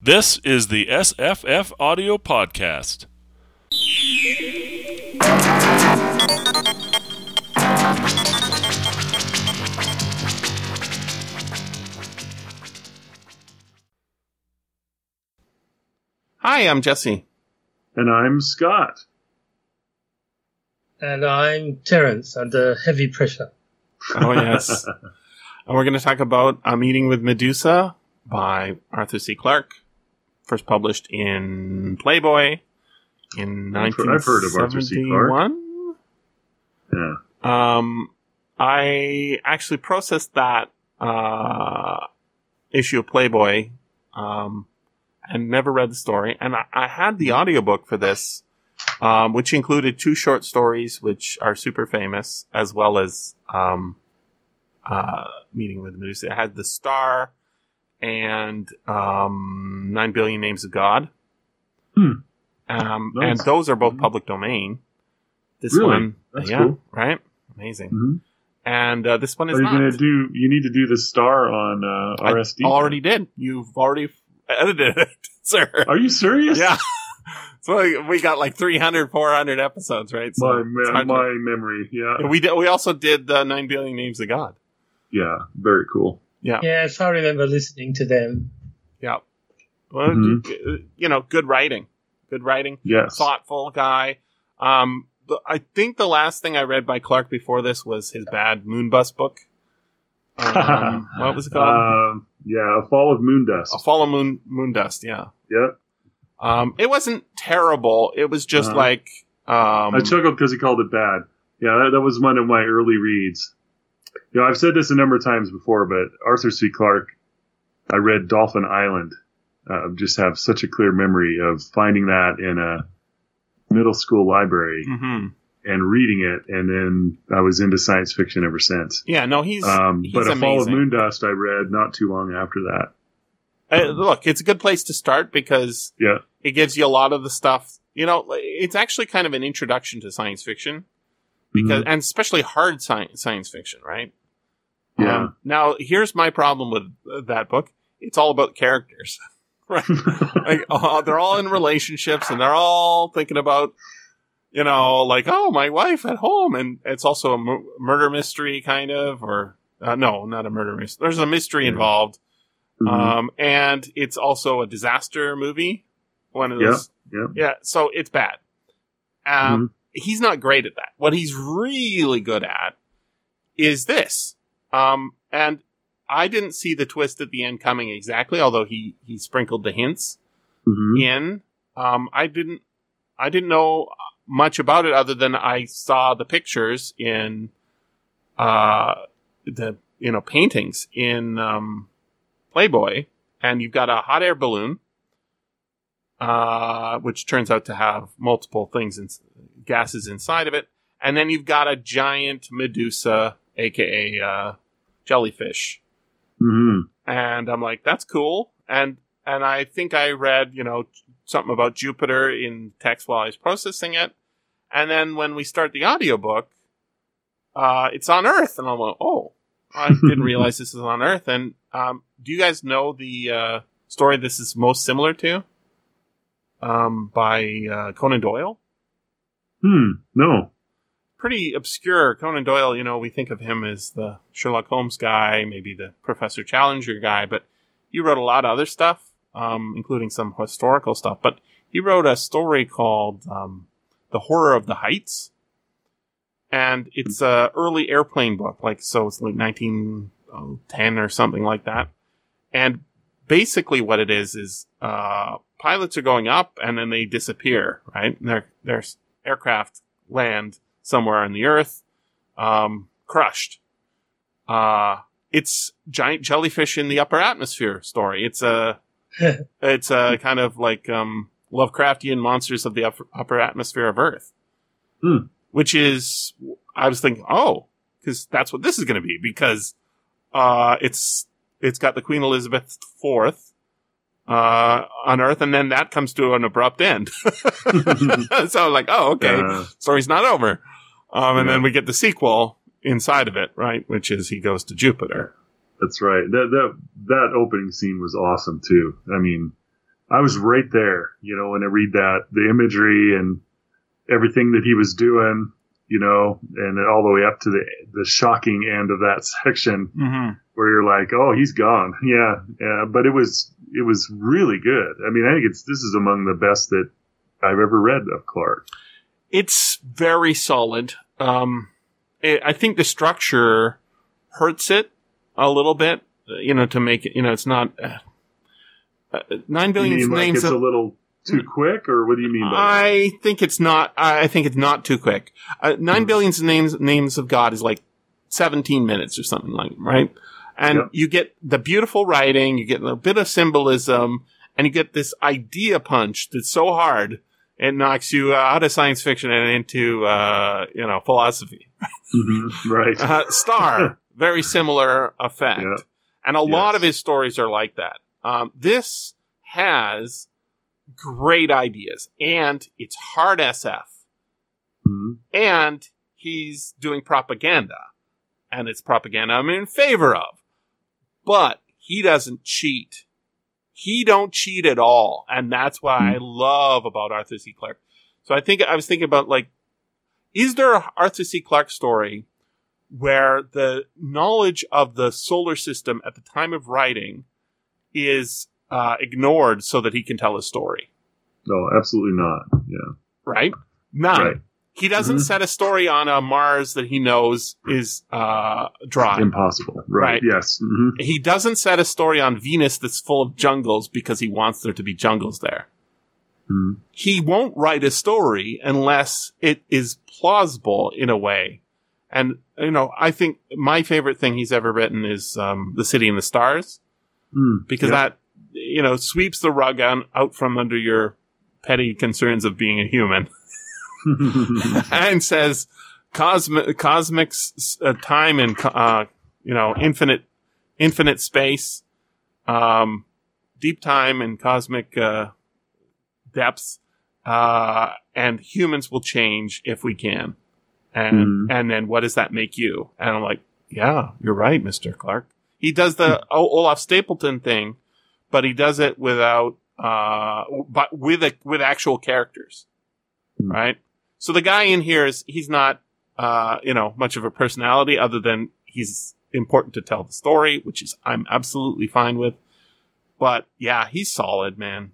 This is the SFFaudio Podcast. Hi, I'm Jesse. And I'm Scott. And I'm Terence under heavy pressure. Oh, yes. and we're going to talk about A Meeting with Medusa by Arthur C. Clarke, first published in Playboy in I've heard- I've heard of Arthur C. 1971. Yeah. Um, I actually processed that uh, issue of Playboy um, and never read the story. And I, I had the audiobook for this, um, which included two short stories, which are super famous, as well as um, uh, Meeting with Medusa. It had The Star and um, Nine Billion Names of God. Hmm. Um, Nice. And those are both Mhm. public domain. This Really? one, That's yeah, cool. right? Amazing. hmm And uh, this one is Are you not. gonna do? You need to do the star on uh, I RSD. already did. You've already edited it, sir. Are you serious? Yeah. So we- we got like 300, 400 episodes, right? So My me- my memory. Yeah. we did. We also did the nine billion names of God. Yeah. Very cool. Yeah. Yes, I remember listening to them. Yeah. Well, Mhm. you know, good writing, good writing, Yes. thoughtful guy. Um, I think the last thing I read by Clarke before this was his bad Moondust book. Um, what was it called? Um, yeah. A fall of moon dust. A Fall of Moon Moondust. Yeah. Yep. Um, it wasn't terrible. It was just Uh-huh. like um, I chuckled because he called it bad. Yeah, that, that was one of my early reads. You know, I've said this a number of times before, but Arthur C. Clarke, I read Dolphin Island. Uh, just have such a clear memory of finding that in a middle school library mhm. and reading it, and then I was into science fiction ever since. Yeah, no, he's, Um, he's but A Fall of amazing. Moondust I read not too long after that. Uh, look, it's a good place to start because Yeah. it gives you a lot of the stuff. You know, it's actually kind of an introduction to science fiction because, and especially hard science science fiction, right? Yeah. Um, now, here's my problem with uh, that book. It's all about characters, right? like, uh, they're all in relationships and they're all thinking about, you know, like, oh, my wife at home. And it's also a mu- murder mystery kind of, or, uh, no, not a murder mystery. There's a mystery Yeah. involved. Mhm. Um, and it's also a disaster movie. One of those. yeah. Yeah. So it's bad. Um, he's not great at that. What he's really good at is this. Um, and I didn't see the twist at the end coming exactly, although he, he sprinkled the hints Mhm. in. Um, I didn't, I didn't know much about it other than I saw the pictures in, uh, the, you know, paintings in, um, Playboy and you've got a hot air balloon, uh, which turns out to have multiple things and gases inside of it. And then you've got a giant Medusa, aka, uh, jellyfish Mhm. and I'm like, that's cool. And and I think I read, you know, something about Jupiter in text while I was processing it. And then when we start the audiobook, uh, it's on Earth, and I'm like, oh, I didn't realize this is on Earth. And um, do you guys know the uh, story this is most similar to? Um, by uh, Conan Doyle. Hmm. No. pretty obscure. Conan Doyle, you know, we think of him as the Sherlock Holmes guy, maybe the Professor Challenger guy, but he wrote a lot of other stuff, um, including some historical stuff. But he wrote a story called um, "The Horror of the Heights," and it's a early airplane book, like so it's like 1910 or something like that. And basically, what it is is uh, pilots are going up and then they disappear, right? And their their aircraft land somewhere on the earth, um, crushed. Uh, it's giant jellyfish in the upper atmosphere story. It's a, it's a kind of like, um, Lovecraftian monsters of the upper, upper atmosphere of Earth. Hmm. Which is, I was thinking, oh, cause that's what this is going to be because, uh, it's, it's got the Queen Elizabeth IV, uh, on Earth, and then that comes to an abrupt end. so like, oh, okay, Uh, story's not over. Um, and Yeah. then we get the sequel inside of it, right? Which is he goes to Jupiter. That's right. That that that opening scene was awesome too. I mean, I was right there, you know, when I read that, the imagery and everything that he was doing, you know, and all the way up to the the shocking end of that section Mm-hmm. where you're like, oh, he's gone. Yeah, yeah. But it was it was really good. I mean, I think it's this is among the best that I've ever read of Clarke. It's very solid. Um, it, I think the structure hurts it a little bit, you know, to make it, you know, it's not, uh, uh, nine billion mean like names it's of, a little too quick, or what do you mean by that? I think it's not. I think it's not too quick. Uh, nine Hmm. billions names names of God is like seventeen minutes or something like right. And Yep. you get the beautiful writing, you get a bit of symbolism, and you get this idea punch that's so hard it knocks you out of science fiction and into uh, you know philosophy. Mhm, right. Uh, Star, very similar effect, Yeah. and a lot of his stories are like that. Um, this has great ideas, and it's hard SF, Mhm. and he's doing propaganda, and it's propaganda I'm in favor of, but he doesn't cheat. He don't cheat at all, and that's what I love about Arthur C. Clarke. So I think I was thinking about like, is there a Arthur C. Clarke story where the knowledge of the solar system at the time of writing is uh, ignored so that he can tell a story? No, absolutely not. Yeah. Right? None. Right. He doesn't Mhm. set a story on a Mars that he knows is uh, dry. Impossible. Right. Right. Yes. hmm he doesn't set a story on Venus that's full of jungles because he wants there to be jungles there. hmm He won't write a story unless it is plausible in a way. And, you know, I think my favorite thing he's ever written is um, The City and the Stars because that, you know, sweeps the rug on, out from under your petty concerns of being a human. and says cosmic, cosmic uh, time and, uh, you know, infinite, infinite space, um, deep time and cosmic, uh, depths, uh, and humans will change if we can. And, Mhm. and then what does that make you? And I'm like, yeah, you're right, Mr. Clarke. He does the O- Olaf Stapledon thing, but he does it without, uh, but with a, with actual characters. Hmm. Right? So the guy in here is, he's not, uh, you know, much of a personality other than he's important to tell the story, which is, I'm absolutely fine with. But yeah, he's solid, man.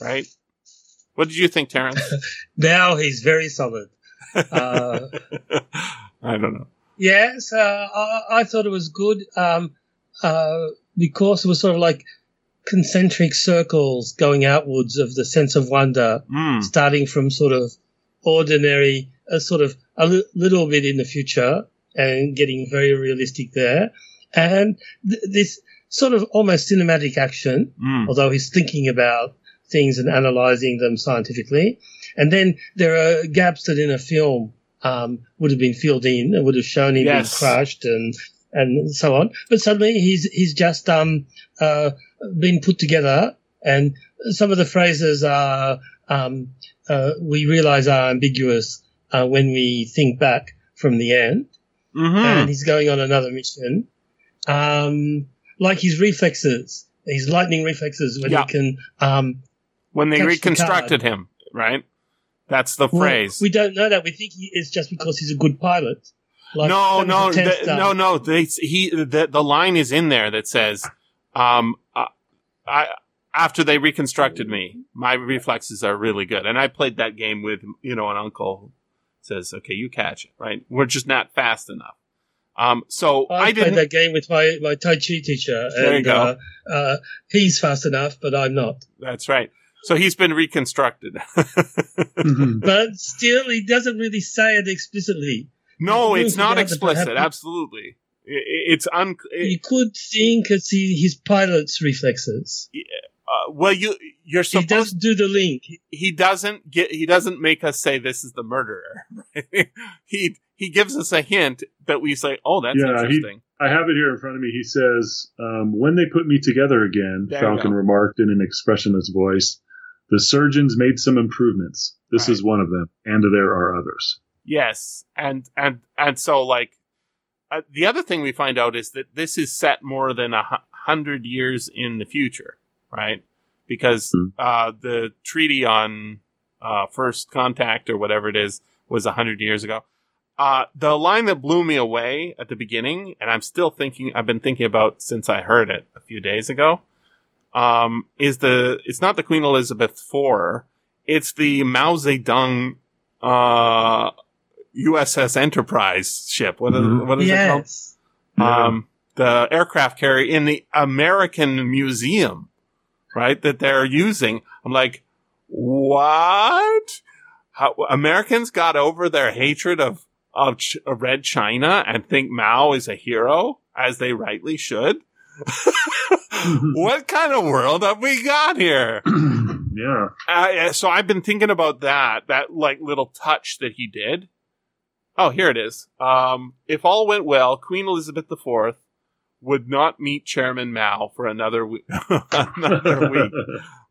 Right? What did you think, Terence? Now he's very solid. Uh, I don't know. yes, uh, I, I thought it was good um, uh, because it was sort of like concentric circles going outwards of the sense of wonder, Mm. starting from sort of ordinary, a sort of a li- little bit in the future and getting very realistic there. And th- this sort of almost cinematic action Mm. although he's thinking about things and analyzing them scientifically. And then there are gaps that in a film um, would have been filled in and would have shown him Yes. being crushed and and so on. But suddenly he's he's just um, uh, been put together, and some of the phrases are um, uh, we realize are ambiguous uh, when we think back from the end hmm and he's going on another mission. Um, like his reflexes, his lightning reflexes, when Yeah. he can. Um, When they Touch the reconstructed him, right? That's the well, phrase. we don't know that. We think he, it's just because he's a good pilot. Like, no, no, the, no, no. They, he, the, the line is in there that says, um, uh, I, after they reconstructed me, my reflexes are really good. And I played that game with, you know, an uncle who says, okay, you catch it, right? We're just not fast enough. Um, so I, I, played didn't, that game with my, my Tai Chi teacher, There you and go. Uh, uh, he's fast enough, but I'm not. that's right. So he's been reconstructed. But still, he doesn't really say it explicitly. no, You it's not explicit. perhaps- Absolutely. I- I- It's un, You could think it's he- his pilot's reflexes. Uh, well, you, you're supposed. He supposed does do the link. he doesn't get he doesn't make us say this is the murderer. he he gives us a hint that we say, "Oh, that's Yeah, he- interesting." I have it here in front of me. He says, um, "When they put me together again," There Falcon remarked in an expressionless voice, "the surgeons made some improvements. This Right. is one of them, and there are others." Yes, and and and so like uh, the other thing we find out is that this is set more than a hundred years in the future, right? because Hmm. uh, the treaty on uh, first contact or whatever it is was a hundred years ago. Uh, the line that blew me away at the beginning, and I'm still thinking, I've been thinking about since I heard it a few days ago, um, is the, it's not the Queen Elizabeth IV, it's the Mao Zedong, uh, USS Enterprise ship. What is, Mhm. what is it called? yes. um, the aircraft carrier in the American Museum, right? That they're using. I'm like, what? How, Americans got over their hatred of, of, Ch- Red China and think Mao is a hero, as they rightly should. what kind of world have we got here? yeah. Uh, so I've been thinking about that, that like little touch that he did. Oh, here it is. Um, if all went well, Queen Elizabeth IV would not meet Chairman Mao for another week. another week.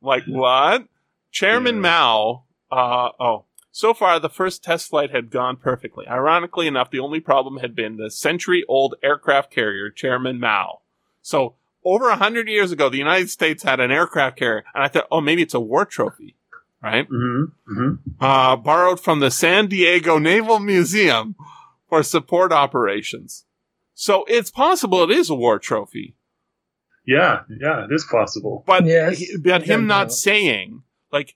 Like what? Chairman Yeah. Mao. Uh, oh, so far the first test flight had gone perfectly. Ironically enough, the only problem had been the century-old aircraft carrier, Chairman Mao. So over a hundred years ago, the United States had an aircraft carrier, and I thought, oh, maybe it's a war trophy, right? hmm hmm Uh, borrowed from the San Diego Naval Museum for support operations. So it's possible it is a war trophy, Yeah, yeah, it is possible. but Yes. he- but him don't not know. saying like,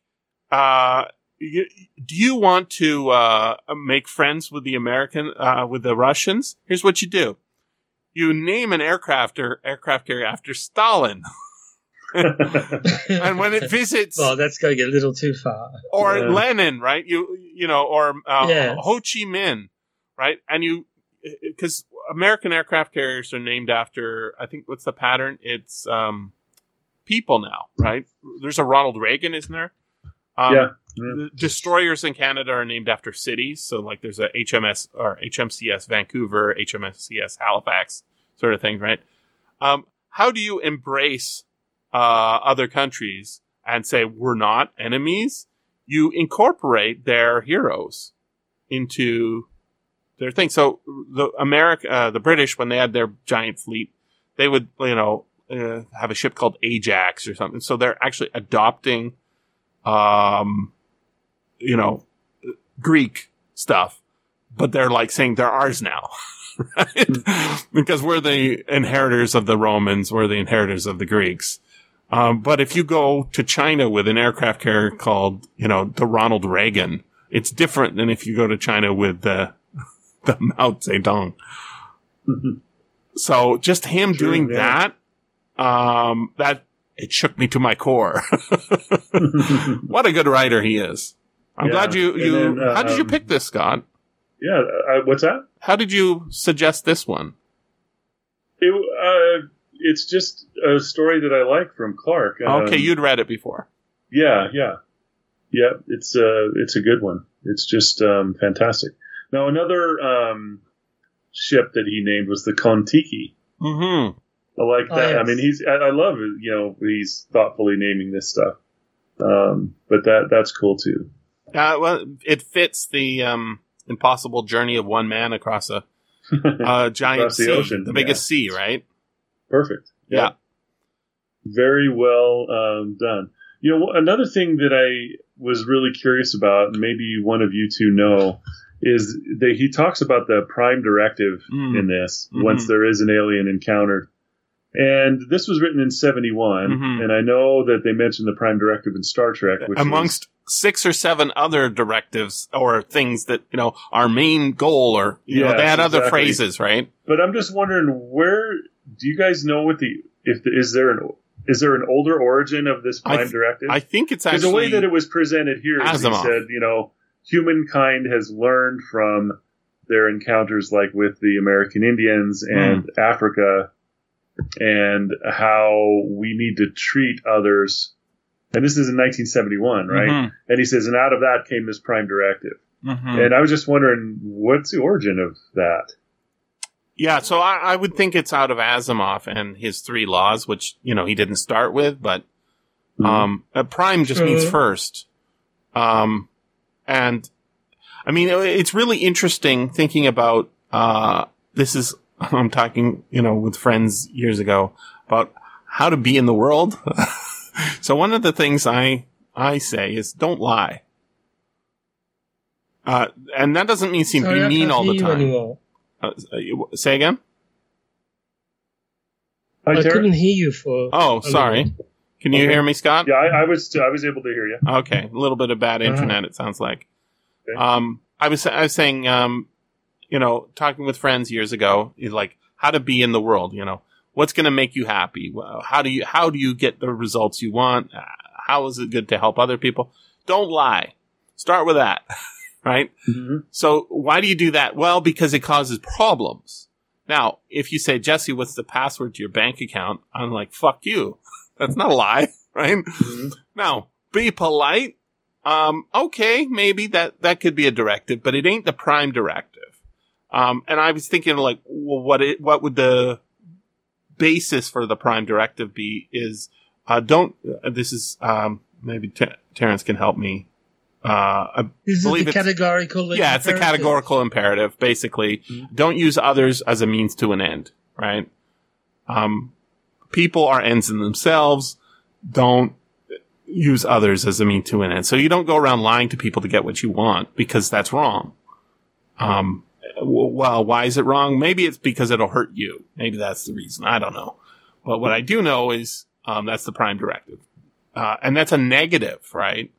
uh, you, do you want to uh, make friends with the American uh, with the Russians? Here's what you do: you name an aircraft or aircraft carrier after Stalin, and when it visits well, that's going to get a little too far. or Yeah. Lenin, right? You you know, or uh, Yes. Ho Chi Minh, right? And you because American aircraft carriers are named after I think what's the pattern? It's um people now, right? There's a Ronald Reagan, isn't there? Um, Yeah. The destroyers in Canada are named after cities, so like there's a HMS or HMCS Vancouver, HMCS Halifax, sort of thing, right? Um, how do you embrace uh, other countries and say we're not enemies? You incorporate their heroes into their thing. So the America, uh, the British, when they had their giant fleet, they would you know uh, have a ship called Ajax or something. So they're actually adopting, um, you know, Greek stuff, but they're like saying they're ours now. Right? because we're the inheritors of the Romans, we're the inheritors of the Greeks. Um, but if you go to China with an aircraft carrier called, you know, the Ronald Reagan, it's different than if you go to China with the, the Mao Zedong. So just him True, doing yeah. that, um, that it shook me to my core. what a good writer he is. I'm Yeah, glad you, you, then, uh, how did you um, pick this, Scott? yeah. Uh, what's that? How did you suggest this one? It, uh, it's just a story that I like from Clarke. Um, okay, you'd read it before. Yeah, yeah, yeah. It's uh, it's a good one. It's just um, fantastic. Now another um, ship that he named was the Kon-Tiki. Mm-hmm. I like Oh, that. I mean, he's I, I love it. You know, he's thoughtfully naming this stuff. Um, but that that's cool too. Uh, well, it fits the um, impossible journey of one man across a, a giant Across the sea, ocean, the biggest sea, right? Perfect. Yeah. Very well um, done. You know, another thing that I was really curious about, and maybe one of you two know, is that he talks about the prime directive Mm. in this Mhm. once there is an alien encounter. And this was written in 71, Mhm. and I know that they mentioned the prime directive in Star Trek, which Amongst six or seven other directives or things that you know our main goal, or you know, Yes, they had other phrases, right? but I'm just wondering where do you guys know what the if the, is there an is there an older origin of this I prime th- directive? I think it's actually the way that it was presented here, is he Asimov. said, you know, humankind has learned from their encounters, like with the American Indians and Hmm. Africa, and how we need to treat others. And this is in 1971, right? Mhm, And he says, and out of that came this prime directive. mhm. And I was just wondering, what's the origin of that? Yeah, so I, I would think it's out of Asimov and his three laws, which you know he didn't start with, but um, uh, prime just means first. Um, and I mean, it's really interesting thinking about uh, this is I'm talking, you know, with friends years ago about how to be in the world. so one of the things I I say is don't lie. Uh, and that doesn't mean seem Sorry, be mean all the time. anymore. Uh, uh, say again. Hi, I couldn't hear you for. Oh, a sorry. minute. Can you Okay. hear me, Scott? Yeah, I, I was I was able to hear you. Okay, a little bit of bad Uh-huh. internet. It sounds like. Okay. Um, I was I was saying, um, you know, talking with friends years ago, like how to be in the world. You know, what's going to make you happy? How do you how do you get the results you want? Uh, How is it good to help other people? Don't lie. Start with that, right? Mm-hmm. So why do you do that? Well, because it causes problems. Now, if you say, Jesse, what's the password to your bank account? I'm like, fuck you. That's not a lie, right? Mm-hmm. Now, be polite. Um, okay, maybe that, that could be a directive, but it ain't the prime directive. Um, and I was thinking like, well, what it, what would the basis for the prime directive be is, uh, don't, uh, this is, um, maybe Ter- Terence can help me. Uh, I is believe the it's- categorical. yeah, it's a categorical imperative. Basically, Mhm. don't use others as a means to an end. Right? Um, people are ends in themselves. Don't use others as a mean to an end. So you don't go around lying to people to get what you want because that's wrong. Um, well, why is it wrong? Maybe it's because it'll hurt you. Maybe that's the reason. I don't know. But what I do know is um, that's the prime directive, uh, and that's a negative, right?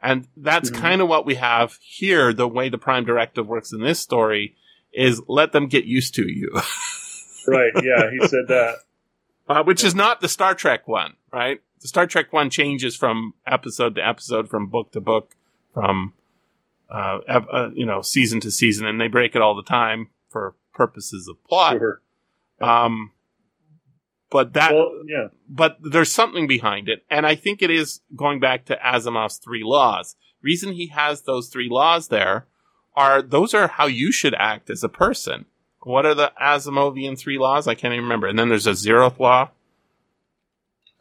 And that's Mhm. kind of what we have here. The way the prime directive works in this story is let them get used to you, Right. Yeah, he said that. Uh, which is not the Star Trek one, right? The Star Trek one changes from episode to episode, from book to book, from uh, uh, you know season to season, and they break it all the time for purposes of plot. Sure. Um, but that Well, yeah. but there's something behind it. And I think it is going back to Asimov's three laws. Reason he has those three laws there are those are how you should act as a person. What are the Asimovian three laws? I can't even remember. And then there's a zeroth law.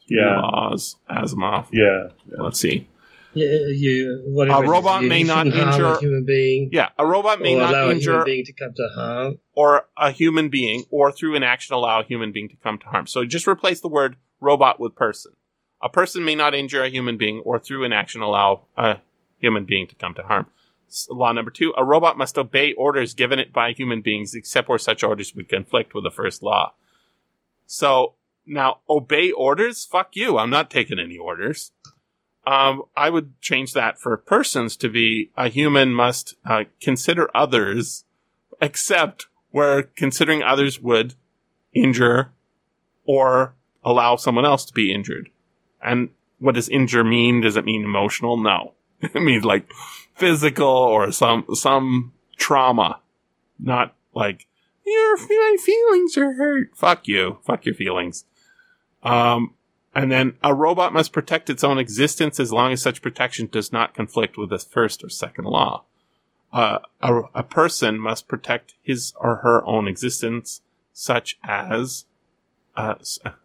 Three Yeah. Laws, Asimov. Yeah. Let's see. Yeah, you, A it is, robot you may not shouldn't harm injure- a human being. Yeah, a robot may not allow a injure human being to come to harm. or a human being, or through an action allow a human being to come to harm. So just replace the word robot with person. A person may not injure a human being, or through an action allow a human being to come to harm. Law number two: a robot must obey orders given it by human beings, except where such orders would conflict with the first law. So now, obey orders? Fuck you! I'm not taking any orders. Um, I would change that for persons to be a human must uh, consider others except where considering others would injure or allow someone else to be injured. And what does injure mean? Does it mean emotional? No. it means like physical or some some trauma. Not like your my feelings are hurt. Fuck you. Fuck your feelings. Um and then a robot must protect its own existence as long as such protection does not conflict with the first or second law uh, a, a person must protect his or her own existence, such as, uh,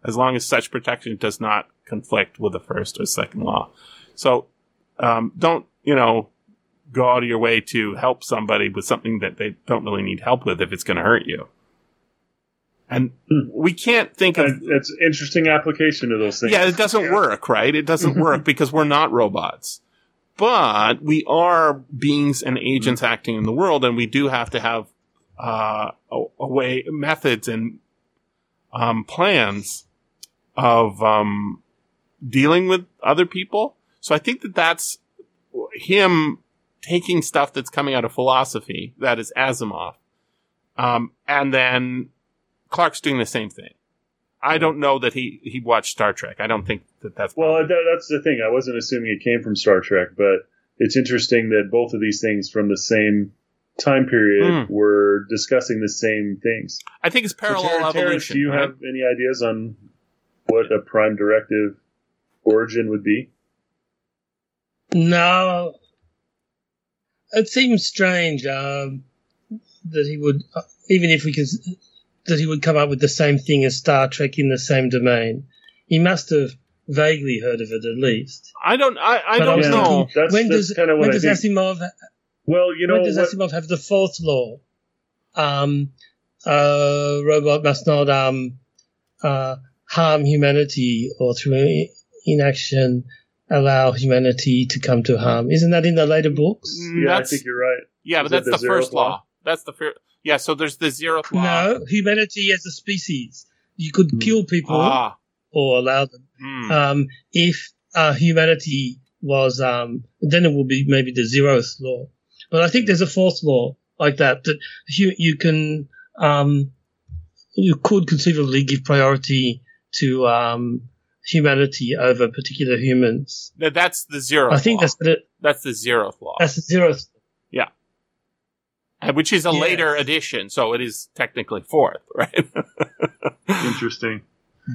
as long as such protection does not conflict with the first or second law. So, um, don't, you know, go out of your way to help somebody with something that they don't really need help with if it's going to hurt you. And Hmm. we can't think of it's interesting application of those things. yeah, it doesn't work, right? It doesn't work because we're not robots. But we are beings and agents acting in the world, and we do have to have uh, a, a way, methods, and um, plans of um, dealing with other people. So I think that that's him taking stuff that's coming out of philosophy, that is Asimov, um, and then Clarke's doing the same thing. I don't know that he he watched Star Trek. I don't think that that's Well, that, that's the thing. I wasn't assuming it came from Star Trek, but it's interesting that both of these things from the same time period Hmm. were discussing the same things. I think it's So, parallel Terence, evolution. Terence, do you right? have any ideas on what a prime directive origin would be? No, it seems strange um, that he would, uh, even if we could, that he would come up with the same thing as Star Trek in the same domain. He must have vaguely heard of it at least. I don't. I, I don't was know. thinking, That's- when that's does kinda what when I does think. Asimov Well, you know, when does what- Asimov have the fourth law? Um, uh, robot must not um, uh, harm humanity or through inaction allow humanity to come to harm. Isn't that in the later books? Mm, Yeah, I think you're right. yeah, Is but that's the the, first law. law? That's the first. Yeah, so there's the zeroth law. No, humanity as a species. You could Hmm. kill people Ah. or allow them. hmm. Um, if uh, humanity was, um, then it would be maybe the zeroth law. But I think there's a fourth law like that that you you can um, you could conceivably give priority to um, humanity over particular humans. That's the zero. I think that's the that's the zero flaw. That's the zero. Yeah, which is a later addition, so it is technically fourth, right? Interesting.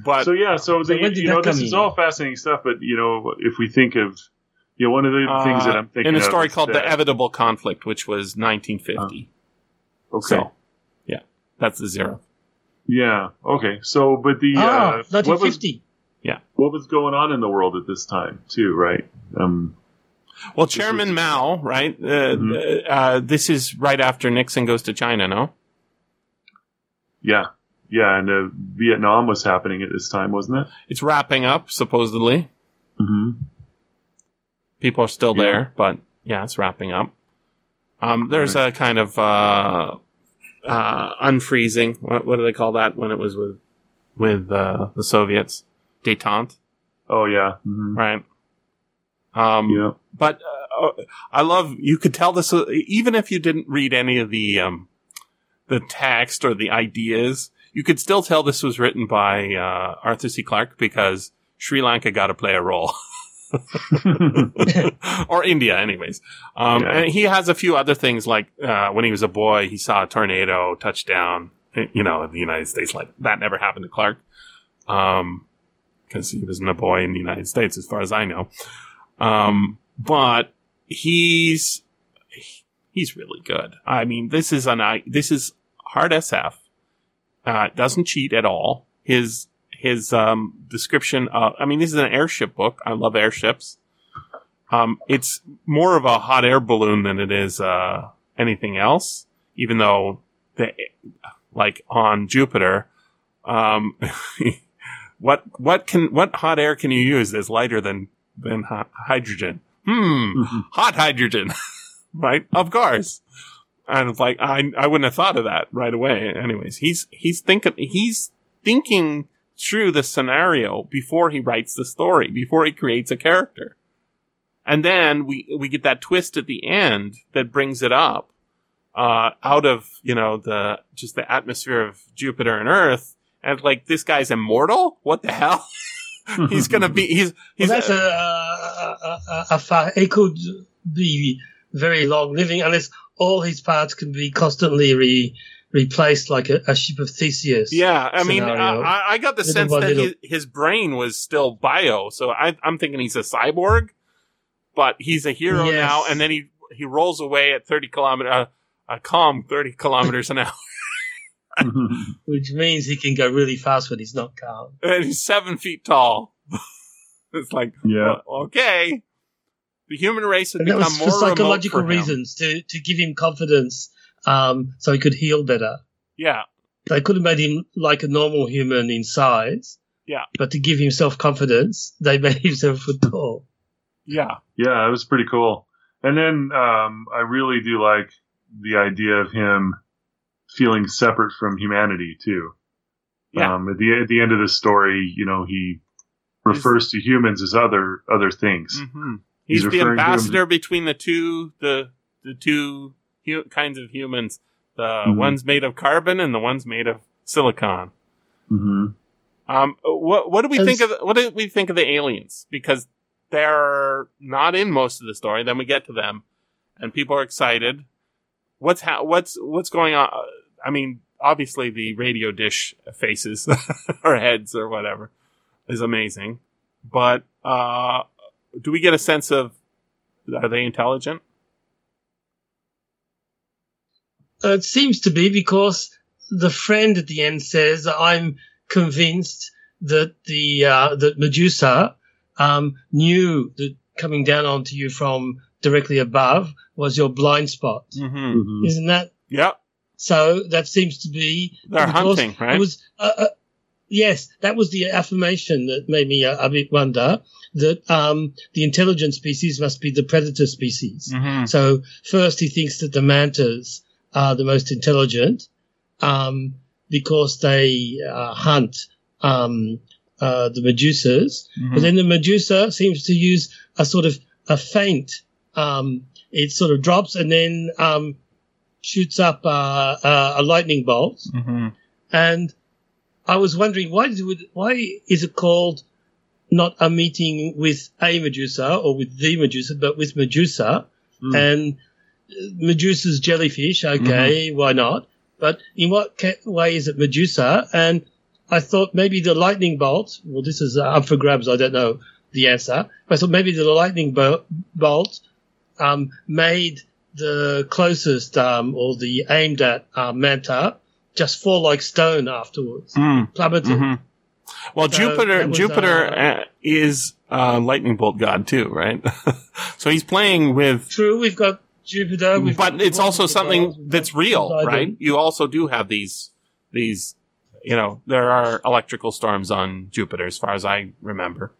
But so yeah, so, so you know this is all fascinating stuff, but you know if we think of you know one of the uh, things that I'm thinking in a story called that, "The Evitable Conflict," which was 1950. Uh, okay. So, yeah, that's the zero. Yeah. Okay. So, but the uh, ah, uh, 1950. Yeah. What was going on in the world at this time, too, right? Um, well, Chairman was- Mao, right? Uh, mm-hmm. Uh, uh, this is right after Nixon goes to China, no? Yeah. Yeah, and uh, Vietnam was happening at this time, wasn't it? It's wrapping up, supposedly. Mm-hmm. People are still yeah. there, but yeah, it's wrapping up. Um, there's right. a kind of uh, uh, unfreezing. What, what, do they call that when it was with with uh, the Soviets? Détente, Oh yeah. hmm right? Um, Yeah. but uh, uh, I love you could tell this uh, even if you didn't read any of the um, the text or the ideas, you could still tell this was written by uh, Arthur C. Clarke because Sri Lanka got to play a role. or India, anyways. Um, Yeah. And he has a few other things like uh, when he was a boy, he saw a tornado touchdown. You know, in the United States, like that never happened to Clarke, because he wasn't a boy in the United States, as far as I know. Um, but he's he's really good. I mean, this is an I this is hard SF. Uh, doesn't cheat at all. His his um, description. Of, I mean, this is an airship book. I love airships. Um, it's more of a hot air balloon than it is uh, anything else. Even though the like on Jupiter, um, what what can what hot air can you use that's lighter than than hy- hydrogen? Hmm, hot hydrogen, right? Of course. And it's like I I wouldn't have thought of that right away. Anyways, he's he's thinking he's thinking through the scenario before he writes the story, before he creates a character. And then we we get that twist at the end that brings it up uh, out of you know the just the atmosphere of Jupiter and Earth, and like this guy's immortal. What the hell? he's gonna be he's Well, that's a, a, a, a, a fa- It could be very long living unless all his parts can be constantly re, replaced like a, a ship of Theseus. Yeah, I mean. I, I got the Little sense that his, his brain was still bio, so I, I'm thinking he's a cyborg, but he's a hero Yes. now. And then he he rolls away at 30 kilometer, uh, a calm 30 kilometers an hour, Which means he can go really fast when he's not calm. and he's seven feet tall. it's like, yeah. well, okay, the human race has And that become was more for psychological remote for him. reasons to, to give him confidence um, so he could heal better. Yeah, They could have made him like a normal human in size. Yeah. But to give him self confidence, they made him seven foot tall. yeah, Yeah, it was pretty cool. And then um, I really do like the idea of him feeling separate from humanity too. Yeah. Um, at the at the end of the story, you know, he refers to humans as other other things. hmm He's He's, the referring to him- ambassador between the two the the two hu- kinds of humans. The Mhm. ones made of carbon and the ones made of silicon. hmm Um, what what do we As- think of what do we think of the aliens? Because they're not in most of the story. Then we get to them, and people are excited. What's ha- what's what's going on? I mean, obviously the radio dish faces or heads or whatever is amazing, but uh, do we get a sense of are they intelligent? Uh, it seems to be because the friend at the end says, "I'm convinced that the uh, that Medusa um, knew that coming down onto you from directly above was your blind spot." Mm-hmm. hmm Isn't that Yep, so? That seems to be they're hunting, right? It was uh, uh, yes, that was the affirmation that made me a, a bit wonder that um, the intelligent species must be the predator species. Mhm. So first he thinks that the mantas are the most intelligent um, because they uh, hunt um, uh, the medusas. Mhm. But then the medusa seems to use a sort of a feint. Um, it sort of drops and then um, shoots up uh, uh, a lightning bolt. Mhm. And I was wondering why is it, why is it called not a meeting with a Medusa or with the Medusa, but with Medusa Mm. and Medusa's jellyfish? Okay, why not? But in what ca- way is it Medusa? And I thought maybe the lightning bolt. Well, this is uh, up for grabs. I don't know the answer. But I thought maybe the lightning bo- bolt um, made the closest um, or the aimed at uh, manta just fall like stone afterwards, Mm. plummeted. Mhm. Well, So Jupiter was, Jupiter uh, uh, is a lightning bolt god too, right? so he's playing with True, we've got Jupiter, we've but got it's also something that's real, Poseidon. right? You also do have these these you know, there are electrical storms on Jupiter as far as I remember.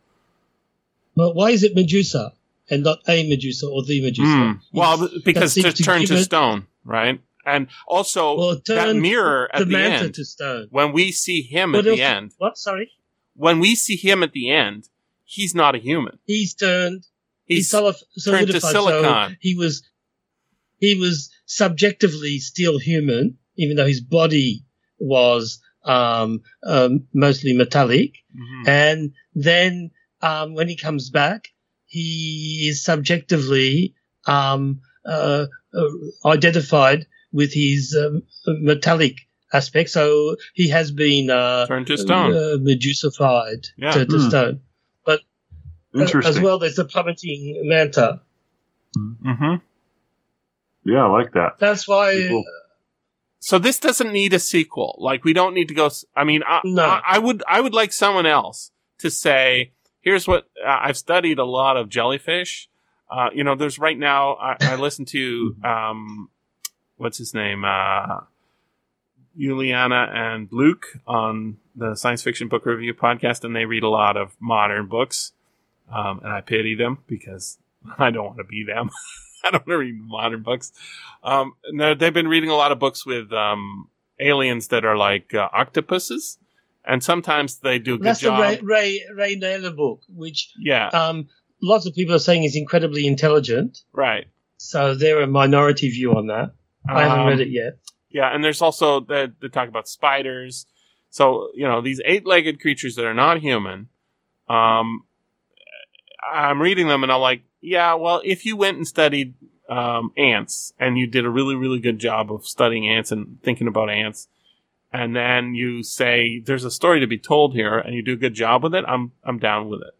But why is it Medusa and not a Medusa or the Medusa? Mm. Well, because to turn to stone, right? And also well, that mirror at the manta end to stone. when we see him What at the end, What? Sorry, when we see him at the end, he's not a human. he's turned. He's, He's solid, turned to solidified. silicon. So he was, he was subjectively still human, even though his body was um, um, mostly metallic. Mhm. And then um, when he comes back, he is subjectively um, uh, uh, identified with his um, metallic aspect. So he has been uh, turned to stone. uh, medusified Yeah. to, to Hmm. stone. Uh, Interesting. As well, there's the plummeting manta. hmm Yeah, I like that. That's why. Cool. So this doesn't need a sequel. Like we don't need to go. I mean, I, No. I, I would I would like someone else to say, "Here's what uh, I've studied a lot of jellyfish." Uh, you know, there's right now. I, I listen to um, what's his name, uh, Juliana and Luke on the Science Fiction Book Review podcast, and they read a lot of modern books. Um, and I pity them because I don't want to be them. I don't want to read modern books. Um, they're- they've been reading a lot of books with um, aliens that are like uh, octopuses, and sometimes they do a good that's job. the Ray, Ray, Ray Nayler book, which yeah, um, lots of people are saying is incredibly intelligent. right. So they're a minority view on that. I haven't Um, read it yet. Yeah, and there's also they, they talk about spiders. So you know these eight-legged creatures that are not human. Um, I'm reading them and I'm like, yeah, well, if you went and studied um, ants and you did a really really good job of studying ants and thinking about ants, and then you say there's a story to be told here and you do a good job with it, I'm I'm down with it.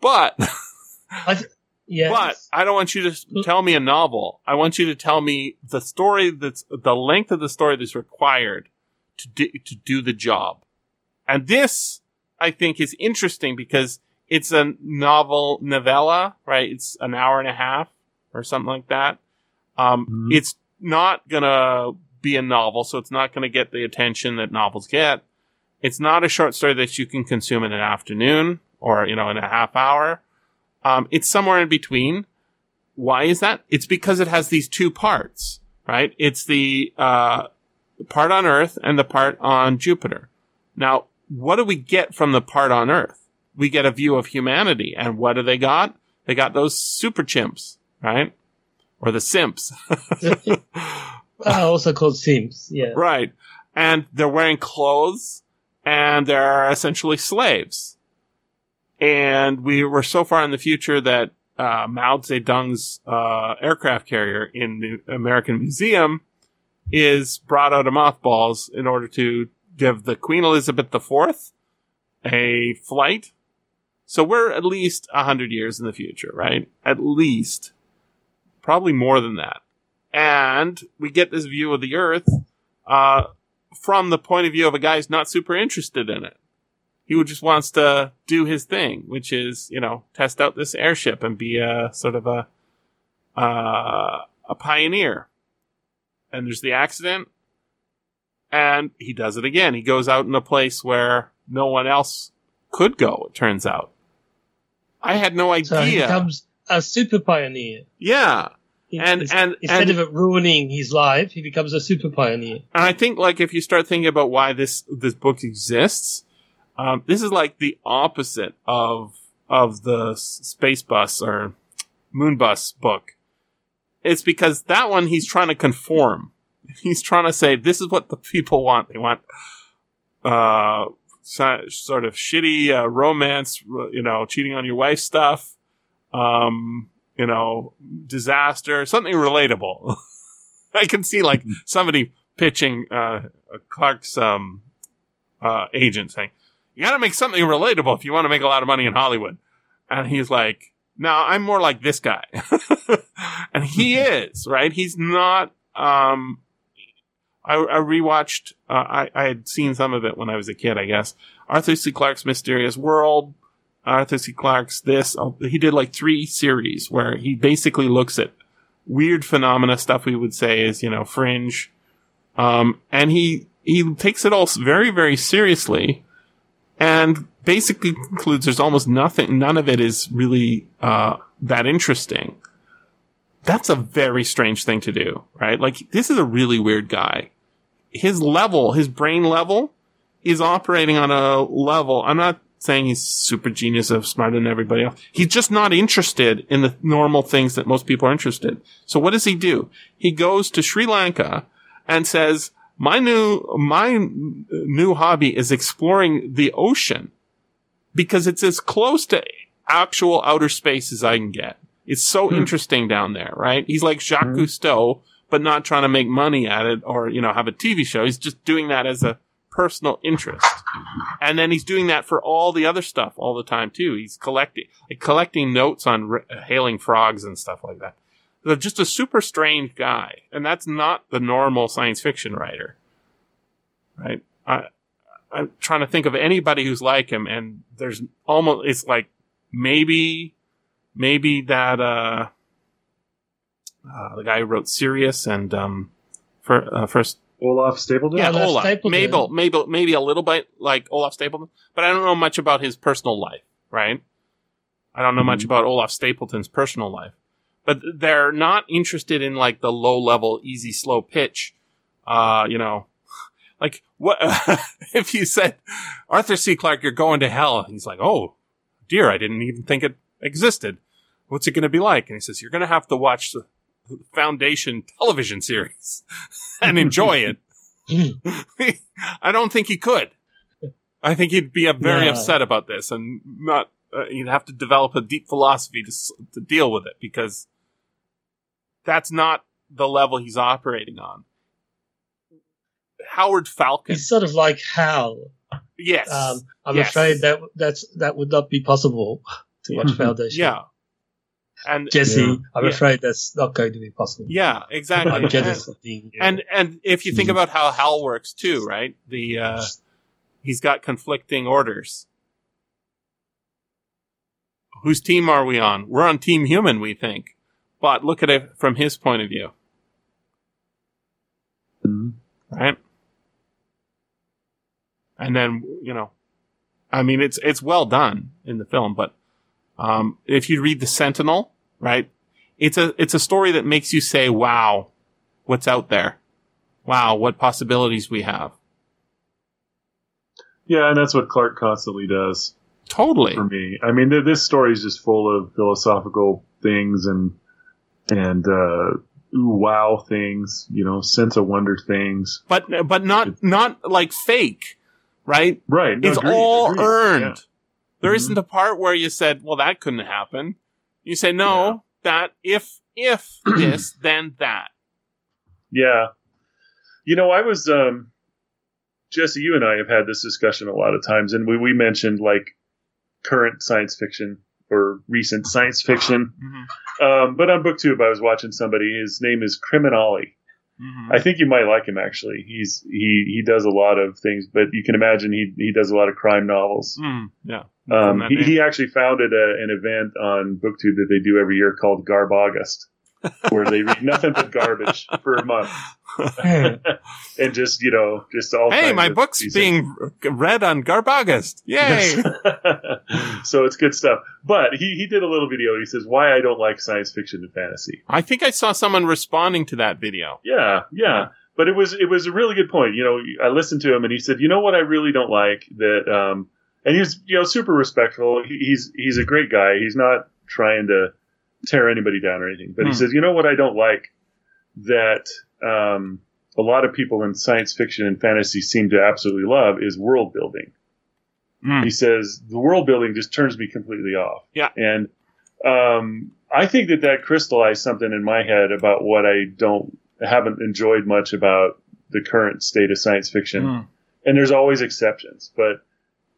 But I th- yeah. but I don't want you to tell me a novel. I want you to tell me the story that's the length of the story that's required to do, to do the job. And this, I think, is interesting because it's a novel novella, right? It's an hour and a half or something like that. Um, Mhm. It's not gonna be a novel, so it's not gonna get the attention that novels get. It's not a short story that you can consume in an afternoon or, you know, in a half hour. Um, it's somewhere in between. Why is that? It's because it has these two parts, right? It's the, uh, part on Earth and the part on Jupiter. Now, what do we get from the part on Earth? We get a view of humanity. And what do they got? They got those super chimps, right? Or the simps. Uh, also called Sims. Yeah. Right. And they're wearing clothes and they're essentially slaves. And we were so far in the future that uh, Mao Zedong's uh, aircraft carrier in the American Museum is brought out of mothballs in order to give the Queen Elizabeth IV a flight. So we're at least a hundred years in the future, right? At least. Probably more than that and we get this view of the Earth uh, from the point of view of a guy who's not super interested in it. He just wants to do his thing, which is you know test out this airship and be a sort of a uh, a pioneer. And there's the accident, and he does it again. He goes out in a place where no one else could go. It turns out. I had no idea. So he becomes a super pioneer. yeah, And- and- instead and- of it ruining his life, he becomes a super pioneer. and I think like if you start thinking about why this this book exists, um, this is like the opposite of of the space bus or moon bus book. It's because that one he's trying to conform. He's trying to say this is what the people want. They want uh sort of shitty uh, romance, you know, cheating on your wife stuff, um, you know, disaster, something relatable. I can see like somebody pitching uh, Clarke's um, uh, agent saying, "You got to make something relatable if you want to make a lot of money in Hollywood." And he's like, "No, I'm more like this guy," and he is right. He's not. Um, I, I rewatched. Uh, I I had seen some of it when I was a kid. I guess Arthur C. Clarke's Mysterious World. Arthur C. Clarke's this. oh, He did like three series where he basically looks at weird phenomena stuff we would say is you know fringe um and he he takes it all very very seriously and basically concludes there's almost nothing none of it is really uh that interesting that's a very strange thing to do right like this is a really weird guy his level his brain level is operating on a level i'm not saying he's super genius of smarter than everybody else he's just not interested in the normal things that most people are interested so what does he do? He goes to Sri Lanka and says, my new, my new hobby is exploring the ocean because it's as close to actual outer space as I can get. It's so hmm. interesting down there, right? He's like Jacques hmm. Cousteau, but not trying to make money at it or, you know, have a TV show. He's just doing that as a personal interest. And then he's doing that for all the other stuff all the time too. He's collecting, like collecting notes on r- hailing frogs and stuff like that. They're just a super strange guy, and that's not the normal science fiction writer, right? I, I'm trying to think of anybody who's like him, and there's almost it's like maybe, maybe that uh, uh the guy who wrote Sirius and um, for uh, first Olaf Stapledon. yeah, Olaf Olaf. Stapledon. Mabel, Mabel, maybe a little bit like Olaf Stapledon, but I don't know much about his personal life, right? I don't know much Mhm. about Olaf Stapledon's personal life, but they're not interested in like the low level, easy, slow pitch. Uh, you know, like what if you said, Arthur C. Clarke, you're going to hell? He's like, oh dear, I didn't even think it existed. What's it going to be like? And he says, you're going to have to watch the Foundation television series and enjoy it. I don't think he could. I think he'd be very No. upset about this and not. Uh, he'd have to develop a deep philosophy to to deal with it because that's not the level he's operating on. Howard Falcon, He's sort of like Hal. yes, Um, I'm Yes. afraid that that's that would not be possible to watch Foundation. yeah, and Jesse, Yeah. I'm Yeah. afraid that's not going to be possible. yeah, exactly. I'm jealous of being. and and if you think about how Hal works too, right? The uh, he's got conflicting orders. Whose team are we on? We're on Team Human, we think, but look at it from his point of view, Mhm. right? And then you know, I mean, it's it's well done in the film, but um, if you read the Sentinel, right, it's a it's a story that makes you say, "Wow, what's out there? Wow, what possibilities we have." Yeah, and that's what Clarke constantly does Totally. for me. I mean, th- this story is just full of philosophical things and and uh, ooh wow things, you know, sense of wonder things. But but not not like fake, right? Right. no, it's agreed, all agreed, earned. yeah. There Mhm. not a part where you said, "Well, that couldn't happen." You say, "No, that if if this, then that." Yeah. You know, I was um Jesse, you and I have had this discussion a lot of times and we, we mentioned like current science fiction or recent science fiction. Mm-hmm. Um, but on booktube I was watching somebody, his name is Criminolly. Mm-hmm. I think you might like him actually. He's he he does a lot of things, but you can imagine he he does a lot of crime novels. Mm, yeah. Um, he, he actually founded a, an event on BookTube that they do every year called Garb August, where they read nothing but garbage for a month. and just you know just all. Hey, my of book's decent- being read on Garbagast. Yay! so it's good stuff. But he, he did a little video. He says why I don't like science fiction and fantasy. I think I saw someone responding to that video. Yeah, yeah. But it was it was a really good point. You know, I listened to him and he said, you know what I really don't like that. Um, and he's you know super respectful. He, he's he's a great guy. He's not trying to tear anybody down or anything. But he Hmm. says, you know what I don't like that um, a lot of people in science fiction and fantasy seem to absolutely love is world building. Mm. He says the world building just turns me completely off. Yeah. And um, I think that that crystallized something in my head about what I don't haven't enjoyed much about the current state of science fiction. Mm. And there's always exceptions, but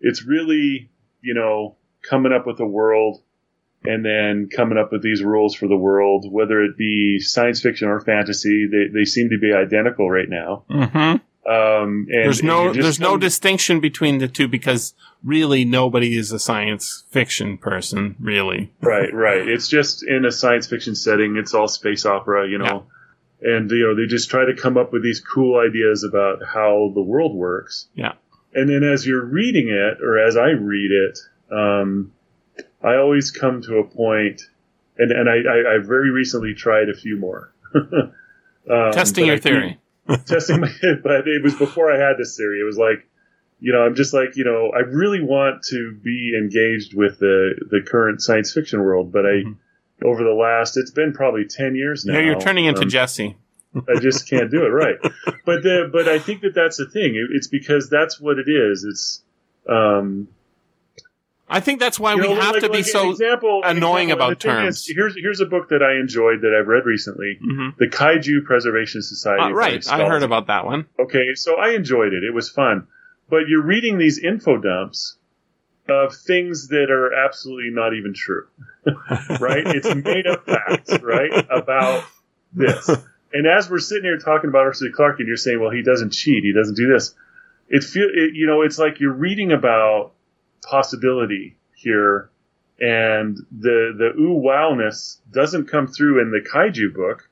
it's really you know coming up with a world and then coming up with these rules for the world, whether it be science fiction or fantasy. They they seem to be identical right now. hmm Um, and There's no there's no distinction between the two because really nobody is a science fiction person. Really, right, right. It's just in a science fiction setting. It's all space opera, you know. And you know they just try to come up with these cool ideas about how the world works. Yeah. And then as you're reading it, or as I read it, um, I always come to a point, and and I, I, I very recently tried a few more. um, testing your theory. testing my head, but it was before I had this theory. It was like, you know, I'm just like, you know, I really want to be engaged with the the current science fiction world, but I Mhm. over the last it's been probably 10 years now. Yeah, you're turning into um, Jesse. I just can't do it right. But the but I think that that's the thing. It, it's because that's what it is. It's um I think that's why you we know, have like- to be like so. example, annoying example, about terms. is, here's here's a book that I enjoyed that I've read recently, Mhm. the Kaiju Preservation Society. Uh, right, I heard about that one. Okay, so I enjoyed it. It was fun. But you're reading these info dumps of things that are absolutely not even true. right? It's made up facts, right? About this. And as we're sitting here talking about Arthur C. Clarke and you're saying, well, he doesn't cheat, he doesn't do this. It feel it, you know, it's like you're reading about possibility here and the the ooh wowness doesn't come through in the kaiju book.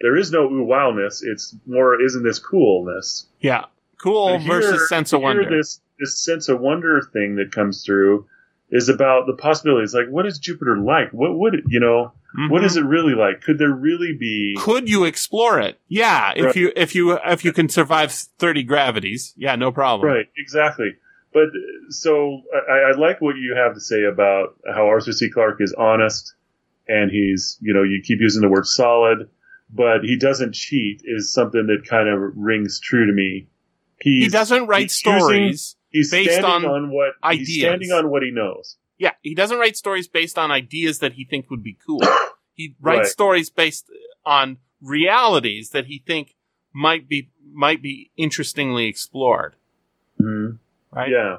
There is no ooh wowness. It's more isn't this coolness. Yeah, cool here- versus sense of wonder. This this sense of wonder thing that comes through is about the possibilities. Like, what is Jupiter like? What would it, you know? What Mhm. is it really like? Could there really be? Could you explore it? Yeah, if Right. you if you if you can survive thirty gravities, yeah, no problem. Right, exactly. But so I, I like what you have to say about how Arthur C. Clarke is honest, and he's you know you keep using the word solid, but he doesn't cheat is something that kind of rings true to me. He's, He doesn't write he's stories. He's based standing on on, what ideas. he's standing on what he knows. Yeah, he doesn't write stories based on ideas that he think would be cool. He writes Right. stories based on realities that he think might be might be interestingly explored. Mhm. Right. Yeah.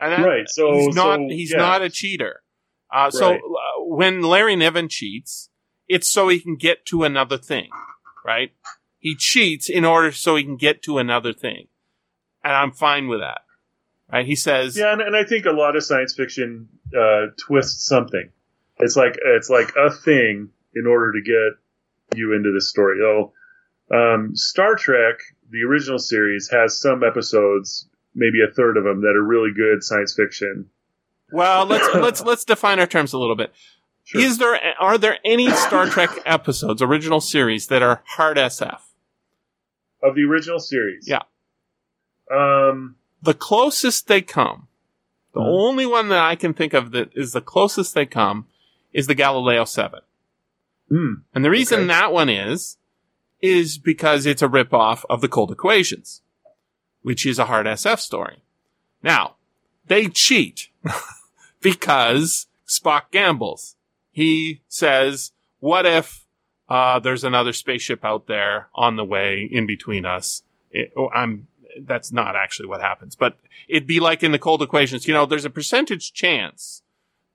And that- Right, so- he's not so, he's yeah. not a cheater. Uh, so Right. uh, when Larry Niven cheats, it's so he can get to another thing, right? He cheats in order so he can get to another thing, and I'm fine with that. Right? He says, Yeah, and, and I think a lot of science fiction uh, twists something. It's like it's like a thing in order to get you into the story. Oh, um, Star Trek, the original series, has some episodes, maybe a third of them, that are really good science fiction. "Well, let's let's let's define our terms a little bit. Sure. Is there are there any Star Trek episodes, original series, that are hard SF? of the original series. Yeah. Um. The closest they come, the Mhm. only one that I can think of that is the closest they come, is the Galileo Seven. hmm, And the reason Okay. that one is, is because it's a ripoff of the Cold Equations, which is a hard SF story. Now, they cheat because Spock gambles. He says, what if, uh, there's another spaceship out there on the way in between us? It, oh, I'm, that's not actually what happens, but it'd be like in the Cold Equations, you know, there's a percentage chance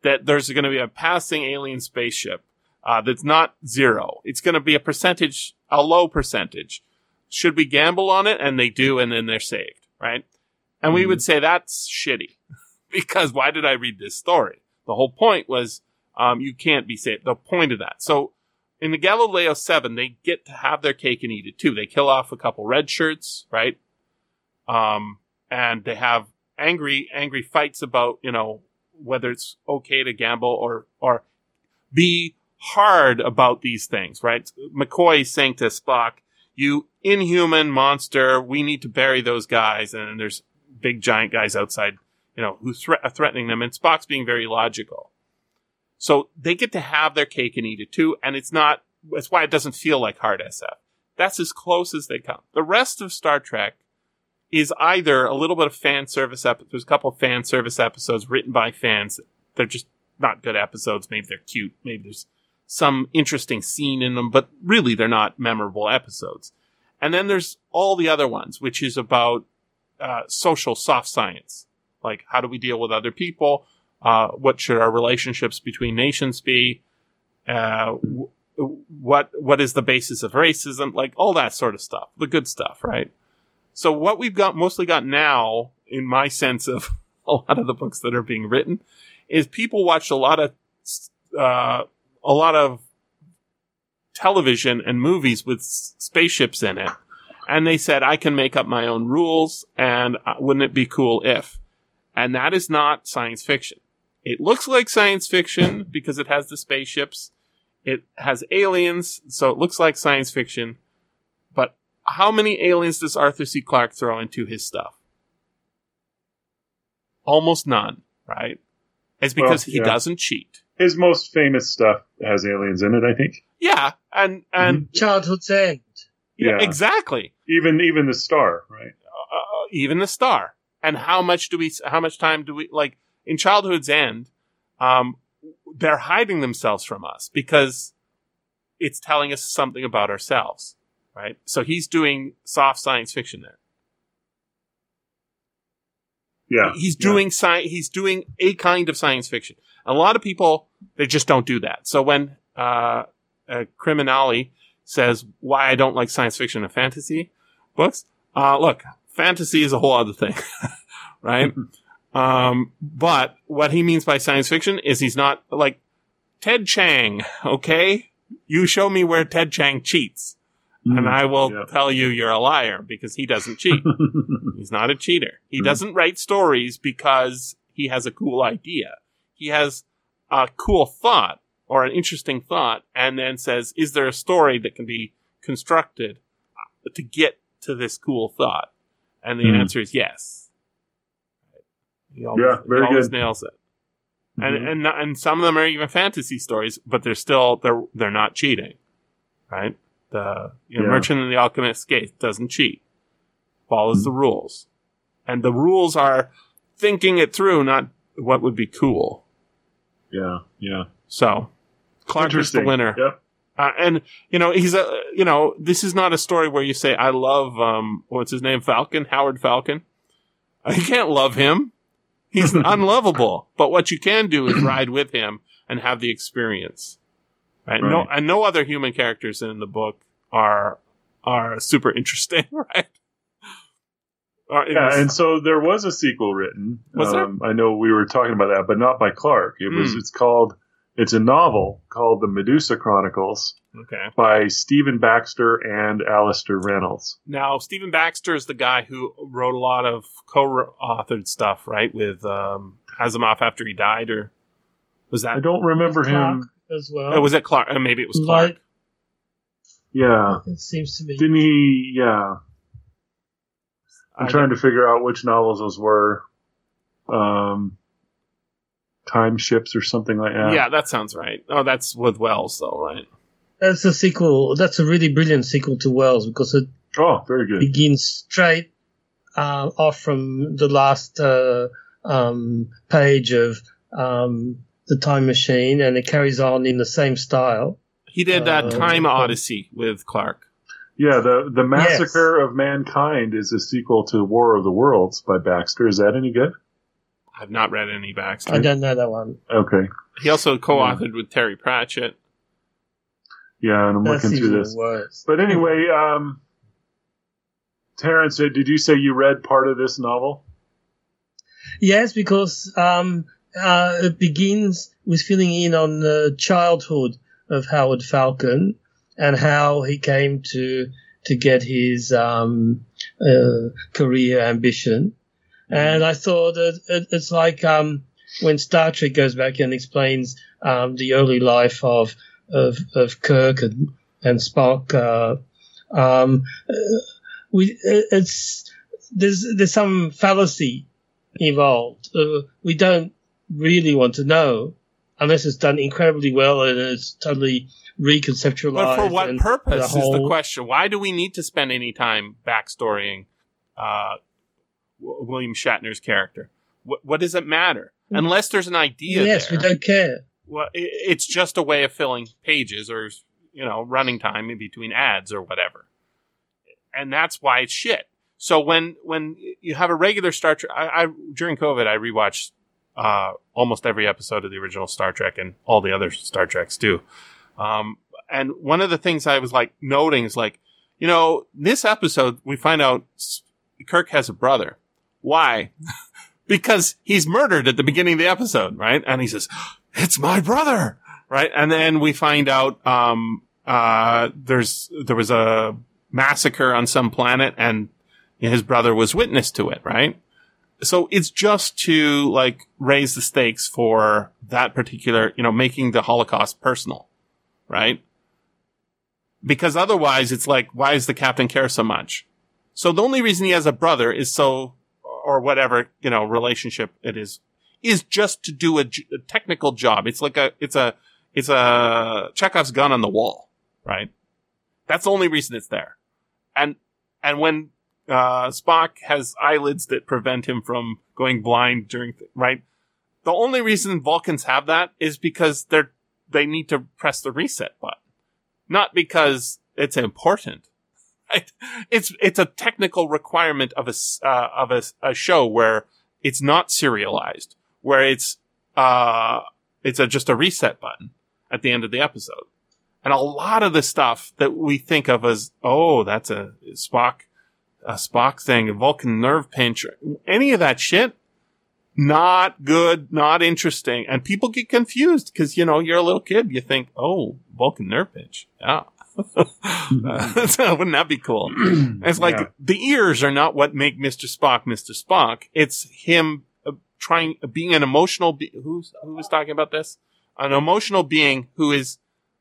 that there's going to be a passing alien spaceship uh, that's not zero. It's going to be a percentage, a low percentage. Should we gamble on it? And they do, and then they're saved, right? And we Mhm. would say that's shitty because why did I read this story? The whole point was um, you can't be saved. The point of that. So in the Galileo 7, they get to have their cake and eat it too. They kill off a couple red shirts, right? Um, and they have angry, angry fights about, you know, whether it's okay to gamble or, or be hard about these things, right? McCoy saying to Spock, you inhuman monster, we need to bury those guys. And there's big giant guys outside, you know, who thre- threatening them. And Spock's being very logical. So they get to have their cake and eat it too. And it's not, that's why it doesn't feel like hard SF. That's as close as they come. The rest of Star Trek is either a little bit of fan service episodes. There's a couple fan service episodes written by fans. They're just not good episodes. Maybe they're cute. Maybe there's some interesting scene in them, but really they're not memorable episodes. And then there's all the other ones, which is about uh, social soft science, like how do we deal with other people? Uh, what should our relationships between nations be? Uh, what what is the basis of racism? Like all that sort of stuff, the good stuff, right? So what we've got mostly got now, in my sense of a lot of the books that are being written, is people watch a lot of uh, a lot of television and movies with s- spaceships in it, and they said I can make up my own rules, and uh, wouldn't it be cool if? And that is not science fiction. It looks like science fiction because it has the spaceships. It has aliens, so it looks like science fiction. But how many aliens does Arthur C. Clarke throw into his stuff? Almost none, right? It's because Well, he doesn't cheat. His most famous stuff has aliens in it, I think. Yeah, and and Childhood's End. yeah, Yeah. exactly. Even even the star, right? uh, even the star. And how much do we? How much time do we like in childhood's end? Um, they're hiding themselves from us because it's telling us something about ourselves, right? So he's doing soft science fiction there. Yeah. He's yeah. doing sci- He's doing a kind of science fiction. A lot of people they just don't do that. So when uh, uh, Criminolly says why I don't like science fiction and fantasy books, uh, look, fantasy is a whole other thing, right? um, but what he means by science fiction is he's not like Ted Chiang. Okay, you show me where Ted Chiang cheats, and I will yeah. tell you you're a liar because he doesn't cheat. He's not a cheater. He Mhm. doesn't write stories because he has a cool idea. He has a cool thought or an interesting thought and then says, is there a story that can be constructed to get to this cool thought? And the Mhm. answer is yes. He always, Yeah, very he always good. nails it. And, and and some of them are even fantasy stories, but they're still they're they're not cheating, right? The you know, Yeah. Merchant and the Alchemist Gate doesn't cheat, follows the rules, and the rules are thinking it through, not what would be cool. Yeah, yeah. So Clarke is the winner, uh, and you know he's a you know this is not a story where you say I love um what's his name Falcon Howard Falcon. You can't love him. He's unlovable. But what you can do is ride with him and have the experience. Right? No, Right. and no other human characters in the book are are super interesting, right? Or in Yeah, this- and so there was a sequel written. Was there? um, I know we were talking about that, but not by Clarke. It was. Hmm. It's called. It's a novel called The Medusa Chronicles okay. by Stephen Baxter and Alastair Reynolds. Now, Stephen Baxter is the guy who wrote a lot of co-authored stuff, right, with um, Asimov after he died, or was that? I don't remember Clarke him. as well. Oh, was it Clarke? Uh, maybe it was Clarke. Like- Yeah, It seems to me. didn't he? Yeah, I'm I trying to figure out which novels those were. Um, time ships or something like that. Yeah, that sounds right. Oh, that's with Wells, though, right? That's a sequel. That's a really brilliant sequel to Wells because it Oh, very good. begins straight uh, off from the last uh, um, page of um, the Time Machine, and it carries on in the same style. He did uh, Uh, Time um, Odyssey with Clarke. Yeah, the the Massacre of Mankind is a sequel to War of the Worlds by Baxter. Is that any good? I've not read any Baxter. I don't know that one. Okay. He also co-authored with Terry Pratchett. Yeah, and I'm That's looking through this. worse. But anyway, um, Terence, uh, did you say you read part of this novel? Yes, because um, uh, it begins with filling in on the childhood of Howard Falcon and how he came to to get his um, uh, career ambition. And I thought that it, it's like um, when Star Trek goes back and explains um, the early life of of, of Kirk and, and Spock. Uh, um, uh, we it's there's there's some fallacy involved. Uh, we don't really want to know unless it's done incredibly well and it's totally reconceptualized. But for what purpose the is the question? Why do we need to spend any time backstorying uh, W- William Shatner's character? What, what does it matter? Unless there's an idea Yes, there. we don't care. well, it's just a way of filling pages or you know running time in between ads or whatever, and that's why it's shit. So when when you have a regular Star Trek, I, I during COVID I rewatched uh, almost every episode of the original Star Trek and all the other Star Treks too. Um, and one of the things I was like noting is like, you know, this episode we find out Kirk has a brother. Why? because he's murdered at the beginning of the episode, right? And he says, "It's my brother," right? And then we find out um, uh, there's there was a massacre on some planet, and his brother was witness to it, right? So it's just to like raise the stakes for that particular, you know, making the Holocaust personal, right? Because otherwise, it's like, why does the captain care so much? So the only reason he has a brother is so, or whatever, you know, relationship it is, is just to do a technical job. It's like a, it's a, it's a Chekhov's gun on the wall, right? That's the only reason it's there. And, and when, uh, Spock has eyelids that prevent him from going blind during, th- right? The only reason Vulcans have that is because they're, they need to press the reset button. Not because it's important. Right? It's, it's a technical requirement of a, uh, of a, a show where it's not serialized, where it's, uh, it's a, just a reset button at the end of the episode. And a lot of the stuff that we think of as, oh, that's a Spock, a Spock thing, a Vulcan nerve pinch, any of that shit, not good, not interesting. And people get confused because, you know, you're a little kid. You think, oh, Vulcan nerve pinch. Yeah. Uh, wouldn't that be cool? It's like Yeah. the ears are not what make Mr. Spock Mr. Spock. It's him uh, trying, being an emotional, be- who's, who was talking about this? An emotional being who is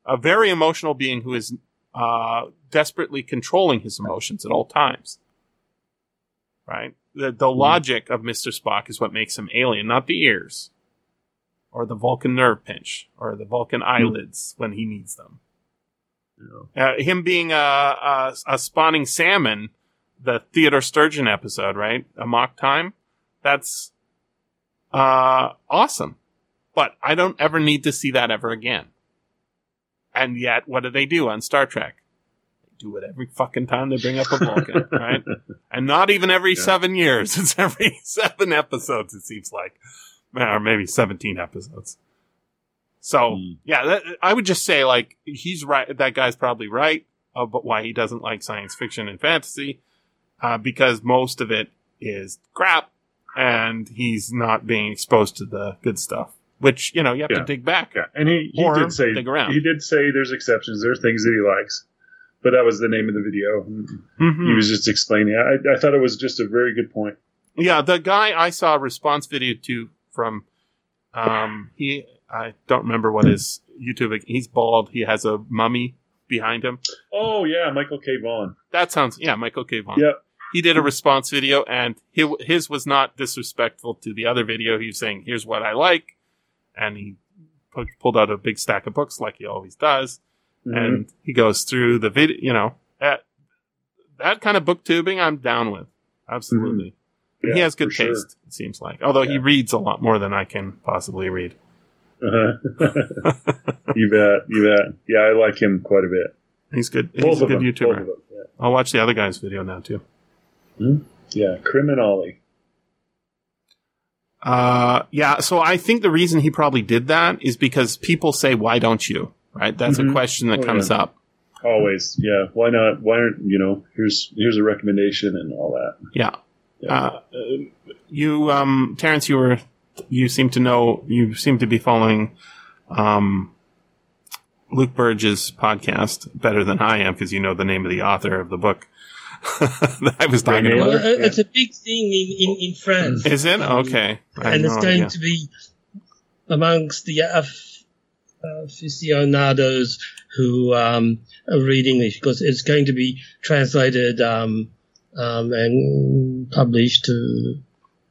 a very emotional being who is, uh, desperately controlling his emotions at all times. Right? The, the logic of Mr. Spock is what makes him alien, not the ears. Or the Vulcan nerve pinch, or the Vulcan eyelids when he needs them. Uh, him being a, a, a spawning salmon, the Theodore Sturgeon episode, right? Amok Time. That's uh, awesome. But I don't ever need to see that ever again. And yet, what do they do on Star Trek? Do it every fucking time they bring up a Vulcan, right? And not even every Yeah. seven years. It's every seven episodes, it seems like. Or maybe 17 episodes. So, Hmm. yeah, that, I would just say, like, he's right. That guy's probably right about why he doesn't like science fiction and fantasy, uh, because most of it is crap and he's not being exposed to the good stuff, which, you know, you have Yeah. to dig back. Yeah, and he, he did say dig around. he did say there's exceptions. There's things that he likes, but that was the name of the video. Mhm. He was just explaining. I, I thought it was just a very good point. Yeah, the guy I saw a response video to from um he I don't remember what his YouTube he's bald, he has a mummy behind him. Oh yeah, Michael K. Vaughan. That sounds yeah, Michael K. Vaughan. Yep. He did a response video and he, his was not disrespectful to the other video. He was saying, "Here's what I like." And he pulled out a big stack of books like he always does Mhm. and he goes through the video, you know, that, that kind of booktubing I'm down with. Absolutely. Yeah, he has good for sure. taste, it seems like. Although he reads a lot more than I can possibly read. Uh-huh. you bet. You bet. Yeah, I like him quite a bit. He's good. He's Both a of good them. YouTuber. them. Yeah. I'll watch the other guy's video now too. Yeah, Criminolly. Uh, yeah. So I think the reason he probably did that is because people say, "Why don't you?" Right? That's a Mhm. question that Oh, comes yeah. up. Always. Yeah. Why not? Why aren't you know? Here's here's a recommendation and all that. Yeah. Yeah. Uh, you, um, Terence, you were, you seem to know, you seem to be following, um, Luke Burrage's podcast better than I am because you know the name of the author of the book that I was talking Ray about. Nayler? uh, it's a big thing in, in, in France. Is it okay? I and have it's going idea. to be amongst the aff- aficionados who um, read English because it's going to be translated um, um, and published uh,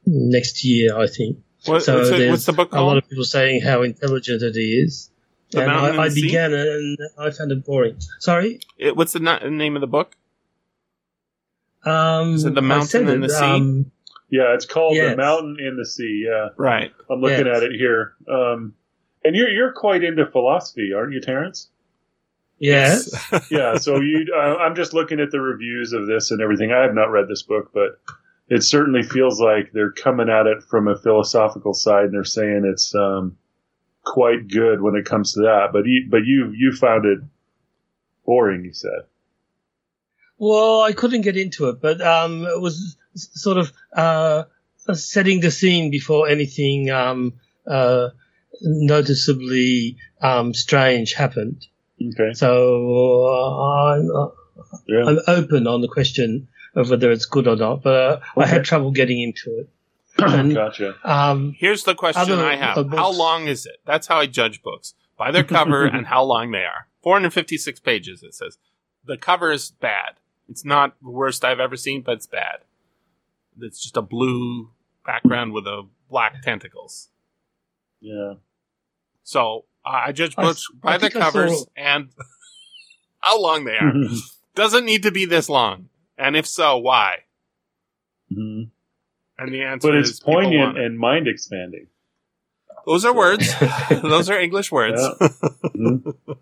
next year, I think. What- so what's, it- there's what's the book a lot of people saying how intelligent it is. The and Mountain and I, I the Sea? began it and I found it boring. Sorry? It- what's the na- name of the book? Um, Is it The Mountain said and it, the Sea? Um, Yeah, it's called Yes. The Mountain and the Sea. Yeah, Right. I'm looking Yes. at it here. Um, and you're you're quite into philosophy, aren't you, Terence? yes. yeah, so you, uh, I'm just looking at the reviews of this and everything. I have not read this book, but it certainly feels like they're coming at it from a philosophical side, and they're saying it's um, quite good when it comes to that. But you, but you, you found it boring. You said. Well, I couldn't get into it, but um, it was sort of uh, setting the scene before anything um, uh, noticeably um, strange happened. Okay. So uh, I'm, uh, Yeah. I'm open on the question of whether it's good or not, but uh, I had trouble getting into it. And, gotcha. um, Here's the question I have: How long is it? That's how I judge books by their cover and how long they are. 456 pages. It says the cover is bad. It's not the worst I've ever seen, but it's bad. It's just a blue background with a black tentacles. Yeah. So uh, I judge books s- by I the think saw- covers and how long they are. Doesn't need to be this long, and if so, why? Mhm. And the answer But is it's people poignant and mind expanding. Those are words. Those are English words. Yeah. Mhm.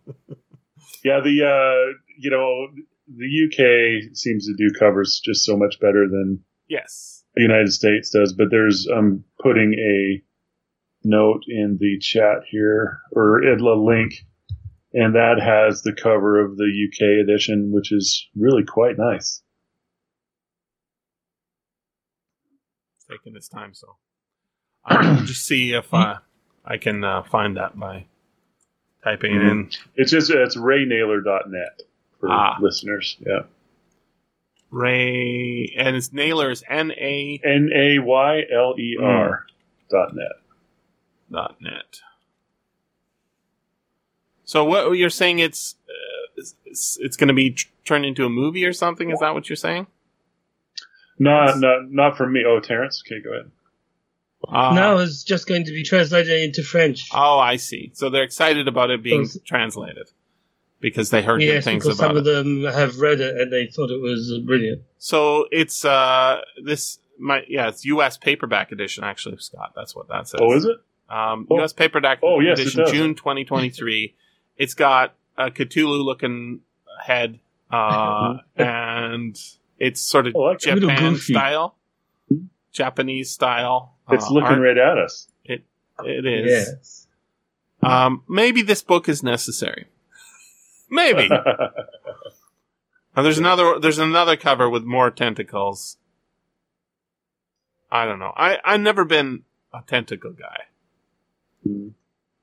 Yeah, the uh, you know the UK seems to do covers just so much better than yes. the United States does. But there's um putting a note in the chat here or a link, and that has the cover of the UK edition, which is really quite nice. It's taking its time, so I'll just see if uh, I can uh, find that by typing it in. It's just it's raynayler.net for Ah. listeners. Yeah, Ray and it's Nayler's N A N A Y L E R dot net. Dot net. So what you're saying? It's uh, it's, it's going to be tr- turned into a movie or something? Is that what you're saying? Not not not for me. Oh, Terence. Okay, go ahead. Uh, no, it's just going to be translated into French. Oh, I see. So they're excited about it being Those- translated because they heard good yes, things because about some it. of them have read it and they thought it was uh, brilliant. So it's uh this my yeah it's U.S. paperback edition actually Scott that's what that says. Oh, is it? Um, Oh. U.S. paperback Oh, yes, edition. June 2023. it's got a Cthulhu looking head uh, and it's sort of I like Japan style, Japanese style. It's uh, looking art. right at us. It It is. Yes. Um, maybe this book is necessary. Maybe. And there's another there's another cover with more tentacles. I don't know. I I've never been a tentacle guy.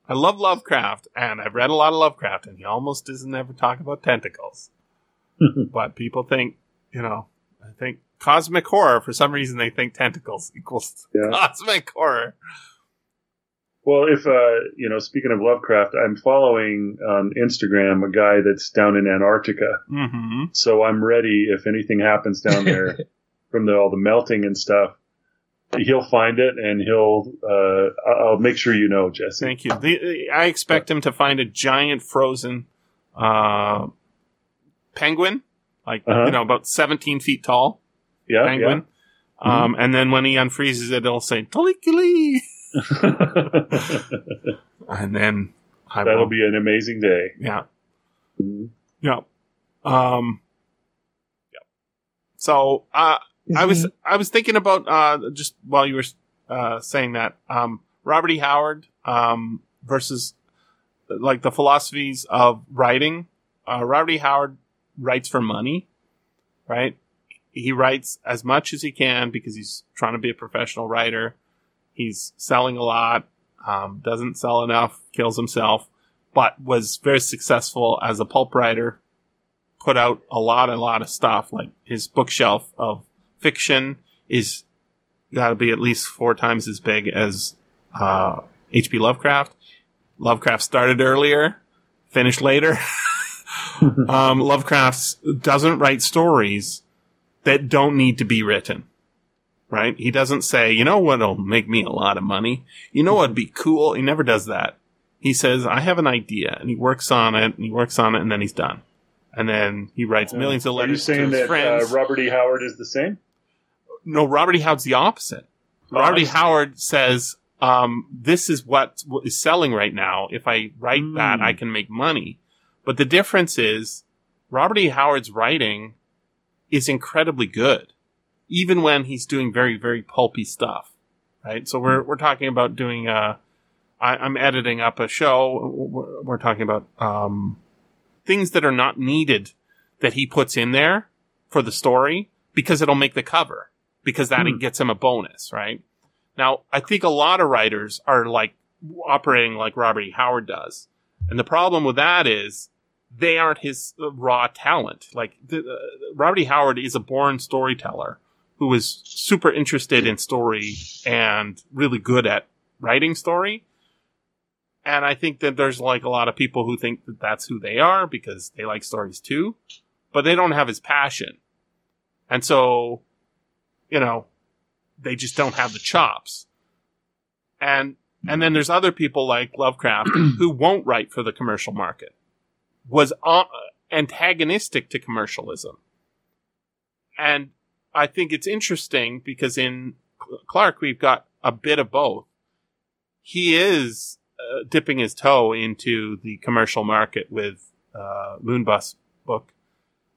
I love Lovecraft and I've read a lot of Lovecraft and he almost doesn't ever talk about tentacles. but people think, you know, I think cosmic horror for some reason they think tentacles equals Yeah. cosmic horror. Well, if uh, you know, speaking of Lovecraft, I'm following on Instagram a guy that's down in Antarctica, Mhm. so I'm ready if anything happens down there from the, all the melting and stuff. He'll find it and he'll. Uh, I'll make sure you know, Jesse. Thank you. The, I expect him to find a giant frozen uh, penguin, like Uh-huh. you know, about seventeen feet tall Yeah, penguin. Um, and then when he unfreezes it, it'll say "Tekeli-li," yeah. and then I That'll will. be an amazing day. yeah, Mhm. yeah, um, yeah. So uh, I was I was thinking about uh, just while you were uh, saying that um, Robert E. Howard um, versus like the philosophies of writing. Uh, Robert E. Howard writes for money, right? He writes as much as he can because he's trying to be a professional writer. He's selling a lot, um, doesn't sell enough, kills himself. but was very successful as a pulp writer. Put out a lot, and a lot of stuff. Like his bookshelf of fiction is got to be at least four times as big as uh, H.P. Lovecraft. Lovecraft started earlier, finished later. um, Lovecraft doesn't write stories that don't need to be written. Right? He doesn't say, you know what'll make me a lot of money? You know what'd be cool? He never does that. He says, I have an idea, and he works on it, and he works on it, and then he's done. And then he writes millions of Are you letters to saying that uh. Robert E. Howard is the same? No, Robert E. Howard's the opposite. Oh, Robert E. Howard says, um, this is what is selling right now. If I write Mm. that, I can make money. But the difference is Robert E. Howard's writing is incredibly good, even when he's doing very, very pulpy stuff. Right. So we're, we're talking about doing, uh, I, I'm editing up a show. We're, we're talking about, um, things that are not needed that he puts in there for the story because it'll make the cover because that Hmm. gets him a bonus, right? Now, I think a lot of writers are like operating like Robert E. Howard does. And the problem with that is they aren't his uh, raw talent. Like the, uh, Robert E. Howard is a born storyteller who was super interested in story and really good at writing story. And I think that there's like a lot of people who think that that's who they are because they like stories too, but they don't have his passion. And so, you know, they just don't have the chops. And and then there's other people like Lovecraft who won't write for the commercial market. Was uh, antagonistic to commercialism. And I think it's interesting because in Clarke we've got a bit of both. He is uh, dipping his toe into the commercial market with uh, Moonbus book,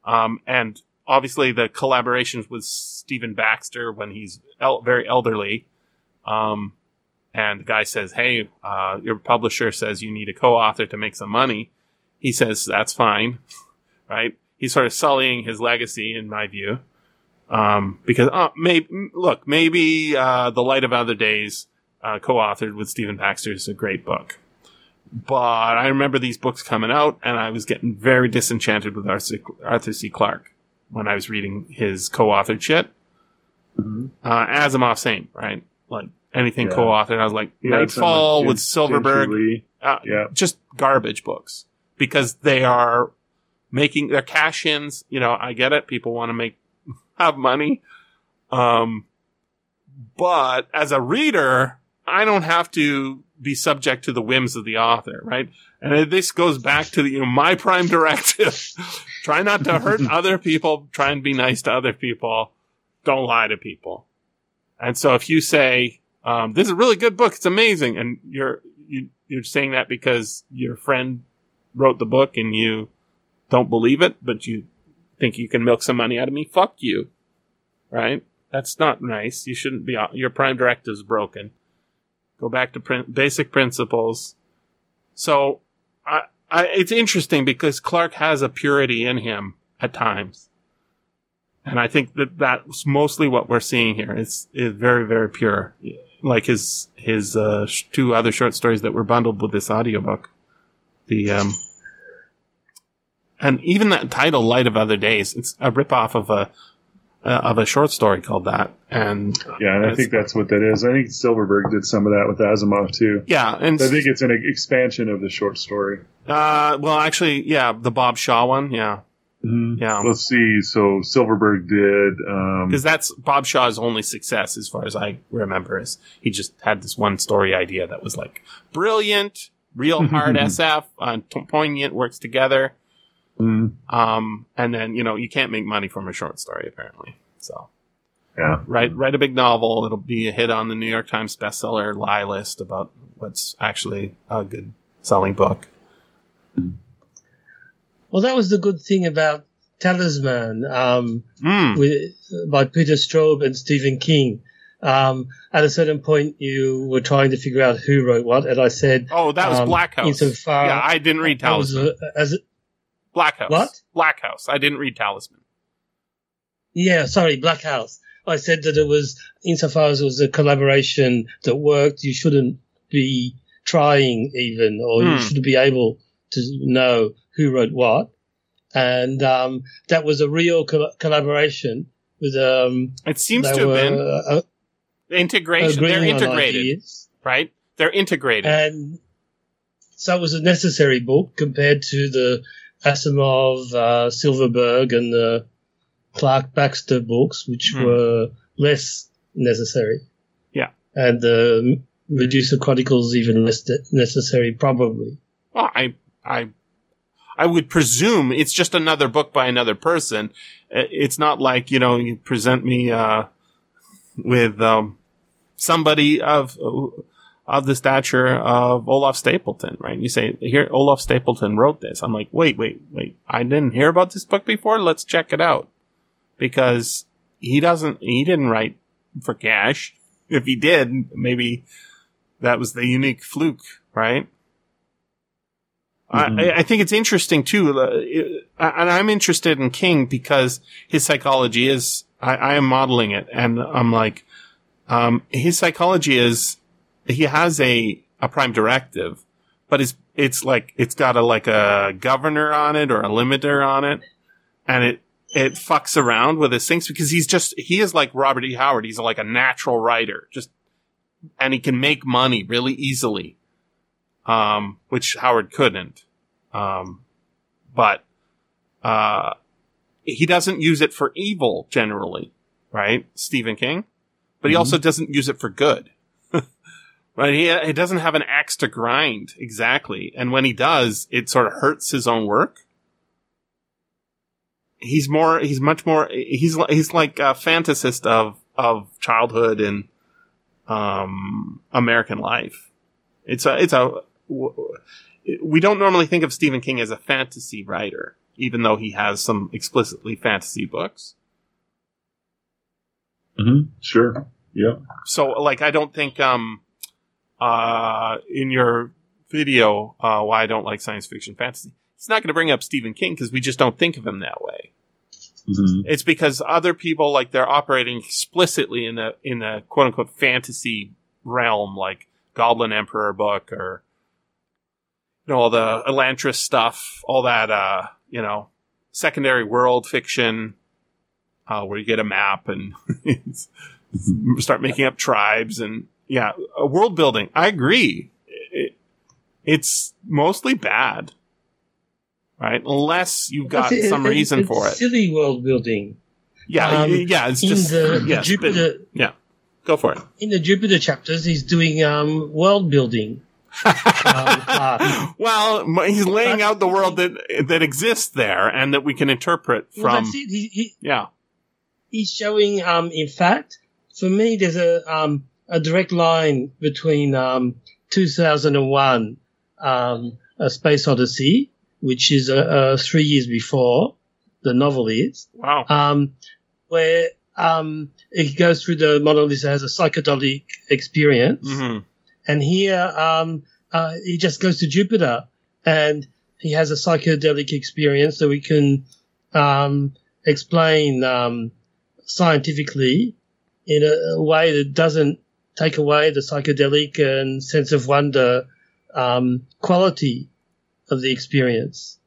um, and obviously the collaborations with Stephen Baxter when he's el- very elderly. Um, and the guy says, "Hey, uh, your publisher says you need a co-author to make some money." He says, "That's fine," right? He's sort of sullying his legacy, in my view, um, because uh, maybe look, maybe uh, the Light of Other Days, uh, co-authored with Stephen Baxter, is a great book. But I remember these books coming out, and I was getting very disenchanted with Arthur C. Clarke when I was reading his co-authored shit. Mhm. Uh, Asimov, same, right? Like anything Yeah. co-authored, I was like some Nightfall with Silverberg, uh, Yeah. just garbage books because they are making their cash-ins. You know, I get it. People want to make have money, um, but as a reader, I don't have to be subject to the whims of the author, right? And this goes back to the, you know, my prime directive. try not to hurt other people. Try and be nice to other people. Don't lie to people. And so if you say, um, this is a really good book, it's amazing, and you're, you, you're saying that because your friend wrote the book and you don't believe it, but you think you can milk some money out of me, fuck you. Right? That's not nice. You shouldn't be, your prime directive is broken. Go back to prin- basic principles. So, I, I, it's interesting because Clarke has a purity in him at times. And I think that that's mostly what we're seeing here. It's, it's very, very pure. Like his, his, uh, two other short stories that were bundled with this audiobook. The, um, and even that title, Light of Other Days, it's a ripoff of a, uh, of a short story called that. And, Yeah, and I think that's what that is. I think Silverberg did some of that with Asimov too. yeah, and, I think it's an expansion of the short story. uh, well, actually, yeah, the Bob Shaw one, yeah. Yeah. Let's see. So Silverberg did. Um, because that's Bob Shaw's only success, as far as I remember. Is he just had this one story idea that was like brilliant, real hard SF, uh, t- poignant, works together. Mm, Um, and then you know you can't make money from a short story apparently. So yeah. write write a big novel. It'll be a hit on the New York Times bestseller lie list about what's actually a good selling book. Well, that was the good thing about Talisman um, Mm. with, by Peter Straub and Stephen King. Um, at a certain point, you were trying to figure out who wrote what, and I said, Oh, that was um, Black House. insofar- yeah, I didn't read that was Talisman. a, as a, Black House. What? Black House. I didn't read Talisman. Yeah, sorry, Black House. I said that it was, insofar as it was a collaboration that worked, you shouldn't be trying even, or you Hmm. shouldn't be able to know who wrote what, and um, that was a real col- collaboration with um. It seems to have been uh, integration. They're integrated, right? They're integrated. and so it was a necessary book compared to the Asimov, uh, Silverberg, and the Clarke Baxter books, which Hmm. were less necessary. Yeah. and the Medusa Chronicles even less ne- necessary, probably. Well, I, I, I would presume it's just another book by another person. Uh, It's not like you know you present me uh, with um, somebody of of the stature of Olaf Stapledon, right? You say here Olaf Stapledon wrote this. I'm like, wait, wait, wait. I didn't hear about this book before. Let's check it out because he doesn't. He didn't write for cash. If he did, maybe that was the unique fluke, right? Mhm. I, I think it's interesting too, uh, it- and I'm interested in King because his psychology is. I, I am modeling it, and I'm like, um, his psychology is he has a a prime directive, but it's it's like it's got a like a governor on it or a limiter on it, and it it fucks around with his things because he's just he is like Robert E. Howard. He's like a natural writer, just and he can make money really easily, um, which Howard couldn't. Um, but uh, he doesn't use it for evil generally, right? Stephen King, but he Mhm. also doesn't use it for good. Right, he, he doesn't have an axe to grind exactly, and when he does, it sort of hurts his own work he's more he's much more he's he's like a fantasist of of childhood and um American life. It's a it's a, we don't normally think of Stephen King as a fantasy writer, even though he has some explicitly fantasy books. hmm Sure. Yeah. So like I don't think um uh in your video uh why I don't like science fiction fantasy. It's not going to bring up Stephen King because we just don't think of him that way. hmm It's because other people like they're operating explicitly in the in the quote unquote fantasy realm, like Goblin Emperor book or you know all the Elantris stuff, all that uh you know secondary world fiction, uh, where you get a map and start making up tribes and yeah, world building. I agree. It, it's mostly bad, right? Unless you've got It's- some it- reason for it. Silly world building. Yeah, Um, yeah, it's just the, the yes, but- Jupiter yeah, go for it. in the Jupiter chapters, he's doing um, world building. uh, well, he's laying out the world that that exists there and that we can interpret Well, from. that's it. He, he, Yeah, he's showing, um, in fact, for me, there's a um, a direct line between um, 2001, um, A Space Odyssey, which is uh, uh, three years before the novel is, wow. um, where um, it goes through the monolith has a psychedelic experience. hmm And here, um, uh, he just goes to Jupiter and he has a psychedelic experience that we can um, explain um, scientifically in a way that doesn't take away the psychedelic and sense of wonder um, quality of the experience.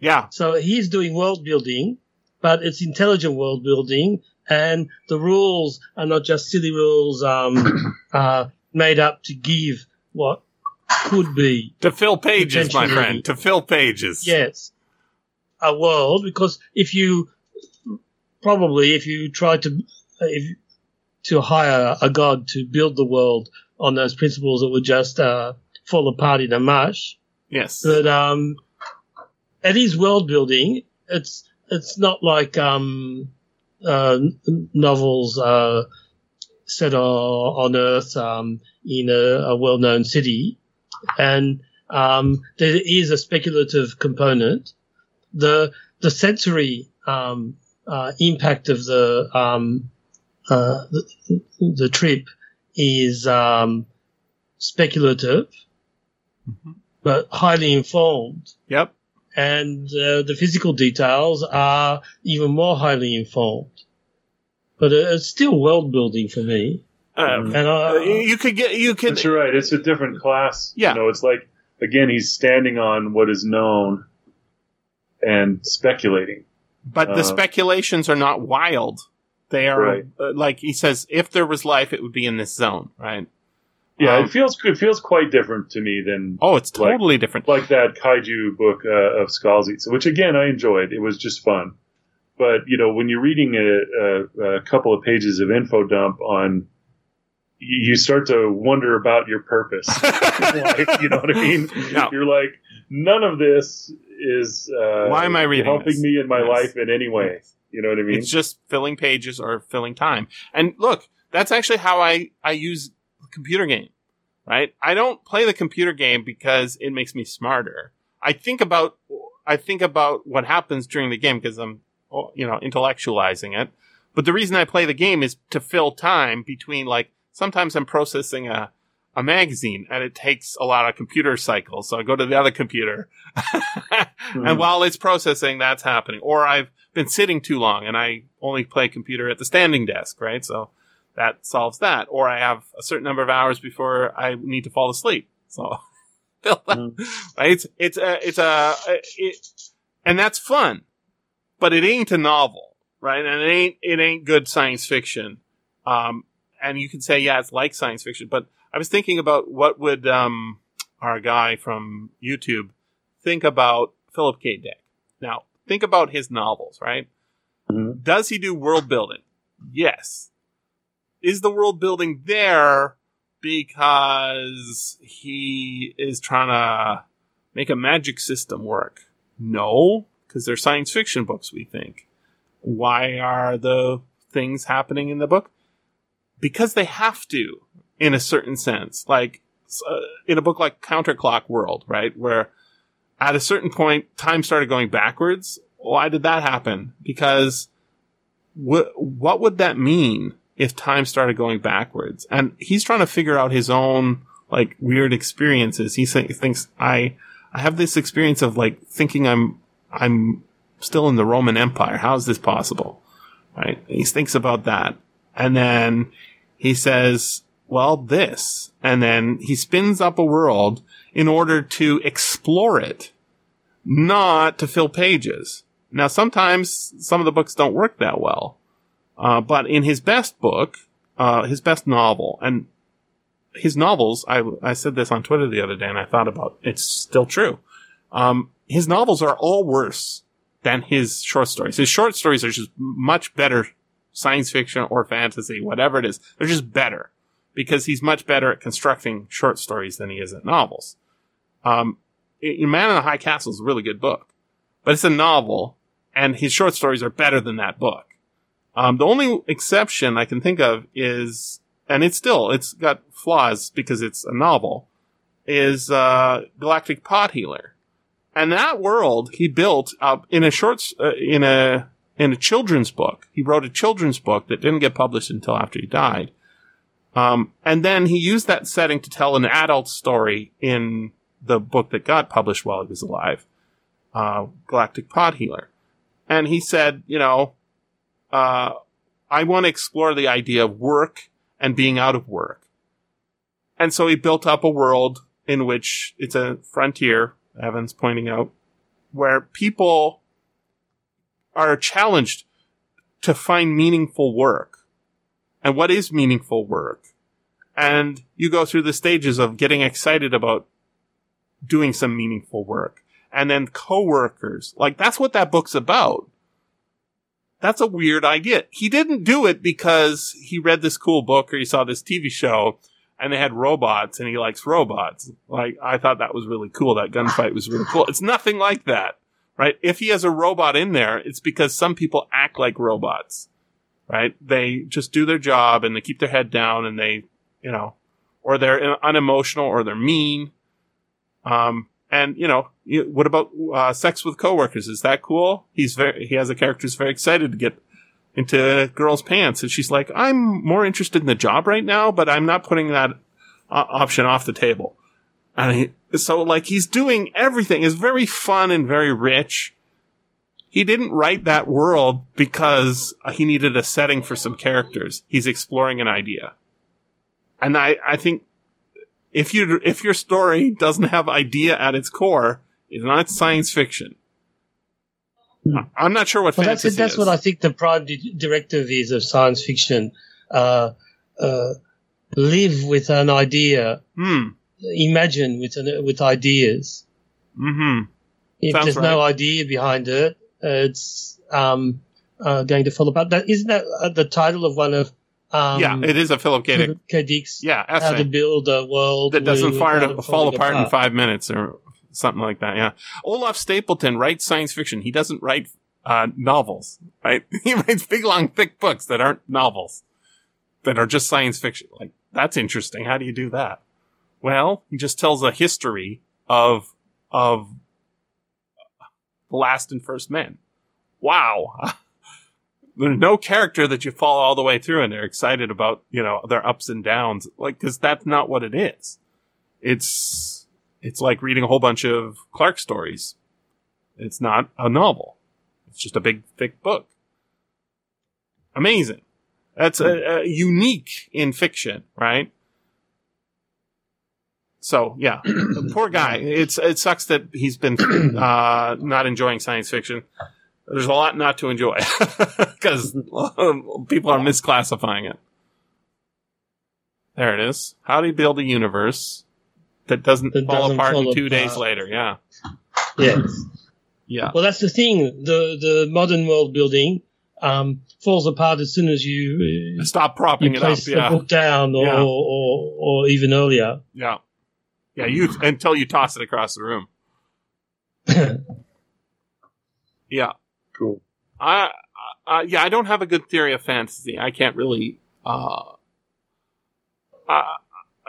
Yeah, So he's doing world building, but it's intelligent world building, and the rules are not just silly rules um, uh, made up to give what could be, to fill pages, my friend. To fill pages. yes, a world. Because if you probably if you try to if to hire a god to build the world on those principles, that would just uh, fall apart in a mush. Yes. But um, it is world building. It's it's not like um, uh, novels uh, set on, on Earth um, in a, a well known city, and um, there is a speculative component. The the sensory um, uh, impact of the um, uh, the, the trip is um, speculative, Mhm. but highly informed Yep. and uh, the physical details are even more highly informed. But uh, it's still world building for me, Uh, and I, you could get you could But you're right. It's a different class. Yeah. You know, it's like again, he's standing on what is known and speculating. But the Uh, speculations are not wild. They are Right. uh, like he says, if there was life, it would be in this zone, right? Yeah, Um, it feels it feels quite different to me than Oh, it's Like- totally different. like that kaiju book uh, of Scalzi's, which again I enjoyed. It was just fun. But you know, when you're reading a, a, a couple of pages of info dump on, you start to wonder about your purpose. life, you know what I mean? No. You're like, none of this is uh, Why am I reading helping this? me in my Yes. life in any way. You know what I mean? It's just filling pages or filling time. And look, that's actually how I, I use the computer game, right? I don't play the computer game because it makes me smarter. I think about, I think about what happens during the game because I'm, you know, intellectualizing it. But the reason I play the game is to fill time between like, sometimes I'm processing a, a magazine and it takes a lot of computer cycles. So I go to the other computer Mhm. and while it's processing, that's happening. Or I've been sitting too long and I only play computer at the standing desk, right? So that solves that. Or I have a certain number of hours before I need to fall asleep. So that. Right? It's, it's a, it's a, it, and that's fun, but it ain't a novel, right? And it ain't, it ain't good science fiction. Um, and you can say, yeah, it's like science fiction, but I was thinking about what would, um, our guy from YouTube think about Philip K. Dick. Now, think about his novels, right? Mhm. Does he do world building? Yes. Is the world building there because he is trying to make a magic system work? No, because they're science fiction books, we think. Why are the things happening in the book? Because they have to, in a certain sense. Like, uh, in a book like Counterclock World, right? Where at a certain point, time started going backwards. Why did that happen? Because wh- what would that mean if time started going backwards? And he's trying to figure out his own like weird experiences. He th- thinks I I have this experience of like thinking I'm I'm still in the Roman Empire. How is this possible? Right? He thinks about that, and then he says, "Well, this," and then he spins up a world in order to explore it, not to fill pages. Now, sometimes some of the books don't work that well, uh, but in his best book, uh, his best novel, and his novels, I, I said this on Twitter the other day, and I thought about it's still true. Um, his novels are all worse than his short stories. His short stories are just much better science fiction or fantasy, whatever it is. They're just better because he's much better at constructing short stories than he is at novels. Um, Man in the High Castle is a really good book, but it's a novel, and his short stories are better than that book. Um, the only exception I can think of is, and it's still, it's got flaws because it's a novel, is, uh, Galactic Pot Healer. And that world he built up in a short, uh, in a, in a children's book. He wrote a children's book that didn't get published until after he died. Um, and then he used that setting to tell an adult story in the book that got published while he was alive, uh, Galactic Pot Healer. And he said, you know, uh, I want to explore the idea of work and being out of work. And so he built up a world in which it's a frontier, Evan's pointing out, where people are challenged to find meaningful work. And what is meaningful work? And you go through the stages of getting excited about doing some meaningful work. And then coworkers. Like that's what that book's about. That's a weird idea. He didn't do it because he read this cool book or he saw this TV show and they had robots and he likes robots. Like I thought that was really cool. That gunfight was really cool. It's nothing like that, right? If he has a robot in there, it's because some people act like robots, right? They just do their job and they keep their head down and they, you know, or they're unemotional or they're mean. Um, and you know, what about uh, sex with coworkers? Is that cool? He's very he has a character who's very excited to get into a girl's pants, and she's like, "I'm more interested in the job right now, but I'm not putting that uh, option off the table." And he, so, like, he's doing everything. is very fun and very rich. He didn't write that world because he needed a setting for some characters. He's exploring an idea, and I I think if you if your story doesn't have idea at its core, it's not science fiction. Hmm. I'm not sure what Well, that's that's is. what I think the prime di- directive is of science fiction. Uh, uh, live with an idea, Hmm. imagine with an, with ideas. Hmm. If Sounds there's no idea behind it, it's um, uh, going to fall apart. That isn't that uh, the title of one of um, yeah, it is a Philip K. Dick. K. Dick's Yeah, How to Build a World that doesn't fire to fall falling apart in five minutes or something like that. Yeah, Olaf Stapledon writes science fiction. He doesn't write uh, novels, right? He writes big, long, thick books that aren't novels, that are just science fiction. Like that's interesting. How do you do that? Well, he just tells a history of of the last and first men. Wow. There's no character that you follow all the way through and they're excited about, you know, their ups and downs. Like, cause that's not what it is. It's, it's like reading a whole bunch of Clarke stories. It's not a novel. It's just a big, thick book. Amazing. That's a, a unique in fiction, right? So yeah, poor guy. It's it sucks that he's been uh, not enjoying science fiction. There's a lot not to enjoy because people are misclassifying it. There it is. How do you build a universe that doesn't That fall doesn't apart fall in two days later? Yeah, Yes. yeah, Well, that's the thing. The the modern world building um, falls apart as soon as you Stop propping you it up. place the book down, or, Yeah. or or even earlier. yeah, yeah. You until you toss it across the room. Yeah. Cool. I, uh, yeah, I don't have a good theory of fantasy. I can't really, uh, uh,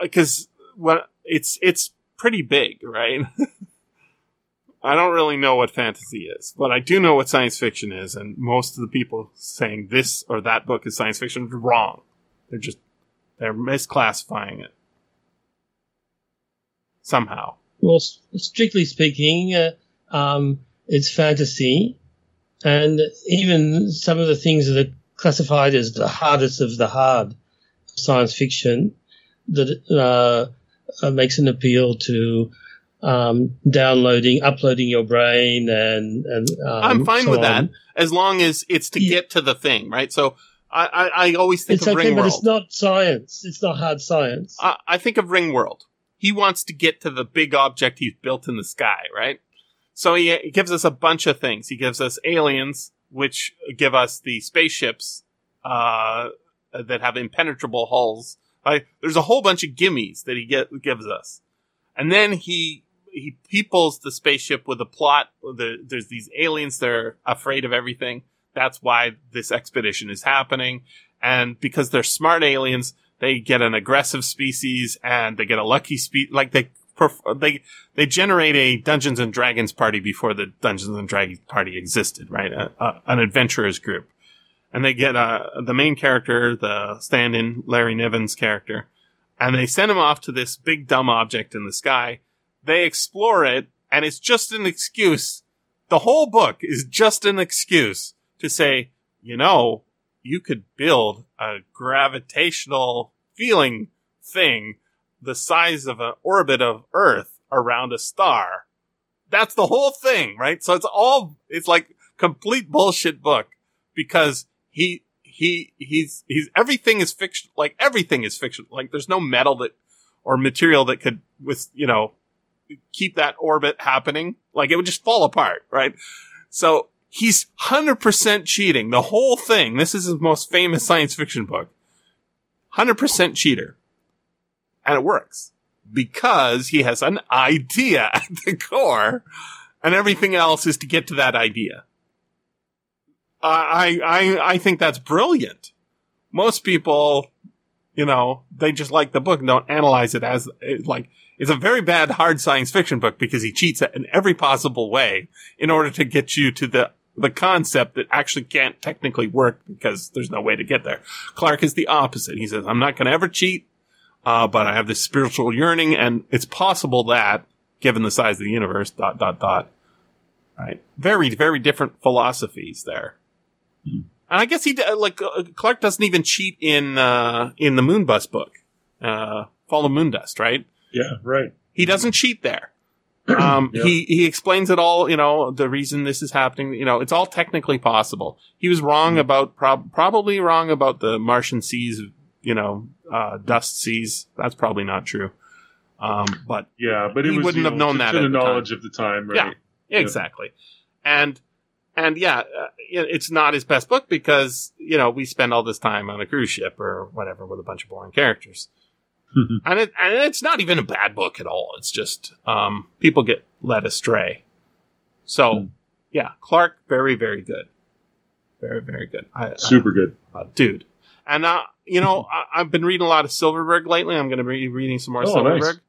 because what it's it's pretty big, right? I don't really know what fantasy is, but I do know what science fiction is, and most of the people saying this or that book is science fiction are wrong. They're just they're misclassifying it somehow. Well, strictly speaking, uh, um, it's fantasy, and even some of the things that are classified as the hardest of the hard science fiction that uh, uh, makes an appeal to um, downloading, uploading your brain, and and um, I'm fine so with that as long as it's to Yeah. get to the thing, right? So I, I, I always think It's of okay, Ringworld. but it's not science. It's not hard science. I, I think of Ringworld. He wants to get to the big object he's built in the sky, right? So he, he gives us a bunch of things. He gives us aliens, which give us the spaceships uh, that have impenetrable hulls. Like, there's a whole bunch of gimmies that he get, gives us, and then he he peoples the spaceship with a plot. The, there's these aliens that are afraid of everything. That's why this expedition is happening, and because they're smart aliens, they get an aggressive species and they get a lucky species. Like they, perf- they, they generate a Dungeons and Dragons party before the Dungeons and Dragons party existed, right? A, a, an adventurers group. And they get, uh, the main character, the stand-in Larry Niven's character, and they send him off to this big dumb object in the sky. They explore it and it's just an excuse. The whole book is just an excuse to say, you know, you could build a gravitational feeling thing the size of an orbit of Earth around a star. That's the whole thing, right? So it's all, it's like complete bullshit book because he, he, he's, he's, everything is fiction, like everything is fiction. Like there's no metal that, or material that could, with, you know, keep that orbit happening. Like it would just fall apart, right? So he's 100% cheating. The whole thing. This is his most famous science fiction book. 100% cheater. And it works because he has an idea at the core and everything else is to get to that idea. I, I, I think that's brilliant. Most people, you know, they just like the book and don't analyze it as like, it's a very bad hard science fiction book because he cheats in every possible way in order to get you to the the concept that actually can't technically work because there's no way to get there. Clarke is the opposite. He says, "I'm not going to ever cheat, uh, but I have this spiritual yearning, and it's possible that, given the size of the universe, dot dot dot." Right? Very very different philosophies there. And I guess he like uh, Clarke doesn't even cheat in uh, in the Moonbus book, uh, Fall of Moondust, right? Yeah, right. He doesn't cheat there. Um, Yeah. he, he explains it all, you know, the reason this is happening, you know, it's all technically possible. He was wrong Mm. about, prob- probably wrong about the Martian seas, you know, uh, dust seas. That's probably not true. Um, but Yeah, but it He was wouldn't you have know, known that to the the time. knowledge of the time, right? Yeah. Exactly. And, and yeah, uh, it's not his best book because, you know, we spend all this time on a cruise ship or whatever with a bunch of boring characters. and it, and it's not even a bad book at all. It's just, um, people get led astray. So, Hmm. yeah, Clarke, very, very good. Very, very good. I, Super good. uh, dude. And, uh, you know, I, I've been reading a lot of Silverberg lately. I'm going to be reading some more Oh, Silverberg. nice.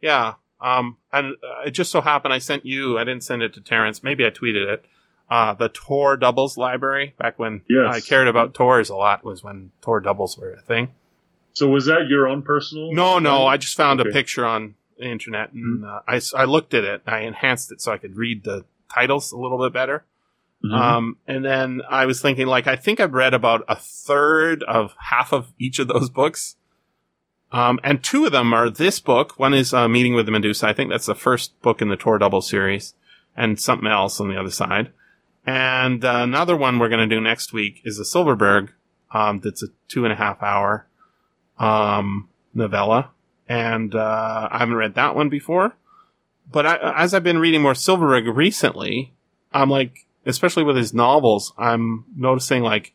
Yeah. Um, and uh, it just so happened I sent you, I didn't send it to Terence. Maybe I tweeted it. Uh, the Tor doubles library back when Yes. I cared about Tors a lot was when Tor doubles were a thing. So was that your own personal? No, no, I just found a picture on the internet and uh, I, I looked at it. I enhanced it so I could read the titles a little bit better. Mhm. Um, and then I was thinking, like, I think I've read about a third of half of each of those books. Um, and two of them are this book. One is uh, Meeting with the Medusa. I think that's the first book in the Tor Double series, and something else on the other side. And uh, another one we're going to do next week is a Silverberg. Um, that's a two and a half hour um, novella, and uh, I haven't read that one before. But I, as I've been reading more Silverberg recently, I'm like, especially with his novels, I'm noticing like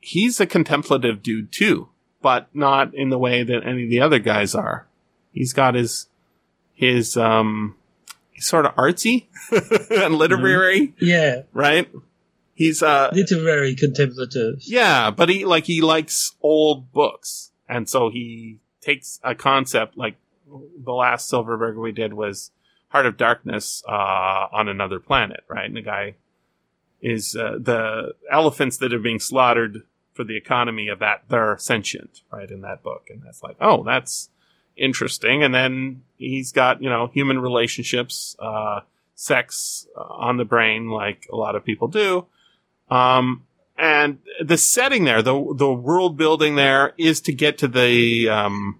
he's a contemplative dude too, but not in the way that any of the other guys are. He's got his his um he's sort of artsy and literary, Yeah, right? He's uh literary contemplative. yeah, but he like he likes old books, and so he takes a concept like the last Silverberg we did was Heart of Darkness uh, on another planet, right? And the guy is uh, the elephants that are being slaughtered for the economy of that they're sentient, right? In that book, and that's like, oh, that's interesting. And then he's got you know human relationships, uh, sex uh, on the brain, like a lot of people do. Um, and the setting there, the the world building there, is to get to the um,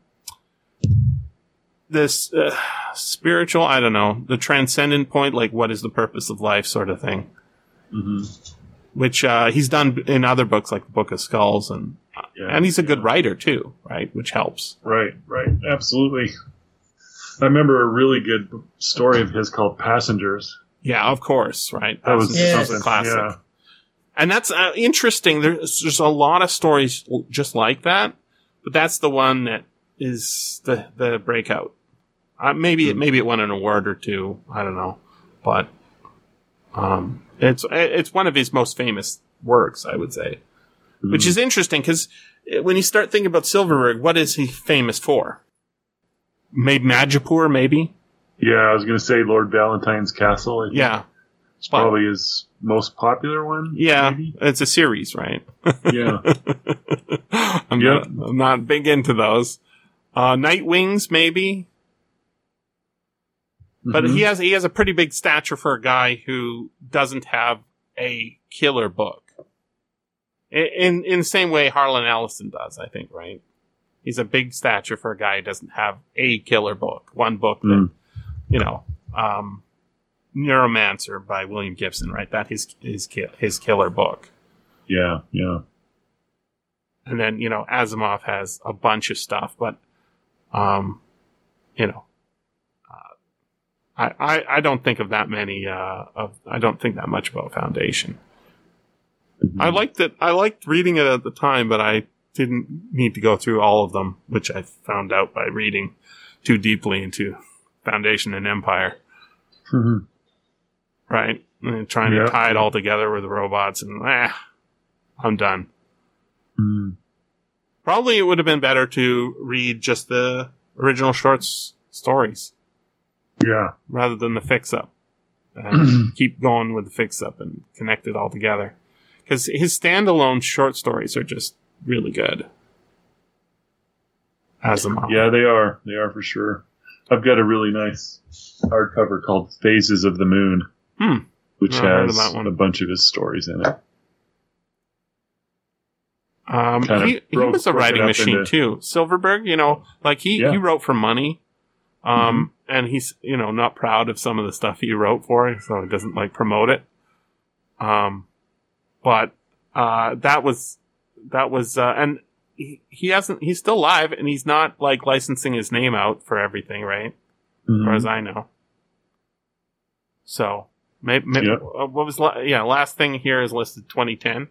this uh, spiritual. I don't know the transcendent point, like what is the purpose of life, sort of thing. Mhm. Which uh, he's done in other books, like the Book of Skulls, and Yeah, and he's a good writer too, right? Which helps. Right, right, absolutely. I remember a really good story of his called Passengers. Yeah, of course, right. That was That's Yeah. a something. classic. Yeah. And that's uh, interesting. There's there's a lot of stories just like that, but that's the one that is the the breakout. Uh, maybe it Hmm. maybe it won an award or two. I don't know, but um, it's it's one of his most famous works, I would say, which Mhm. is interesting because when you start thinking about Silverberg, what is he famous for? Maybe Majipoor, maybe. Yeah, I was going to say Lord Valentine's Castle. I think. Yeah, It's probably his most popular one. yeah. maybe? It's a series, right? Yeah. I'm, Yep. not, I'm not big into those. Uh, Night Wings, maybe, but Mhm. he has he has a pretty big stature for a guy who doesn't have a killer book. In in, in the same way Harlan Ellison does, I think, right? He's a big stature for a guy who doesn't have a killer book, one book that Mm. you know, um, Neuromancer by William Gibson, right? That his his his killer book. Yeah, yeah. and then you know Asimov has a bunch of stuff, but um, you know, uh, I, I I don't think of that many uh of I don't think that much about Foundation. Mhm. I liked it. I liked reading it at the time, but I didn't need to go through all of them, which I found out by reading too deeply into Foundation and Empire, Mhm. Right? And trying Yeah. to tie it all together with the robots, and ah, I'm done. Mhm. Probably it would have been better to read just the original shorts stories Yeah. rather than the fix up and keep going with the fix up and connect it all together. Because his standalone short stories are just really good. Asimov. Yeah, they are. They are for sure. I've got a really nice hardcover called Phases of the Moon, Hmm. which has a bunch of his stories in it. Um, Kind of he, he was a writing machine into- too. Silverberg, you know, like he, Yeah. he wrote for money. Um, and he's, you know, not proud of some of the stuff he wrote for so he doesn't like promote it. Um, but, uh, that was, that was, uh, and he, he hasn't, he's still alive and he's not like licensing his name out for everything, right? As far as I know. So, maybe, Yeah. what was, la- yeah, last thing here is listed 2010,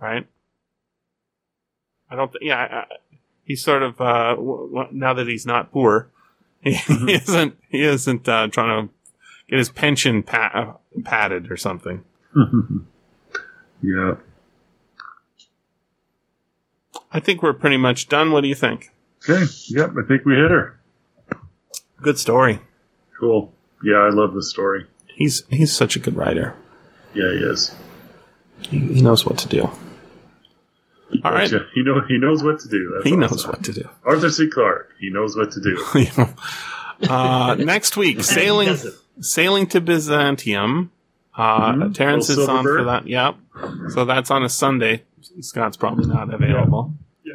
right? I don't, th- yeah, I, I, he's sort of, uh, w- w- now that he's not poor, he, Mm-hmm. isn't, he isn't, uh, trying to get his pension pa- padded or something. yeah. I think we're pretty much done. What do you think? Okay. Yep. I think we hit her. Good story. Cool. Yeah, I love the story. He's, he's such a good writer. Yeah, he is. He, he knows what to do. All right. He know he knows what to do. That's He awesome. knows what to do. Arthur C. Clarke. He knows what to do. uh, next week, sailing sailing to Byzantium. Uh, Mhm. Terence is on for that. Yep. So that's on a Sunday. Scott's probably not available. yeah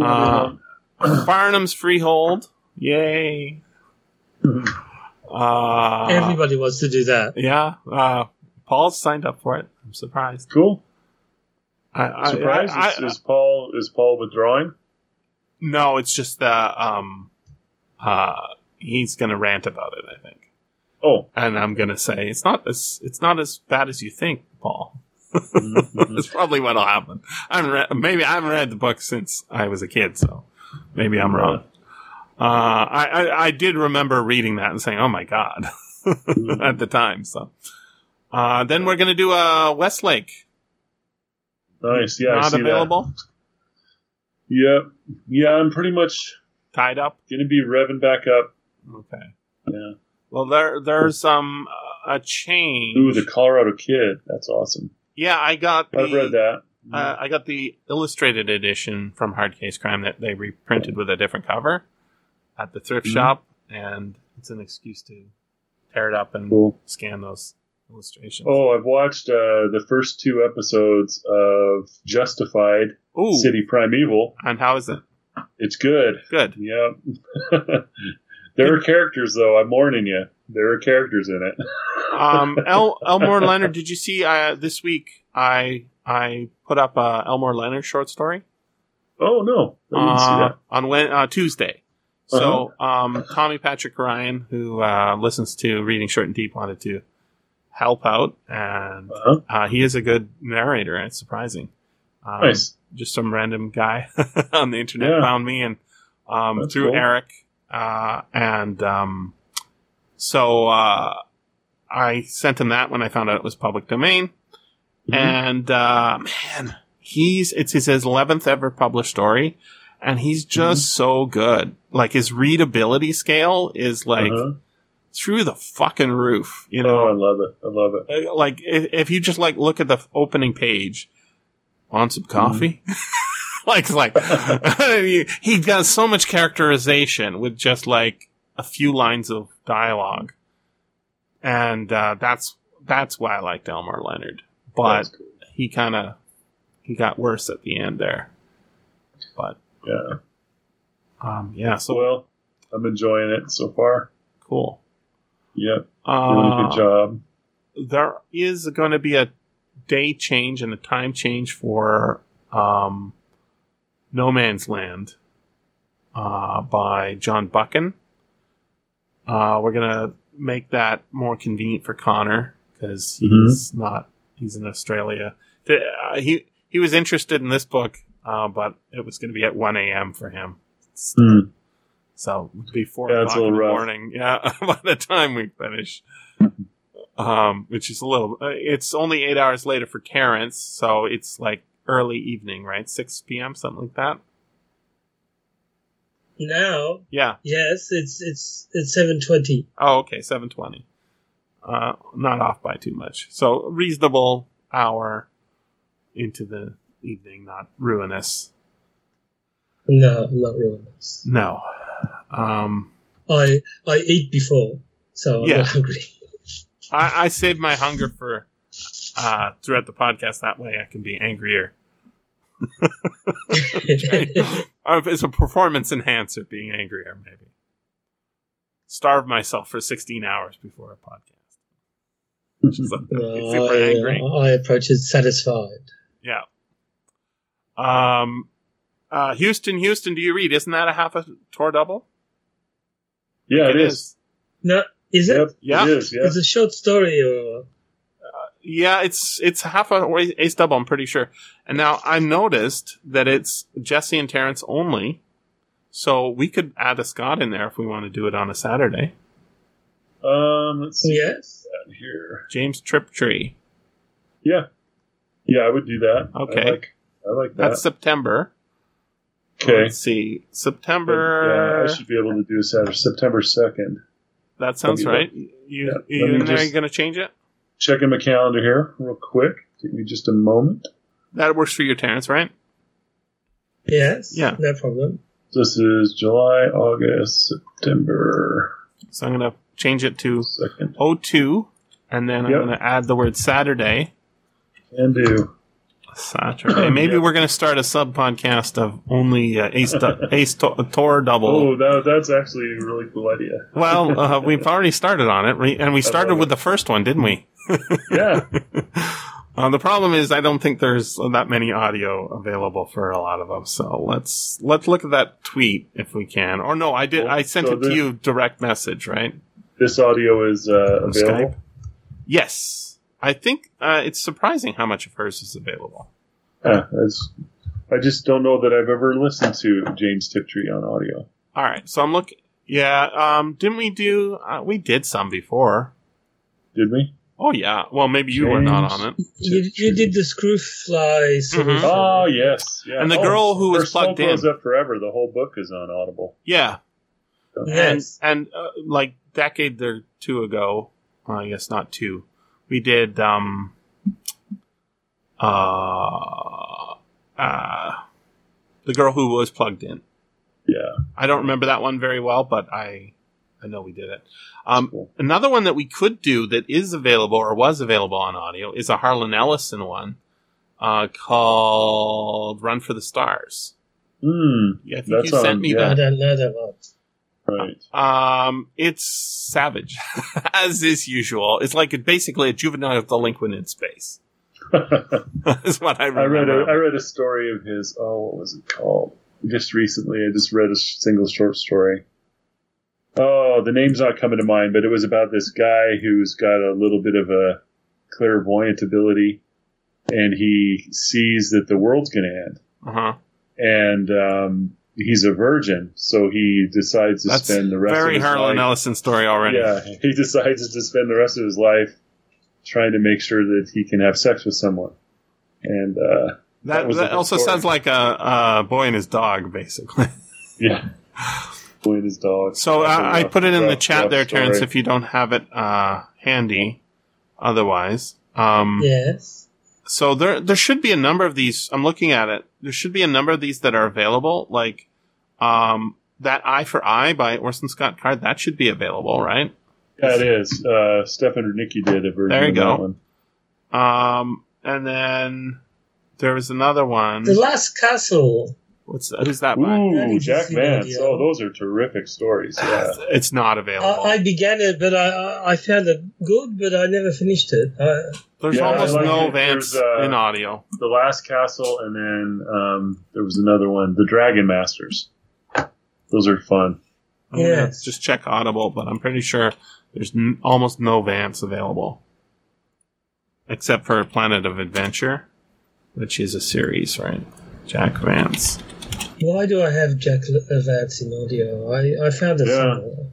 Uh, Farnham's Freehold. Yay. Uh, Everybody wants to do that. yeah. Uh, Paul's signed up for it. I'm surprised. cool. I, I, Surprise? I- is, I- is Paul is Paul withdrawing? no, it's just that um, uh, he's going to rant about it. I think. Oh, and I'm gonna say it's not as it's not as bad as you think, Paul. Mhm. That's probably what'll happen. I haven't read, maybe I haven't read the book since I was a kid, so maybe I'm wrong. Uh, I, I I did remember reading that and saying, "Oh my god," at the time. So uh, then we're gonna do a Westlake. nice. Yeah, I not available. that. Yep. Yeah, I'm pretty much Tied up. gonna be revving back up. Okay. Yeah. Well, there there's um a change. Ooh, the Colorado Kid. That's awesome. yeah, I got. The, I've read that. Uh, I got the illustrated edition from Hard Case Crime that they reprinted with a different cover at the thrift Mhm. shop, and it's an excuse to tear it up and Cool. scan those illustrations. Oh, I've watched uh, the first two episodes of Justified Ooh, City Primeval. and how is it? It's good. Good. Yeah. there are characters, though. I'm warning you. There are characters in it. Um, El- Elmore Leonard, did you see uh, this week? I I put up a Elmore Leonard short story oh no, I didn't see uh, that. on Wed- uh, Tuesday. So um, Tommy Patrick Ryan, who uh, listens to Reading Short and Deep, wanted to help out, and Uh-huh. Uh, he is a good narrator. It's surprising. Um, Nice. Just some random guy on the internet Yeah. found me and um, through cool. Eric. Uh, and um, so uh, I sent him that when I found out it was public domain. Mhm. And uh, man, he's it's his eleventh ever published story, and he's just Mm-hmm. so good. Like his readability scale is like Uh-huh. through the fucking roof. You know, Oh, I love it. I love it. uh, like if, if you just like look at the opening page want some coffee like like he, does so much characterization with just like a few lines of dialogue and uh, that's that's why i liked elmore leonard but cool. he kind of he got worse at the end there but Yeah. um yeah so well, I'm enjoying it so far. cool Yep. uh, Really good job. there is going to be a day change and a time change for um, No Man's Land uh, by John Buchan. Uh, we're going to make that more convenient for Connor because he's not, he's in Australia. Uh, he, he was interested in this book, uh, but it was going to be at 1 a.m. for him. Hmm. So it'd be four Yeah, o'clock in the rough. morning. Yeah, by the time we finish, um, which is a little. Uh, it's only eight hours later for Terence, so it's like early evening, right? Six p.m. something like that. Now, Yeah. yes, it's it's it's seven twenty. Oh, okay, seven twenty. Uh, not off by too much. So reasonable hour into the evening, not ruinous. No, not ruinous. No. Um, I I eat before, so I'm Yeah. not hungry. I, I save my hunger for uh, throughout the podcast. That way, I can be angrier. It's a performance enhancer, being angrier, maybe. starve myself for 16 hours before a podcast. Which is like, No, I, angry. I approach it satisfied. Yeah. Um, uh, Houston, Houston, do you read? Isn't that a half a Tor double? Yeah, it is. No, is it? Yep, Yeah. it is. Yeah. It's a short story, or Yeah, it's it's half a wa- ace double. I'm pretty sure. And now I noticed that it's Jesse and Terence only, so we could add a Scott in there if we want to do it on a Saturday. Um, let's see Yes. here. James Tiptree. Yeah, yeah, I would do that. Okay. I like, that. That's September. okay. Let's see, September. yeah, I should be able to do Saturday, September second. that sounds me right. You, Yeah, you let me in there? just- You gonna change it? Checking my calendar here, real quick. Give me just a moment. That works for you, Terence, right? yes, Yeah. no problem. This is July, August, September So I'm gonna change it to second. 02, and then I'm Yep. gonna add the word Saturday. Can do. Saturday. Maybe we're going to start a sub podcast of only uh, Ace, du- Ace to- Tor double. Oh, that, that's actually a really cool idea. Well, uh, we've already started on it, and we started with it. the first one, didn't we? Yeah. Uh, the problem is, I don't think there's that many audio available for a lot of them. So let's let's look at that tweet if we can. Or no, I did. Well, I sent so it to you direct message, right? This audio is uh, available. Skype? Yes, I think uh, it's surprising how much of hers is available. Yeah, that's, I just don't know that I've ever listened to James Tiptree on audio. All right, so I'm looking. Yeah, um, didn't we do? Uh, we did some before. Did we? Oh yeah. Well, maybe you were not on it. You, you did the screw fly sort Mhm. Oh yes, yeah. And the Oh, girl who was plugged in. Goes Up Forever. The whole book is on Audible. Yeah, Yes. and and uh, like decade or two ago, well, I guess not two. We did um uh uh the girl who was plugged in. Yeah, I don't remember that one very well, but I I know we did it. Um, Cool. Another one that we could do that is available or was available on audio is a Harlan Ellison one uh, called "Run for the Stars." Hmm. Yeah, I think That's you sent on- me yeah. I don't know that one. Right. Um, it's savage, as is usual. It's like basically a juvenile delinquent in space. is what I I read a I read a story of his. Oh, what was it called? Just recently, I just read a single short story. Oh, the name's not coming to mind, but it was about this guy who's got a little bit of a clairvoyant ability, and he sees that the world's going to end, uh-huh. and um, he's a virgin, so he decides to That's spend the rest of very his Harlan life. Ellison story already. Yeah, he decides to spend the rest of his life trying to make sure that he can have sex with someone, and uh, That, That was that also story. sounds like a, a boy and his dog, basically. Yeah. Boy and his dog. So That's a uh, I put it in the chat rough there, Terence, if you don't have it uh, handy. Otherwise, um, Yes. So there there should be a number of these. I'm looking at it. There should be a number of these that are available. Like um, that Eye for Eye by Orson Scott Card. That should be available, right? That is. Uh, Stefan Rudnicki did a version There you of go. that one. Um, and then there was another one. The Last Castle. What's who's that by? Ooh, Jack Vance. Oh, those are terrific stories. Yeah. It's not available. I, I began it, but I, I I found it good, but I never finished it. I, There's Yeah, almost like no it. Vance uh, in audio. the Last Castle, and then um, there was another one, The Dragon Masters. Those are fun. I'm gonna just check Audible, but I'm pretty sure there's n- almost no Vance available, except for Planet of Adventure, which is a series, right? Jack Vance. Why do I have Jack L- Vance in audio? I, I found it Yeah. somewhere.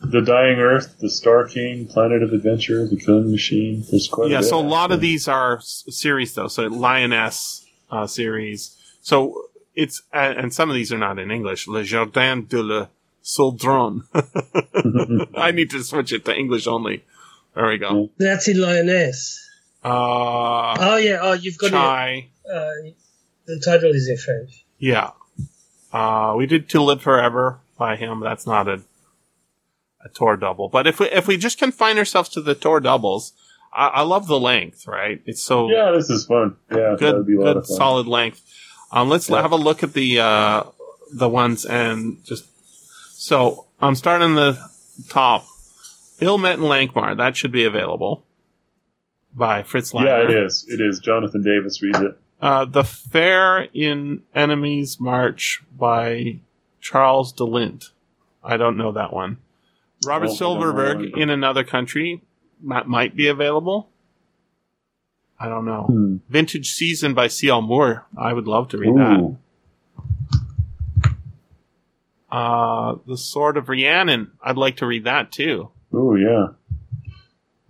The Dying Earth, The Star King, Planet of Adventure, The Killing Machine. There's quite Yeah, a bit. so a lot of these are series though. So Lyonesse uh, series. So it's and and some of these are not in English. Le Jardin de le Suldrun. I need to switch it to English only. There we go. That's in Lyonesse. Uh, Oh yeah. Oh, you've got Chai. it. Uh, the title is in French. Yeah. Uh, we did To Live Forever by him. That's not a a Tor double. But if we if we just confine ourselves to the Tor doubles, I, I love the length. Right? It's so yeah, this is fun. Yeah, good, be a lot good, of fun. solid length. Um, let's Yeah. have a look at the uh, the ones and just so I'm starting the top. Ill Met and Lankhmar, that should be available by Fritz Leiber. Yeah, it is. It is. Jonathan Davis reads it. Uh, the Fair in Emain Macha by Charles DeLint. I don't know that one. Robert Oh, I don't know Silverberg in another country that might be available. I don't know. Hmm. Vintage Season by C.L. Moore. I would love to read that. Uh, The Sword of Rhiannon. I'd like to read that too. Ooh, yeah.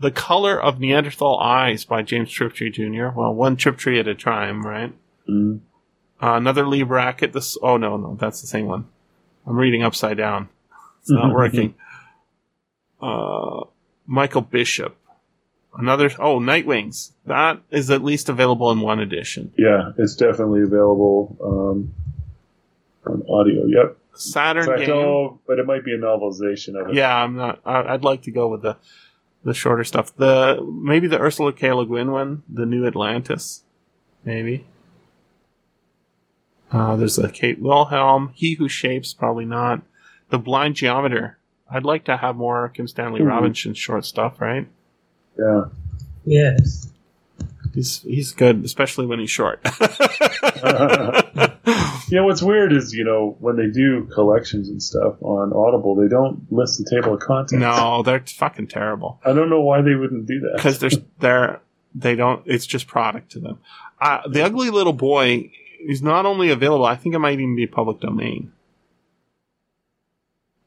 The Color of Neanderthal Eyes by James Tiptree Jr. Well, one Tiptree at a time, right? Mm. Uh, another Leigh Brackett. This. Oh no, no, that's the same one. I'm reading upside down. It's not working. Uh, Michael Bishop. Another. Oh, Nightwings. That is at least available in one edition. Yeah, it's definitely available um, on audio. Yep. Saturn fact, game. oh, but it might be a novelization of it. Yeah, I'm not. I, I'd like to go with the the shorter stuff. The maybe the Ursula K. Le Guin one, the New Atlantis, maybe. Uh, there's a Kate Wilhelm, He Who Shapes, probably not. The Blind Geometer. I'd like to have more Kim Stanley Mhm. Robinson short stuff, right? Yeah. Yes. He's he's good, especially when he's short. Yeah, what's weird is, you know, when they do collections and stuff on Audible, they don't list the table of contents. no, they're fucking terrible. I don't know why they wouldn't do that. because there's they're they don't it's just product to them uh, the ugly little boy is not only available i think it might even be public domain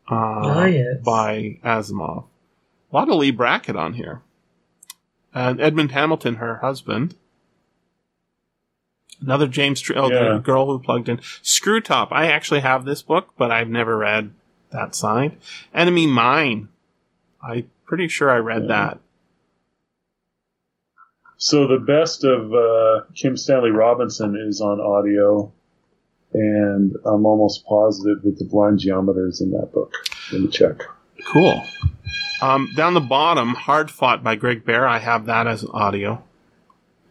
uh, Ah, yes. by asimov a lot of leigh brackett on here and edmund hamilton her husband another james oh Yeah. the girl who plugged in Screwtop. i actually have this book but i've never read that side enemy mine i'm pretty sure i read Yeah. that So the best of uh, Kim Stanley Robinson is on audio, and I'm almost positive that the blind geometer is in that book. Let me check. Cool. Um, down the bottom, Hard Fought by Greg Bear. I have that as audio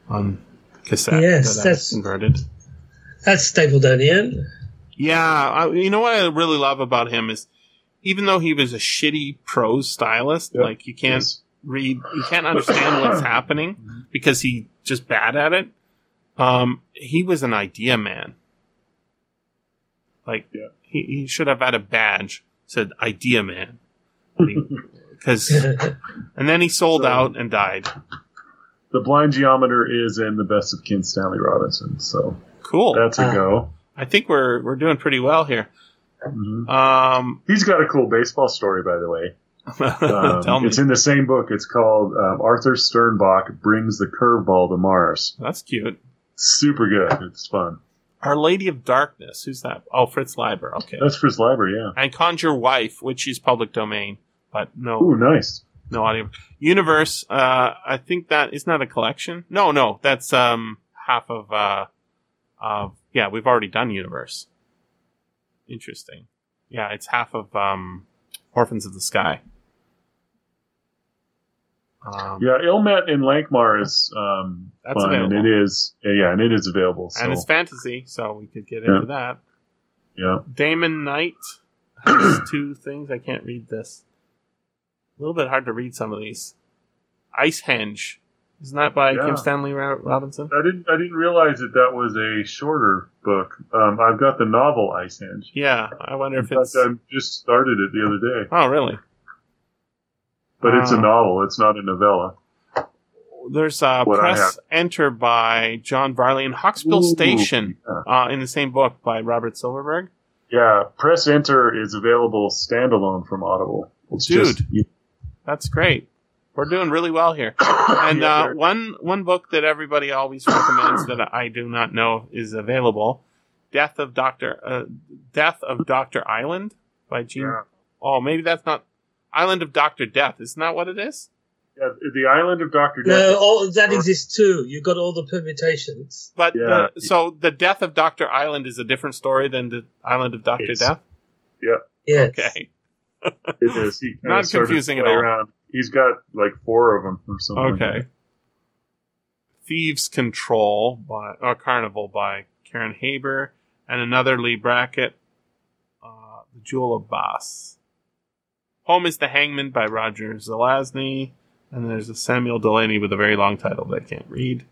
on cassette. Yes, that I that's- converted. That's Stapledonian. Yeah, I, you know what I really love about him is, even though he was a shitty prose stylist, Yep. like you can't Yes. read, you can't understand what's happening because he's just bad at it. Um, he was an idea man. Like Yeah. he, he should have had a badge said idea man because and then he sold So- out and died. The blind geometer is in the best of Kim Stanley Robinson, so Cool. that's a go. I think we're we're doing pretty well here. Mhm. Um, He's got a cool baseball story, by the way. Um, tell me. It's in the same book. It's called um, Arthur Sternbach Brings the Curveball to Mars. That's cute. Super good. It's fun. Our Lady of Darkness. Who's that? Oh, Fritz Leiber. Okay. That's Fritz Leiber, yeah. and Conjure Wife, which is public domain, but no Ooh, nice. No audio. Universe. Uh, I think that isn't a collection. No, no, that's um half of uh of yeah. We've already done Universe. Interesting. Yeah, it's half of um Orphans of the Sky. Um, Yeah, Ill Met in Lankhmar is um, That's fun, and available. it is yeah, and it is available. So and it's fantasy, so we could get Yeah. into that. yeah, Damon Knight has two things. I can't read this. A little bit hard to read some of these. Icehenge. Isn't that by Yeah. Kim Stanley Robinson? I didn't I didn't realize that that was a shorter book. Um, I've got the novel Icehenge. Yeah, I wonder In if fact, it's. I just started it the other day, Oh, really? but it's a novel. It's not a novella. There's a What Press Enter by John Varley and Hawksbill Ooh, Station yeah. uh, in the same book by Robert Silverberg. Yeah, Press Enter is available standalone from Audible. It's Dude. just you- That's great. We're doing really well here. And Yeah, uh, one one book that everybody always recommends that I do not know is available, Death of Doctor uh, Death of Doctor Island by Gene. yeah. Oh, maybe that's not Island of Doctor Death. Isn't that what it is? Yeah, the Island of Doctor No, all, that exists too. You've got all the permutations. But Yeah. the, so the Death of Doctor Island is a different story than the Island of Doctor It's- Death. Yes. Okay, It is. He Not confusing at all. Around. He's got like four of them or something. like okay. Thieves Control by or Carnival by Karen Haber and another Leigh Brackett, uh, The Jewel of Bas. Home is the Hangman by Roger Zelazny. And there's a Samuel Delany with a very long title that I can't read.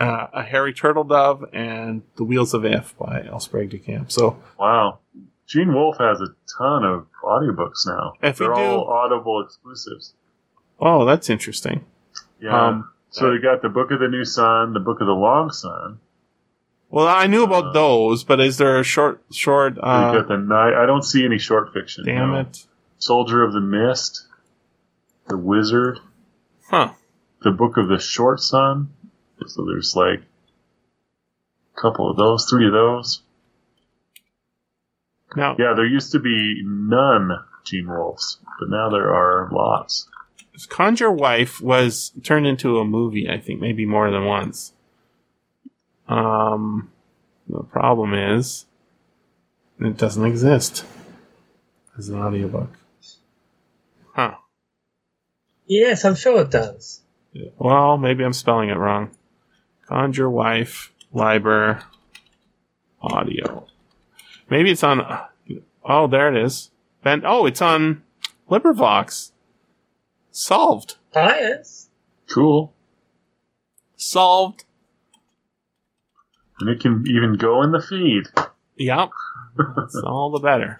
Uh, a Harry Turtledove and The Wheels of If by L. Sprague de Camp. So Wow. Gene Wolfe has a ton of audiobooks now. If They're all Audible exclusives. Oh, that's interesting. Yeah. Um, so we got the Book of the New Sun, the Book of the Long Sun. Well, I knew about Uh, those, but is there a short, short? Uh, got the night. I don't see any short fiction. damn no. it! Soldier of the Mist, The Wizard, Huh? the Book of the Short Sun. So there's like a couple of those, three of those. Now, Yeah, there used to be none Gene wolves, but now there are lots. Conjure Wife was turned into a movie. I think maybe more than once. Um, the problem is it doesn't exist as an audiobook. Huh? Yes, I'm sure it does. Well, maybe I'm spelling it wrong. Conjure Wife Leiber Audio. Maybe it's on. Oh, there it is. Ben. Oh, it's on LibriVox. Solved. Yes. Cool. Solved. And it can even go in the feed. Yep. That's all the better.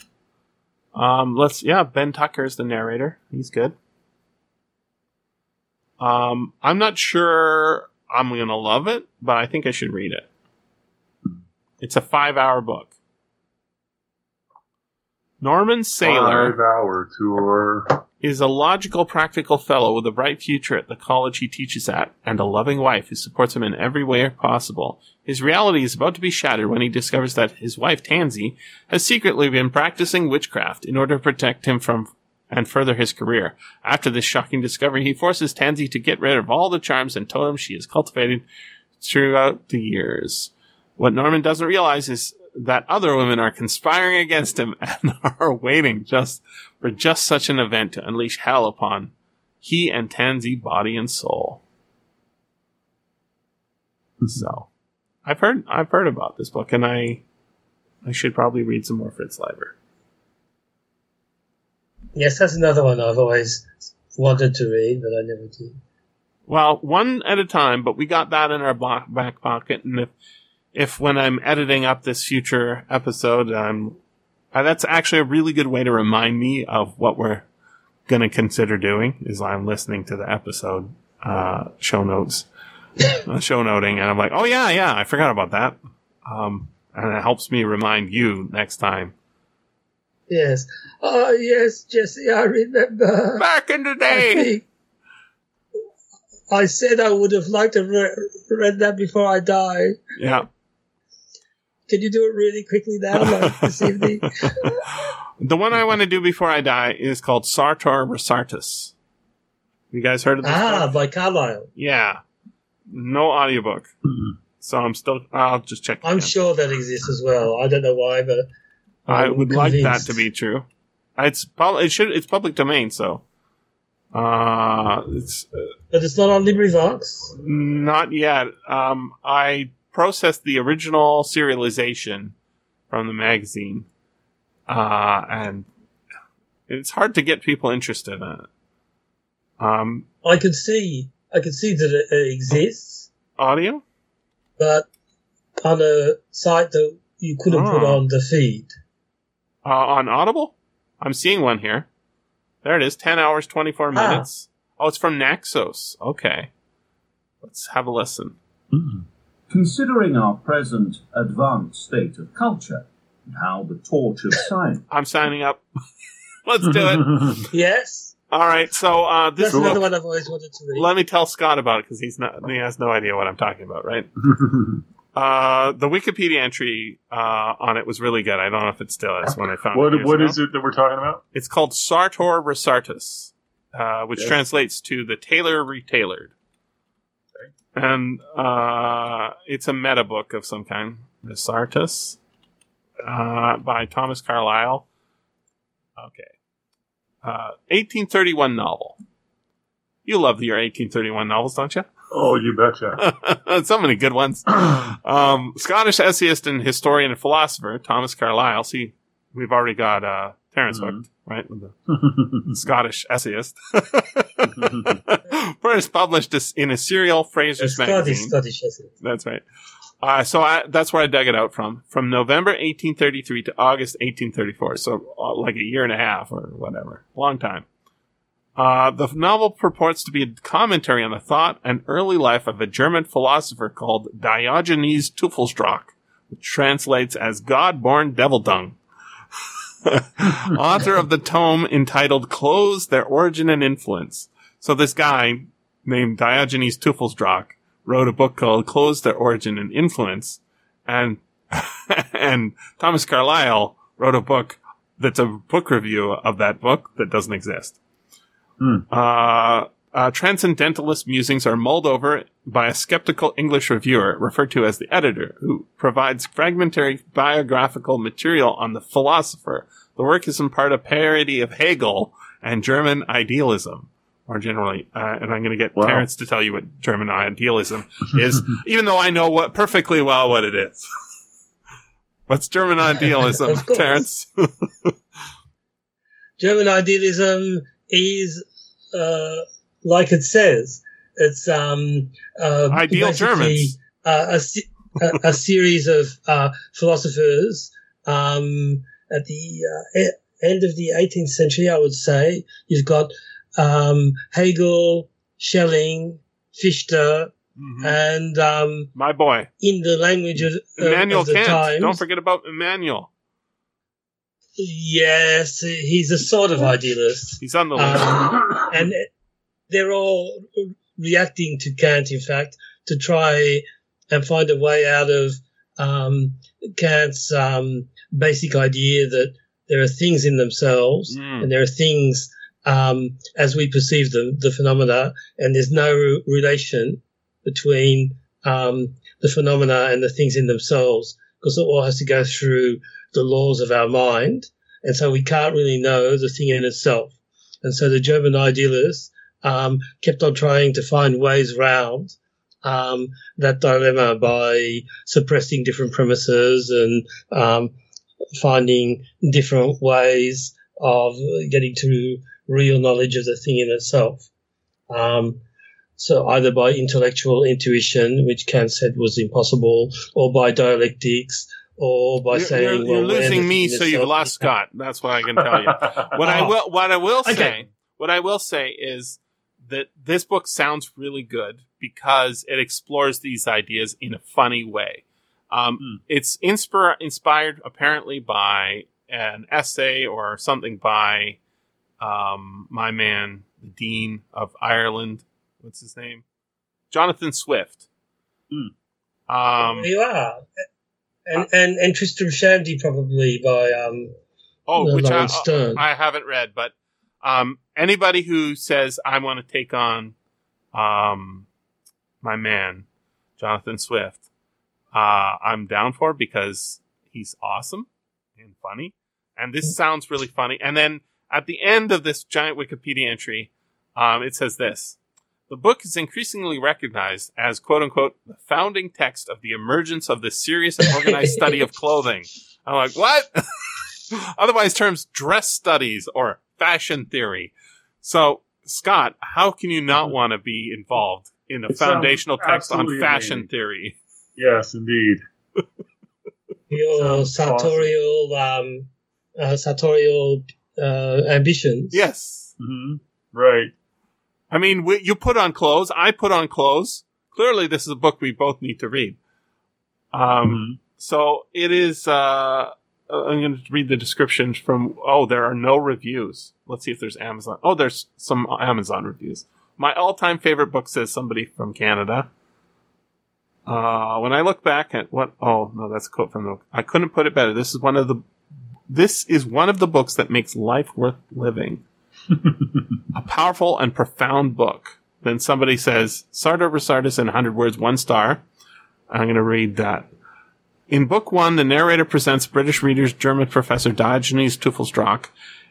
Um, let's yeah, Ben Tucker is the narrator. He's good. Um, I'm not sure I'm gonna love it, but I think I should read it. It's a five hour book. Norman Saylor Five hour tour. is a logical, practical fellow with a bright future at the college he teaches at, and a loving wife who supports him in every way possible. His reality is about to be shattered when he discovers that his wife, Tansy, has secretly been practicing witchcraft in order to protect him from and further his career. After this shocking discovery, he forces Tansy to get rid of all the charms and totems she has cultivated throughout the years. What Norman doesn't realize is that other women are conspiring against him and are waiting just for just such an event to unleash hell upon he and Tansy body and soul. So, I've heard I've heard about this book, and I I should probably read some more Fritz Leiber. Yes, that's another one I've always wanted to read, but I never did. Well, one at a time, but we got that in our back pocket, and if if when I'm editing up this future episode, um, uh, that's actually a really good way to remind me of what we're going to consider doing. Is I'm listening to the episode uh, show notes, uh, show noting, and I'm like, oh yeah, yeah, I forgot about that. Um, and it helps me remind you next time. Yes. Oh, yes, Jesse, I remember. Back in the day, think I said I would have liked to re- read that before I die. yeah. Can you do it really quickly now, like this evening? The one I want to do before I die is called Sartor Resartus. You guys heard of this? ah, book? by Carlyle. Yeah. No audiobook. So I'm still, I'll just check. I'm again. sure that exists as well. I don't know why, but I I'm would like that to be true. It's it should, it's public domain, so. Uh, it's uh, But it's not on LibriVox. not yet. Um, I processed the original serialization from the magazine. Uh, and it's hard to get people interested in it. Um, I could see, I could see that it, it exists, audio? but on a site that you couldn't put Oh. on the feed. Uh, on Audible? I'm seeing one here. There it is, 10 hours, 24 Ah. minutes. Oh, it's from Naxos. Okay. Let's have a listen. Considering our present advanced state of culture and how the torch of science I'm signing up. Let's do it. Yes, All right. So, uh, this that's another book, one I've always wanted to read. let me tell Scott about it because he's not, he has no idea what I'm talking about, right? Uh, the Wikipedia entry, uh, on it was really good. I don't know if it still is when I found what it. years what ago. is it that we're talking about? It's called Sartor Resartus, uh, which Yes. translates to the tailor retailored. And uh, it's a meta book of some kind. Resartus uh, by Thomas Carlyle. Okay. Uh, 1831 novel. You love your 1831 novels, don't you? Oh, you betcha. so many good ones. Um, Scottish essayist and historian and philosopher Thomas Carlyle. See, we've already got uh, Terence Mhm. hooked. right? The Scottish essayist. First published in a serial Fraser's Scottish, magazine. Scottish essay. That's right. Uh, so I, that's where I dug it out from, from November 1833 to August 1834. So uh, like a year and a half or whatever. Long time. Uh, the novel purports to be a commentary on the thought and early life of a German philosopher called Diogenes Teufelsdröckh, which translates as God-born devil dung. Author of the tome entitled Clothes, Their Origin and Influence. So this guy named Diogenes Teufelsdröckh wrote a book called Clothes, Their Origin and Influence. And, and Thomas Carlyle wrote a book that's a book review of that book that doesn't exist. Hmm. Uh, uh, transcendentalist musings are mulled over by a skeptical English reviewer referred to as the editor, who provides fragmentary biographical material on the philosopher. The work is in part a parody of Hegel and German idealism. Or generally, uh, and I'm going to get Wow. Terence to tell you what German idealism is, even though I know what perfectly well what it is. What's German idealism, Of course. Terence? German idealism is, uh, like it says, it's um, uh, Ideal Germans. Uh, a, a, a series of uh, philosophers um, at the uh, e- end of the 18th century, I would say. You've got um, Hegel, Schelling, Fichte, Mhm. and um, My boy. in the language of, of, Immanuel of the Kant. times. Don't forget about Immanuel. Yes, he's a sort of idealist. He's on the list. Um, and they're all reacting to Kant, in fact, to try and find a way out of um, Kant's um, basic idea that there are things in themselves Mm. and there are things um, as we perceive them, the phenomena, and there's no re- relation between um, the phenomena and the things in themselves because it all has to go through the laws of our mind. And so we can't really know the thing in itself. And so the German idealists um, kept on trying to find ways round um, that dilemma by suppressing different premises and um, finding different ways of getting to real knowledge of the thing in itself. Um, so either by intellectual intuition, which Kant said was impossible, or by dialectics, or by You're, saying, you're- you're losing me, so you've lost Scott. That's what I can tell you. What I will, what I will Okay. say, what I will say is that this book sounds really good because it explores these ideas in a funny way. Um, Hmm. It's inspir- inspired apparently by an essay or something by um, my man, the Dean of Ireland. What's his name? Jonathan Swift. Hmm. Um, you are. And, and, and Tristram Shandy probably by, um, Oh, No, which I, Sterne. I haven't read, but um, anybody who says I want to take on um, my man, Jonathan Swift, uh, I'm down for because he's awesome and funny. And this sounds really funny. And then at the end of this giant Wikipedia entry, um, it says this. The book is increasingly recognized as quote unquote the founding text of the emergence of the serious and organized study of clothing. I'm like, what? Otherwise terms dress studies or fashion theory. So, Scott, how can you not want to be involved in a It foundational text on fashion amazing. theory? yes, indeed. your Sounds sartorial, um, uh, sartorial, uh, ambitions. Yes. hmm Right. I mean, we, you put on clothes. I put on clothes. Clearly, this is a book we both need to read. Um, Mhm. so it is, uh, uh, I'm going to read the description from, oh, there are no reviews. Let's see if there's Amazon. Oh, there's some Amazon reviews. My all-time favorite book says somebody from Canada. Uh, when I look back at what, oh, no, that's a quote from the, I couldn't put it better. This is one of the, this is one of the books that makes life worth living. a powerful and profound book. Then somebody says, Sartor Resartus in 100 words, one star. I'm going to read that. In book one, the narrator presents British readers German professor Diogenes Teufelsdröckh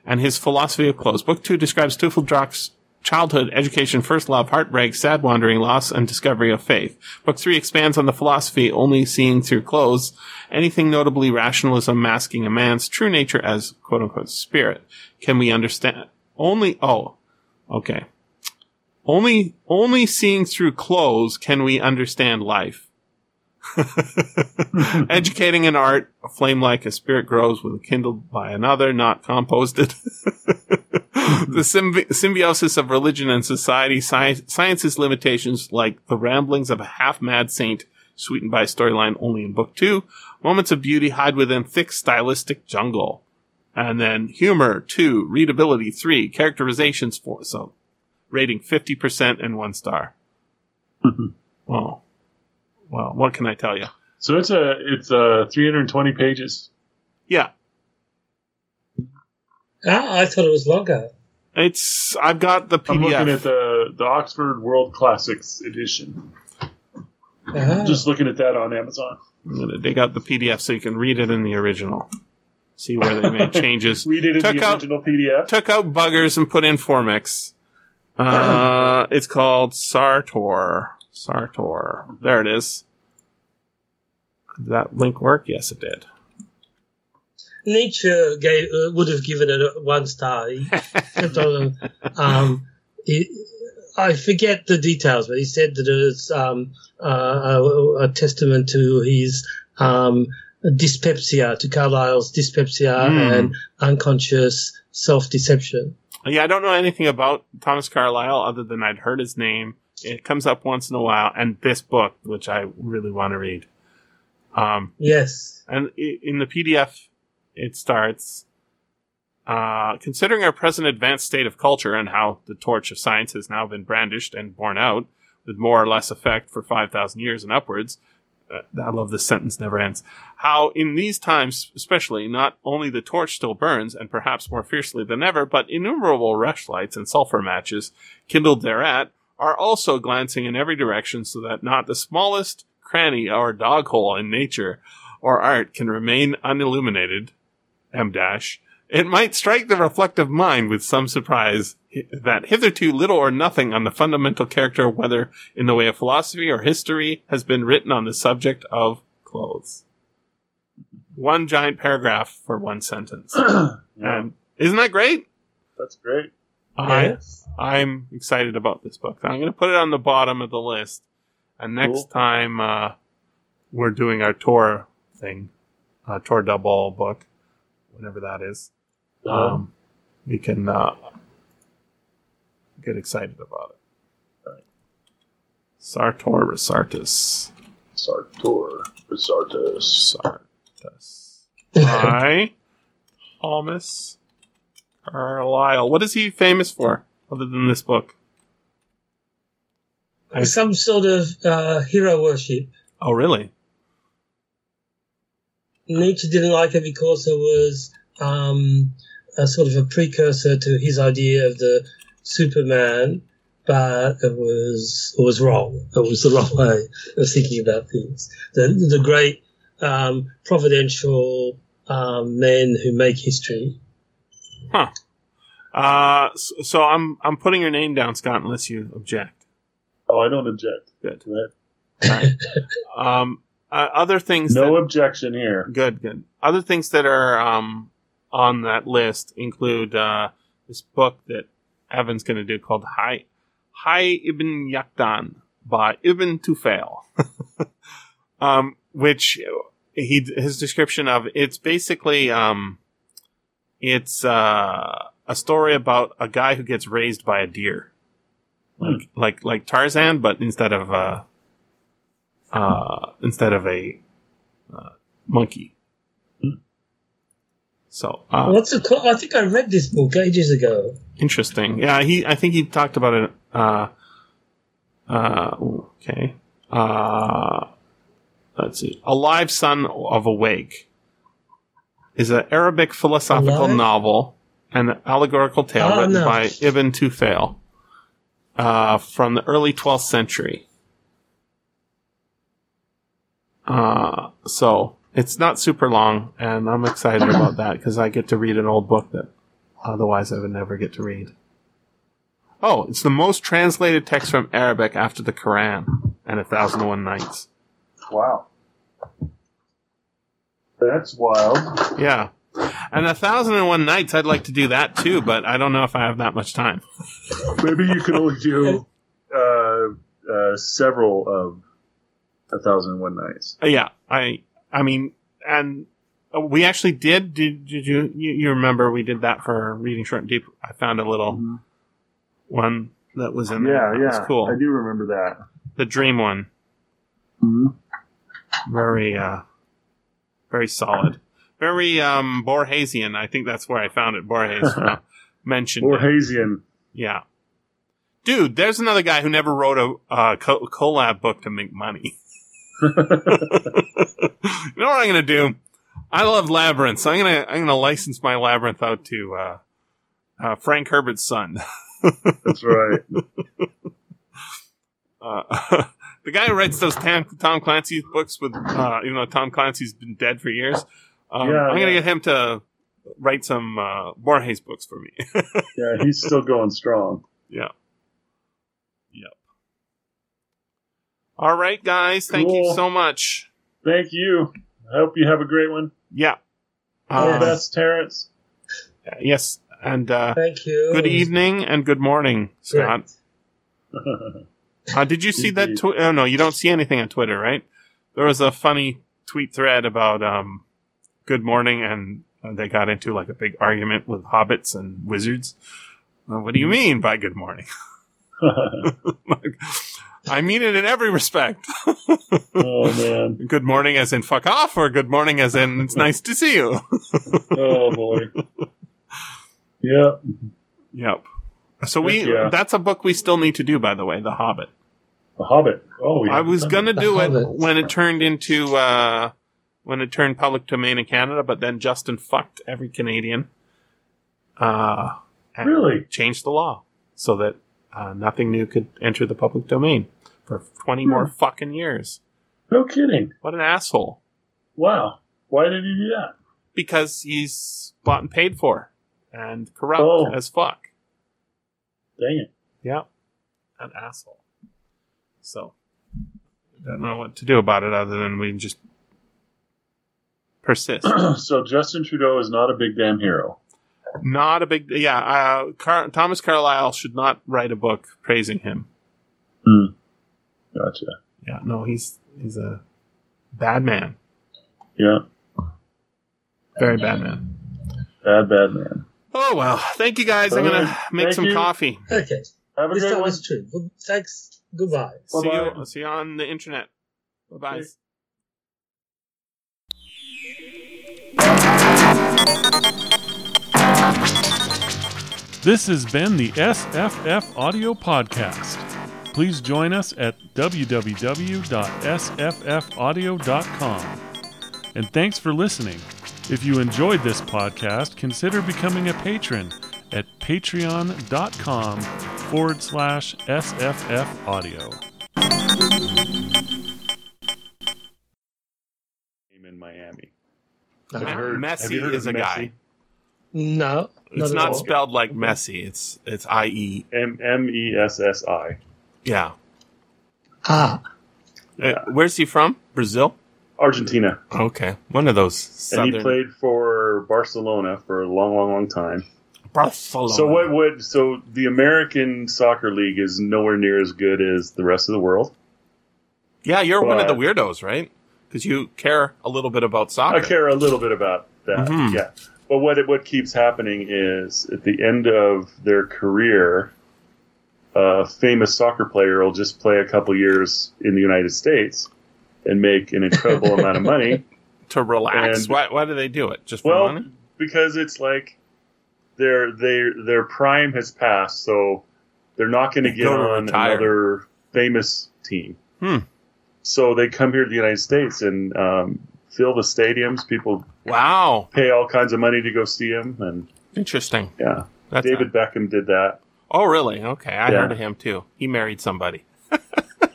and his philosophy of clothes. Book two describes Teufelsdröckh's childhood, education, first love, heartbreak, sad wandering, loss, and discovery of faith. Book three expands on the philosophy only seeing through clothes, anything notably rationalism masking a man's true nature as quote unquote spirit. Can we understand? Only, oh, okay. Only, only seeing through clothes can we understand life. Educating in art, a flame like a spirit grows with kindled by another, not composted. the symbi- symbiosis of religion and society, sci- science's limitations, like the ramblings of a half-mad saint, sweetened by a storyline only in book two. Moments of beauty hide within thick stylistic jungle. And then humor, two, readability, three, characterizations, four. So rating 50% and one star. well, well, what can I tell you? So it's a it's uh 320 pages. Yeah, Ah, I thought it was longer. it's, I've got the PDF. I'm looking at the the Oxford World Classics edition. Ah. Just looking at that on Amazon. I'm going to dig out the PDF so you can read it in the original. See where they made changes. Read it in Took the out- original PDF. took out buggers and put in Formix. Uh, it's called Sartor. Sartor. There it is. Did that link work? Yes, it did. Nietzsche gave, uh, would have given it a one star. He kept on, um, he, I forget the details, but he said that it's um, uh, a, a testament to his um, dyspepsia, to Carlyle's dyspepsia Mm. and unconscious self deception. Yeah, I don't know anything about Thomas Carlyle other than I'd heard his name. It comes up once in a while, and this book, which I really want to read. Um, Yes. And in the PDF, it starts uh, considering our present advanced state of culture and how the torch of science has now been brandished and borne out with more or less effect for 5,000 years and upwards. Uh, I love this sentence never ends. How in these times, especially, not only the torch still burns and perhaps more fiercely than ever, but innumerable rushlights and sulfur matches kindled thereat are also glancing in every direction so that not the smallest cranny or dog hole in nature or art can remain unilluminated, M dash, it might strike the reflective mind with some surprise that hitherto little or nothing on the fundamental character, whether in the way of philosophy or history, has been written on the subject of clothes. One giant paragraph for one sentence. yeah, And isn't that great? that's great. I, Yes. I'm excited about this book. I'm going to put it on the bottom of the list. And next Cool. time uh, we're doing our tour thing, uh, tour double book, whatever that is, Uh-huh. um, we can uh, get excited about it. Right. Sartor Resartus. Sartor Resartus. Sartus. By Thomas Carlyle. What is he famous for, other than this book? Some sort of uh, hero worship. Oh, really? Nietzsche didn't like it because it was um, a sort of a precursor to his idea of the Superman, but it was it was wrong. It was the wrong way of thinking about things. The the great um, providential um, men who make history. Uh, so, so I'm I'm putting your name down, Scott, unless you object. Oh, I don't object. Good. to that. Right. um, uh, other things. No that, objection here. good, good. Other things that are um on that list include uh this book that Evan's going to do called Hayy Hayy Ibn Yaqdhan by Ibn Tufail, um, which he his description of it's basically um it's uh a story about a guy who gets raised by a deer like like like Tarzan but instead of uh instead of a uh, monkey so uh What's it called? I think I read this book ages ago. Interesting. Yeah, he. I think he talked about it. Uh, uh, okay. Uh, let's see. A Live Son of Awake is an Arabic philosophical Alive? novel and allegorical tale Ah, written no. by Ibn Tufail uh, from the early 12th century. Uh, so it's not super long, and I'm excited about that because I get to read an old book that otherwise I would never get to read. Oh, it's the most translated text from Arabic after the Quran and A Thousand and One Nights. Wow. That's wild. Yeah. And A Thousand and One Nights, I'd like to do that too, but I don't know if I have that much time. Maybe you can only do uh, uh, several of A Thousand and One Nights. Uh, Yeah, I, I mean, and uh, we actually did. Did, did you, you? You remember we did that for reading short and deep? I found a little one that was in there. Mm-hmm. Yeah, That yeah. was cool. I do remember that. The dream one, Mm-hmm. very, uh, very solid, very um Borgesian. I think that's where I found it. Borges mentioned. Or it. Yeah, dude. There's another guy who never wrote a uh, co- collab book to make money. you know what I'm gonna do? I love labyrinths. I'm gonna I'm gonna license my labyrinth out to uh, uh, Frank Herbert's son. That's right. Uh, the guy who writes those Tom, Tom Clancy books with, uh, even though Tom Clancy's been dead for years, um, Yeah, I'm gonna yeah. get him to write some uh, Borges books for me. Yeah, he's still going strong. yeah. Yep. All right, guys. Thank you so much. Thank you. I hope you have a great one. Yeah. All the Uh, best, Terence. yes. And uh, Thank you. good evening and good morning, Scott. Uh, did you see that? Indeed. Tw- oh no, you don't see anything on Twitter, right? There was a funny tweet thread about um, Good Morning, and uh, they got into like a big argument with hobbits and wizards. Uh, what do you mean by Good Morning? Like, I mean it in every respect. oh man. good morning, as in fuck off, or good morning, as in it's nice to see you. Oh boy. Yep. yep. So we Yeah. that's a book we still need to do, by the way, The Hobbit. The Hobbit. Oh, yeah. I was gonna The do it when it turned into uh, when it turned public domain in Canada, but then Justin fucked every Canadian. Uh, and Really? changed the law so that uh, nothing new could enter the public domain for twenty more Hmm. fucking years. No kidding. What an asshole! Wow. Why did he do that? Because he's bought and paid for, and corrupt Oh. as fuck. Dang it. Yeah, an asshole. So, I don't know what to do about it other than we just persist. so Justin Trudeau is not a big damn hero. Not a big, yeah. Uh, Car- Thomas Carlyle should not write a book praising him. Gotcha. Yeah, no, he's he's a bad man, Yeah. very bad man. Bad, bad man. Oh well, thank you guys. I'm gonna make thank some you. coffee. Okay. Have a This great time one. was true. Good- Thanks. Goodbye. See Bye-bye. you. See you on the internet. Bye bye. Okay. This has been the SFFaudio Podcast. Please join us at www.sffaudio.com. And thanks for listening. If you enjoyed this podcast, consider becoming a patron at patreon.com forward slash SFFaudio. in Miami. Uh-huh. Have you heard- have Messi you heard is a Messi? guy. No. It's not all. spelled like Messi. It's it's I E. M M E S S I. Yeah. Ah. Uh, where's he from? Brazil. Argentina. Okay, one of those And he played for Barcelona for a long, long, long time. Barcelona. So what would so the American soccer league is nowhere near as good as the rest of the world. Yeah, you're one of the weirdos, right? Because you care a little bit about soccer. I care a little bit about that. Mhm. Yeah. But what it, what keeps happening is at the end of their career, a famous soccer player will just play a couple years in the United States and make an incredible amount of money. to relax. And- why, why do they do it? Just for Well, money? because it's like their their their prime has passed, so they're not going to get on retire. another famous team. Hmm. So they come here to the United States and um, fill the stadiums. People Wow, pay all kinds of money to go see him, and interesting. yeah, That's David Beckham did that. oh, really? Okay, I Yeah. heard of him too. He married somebody.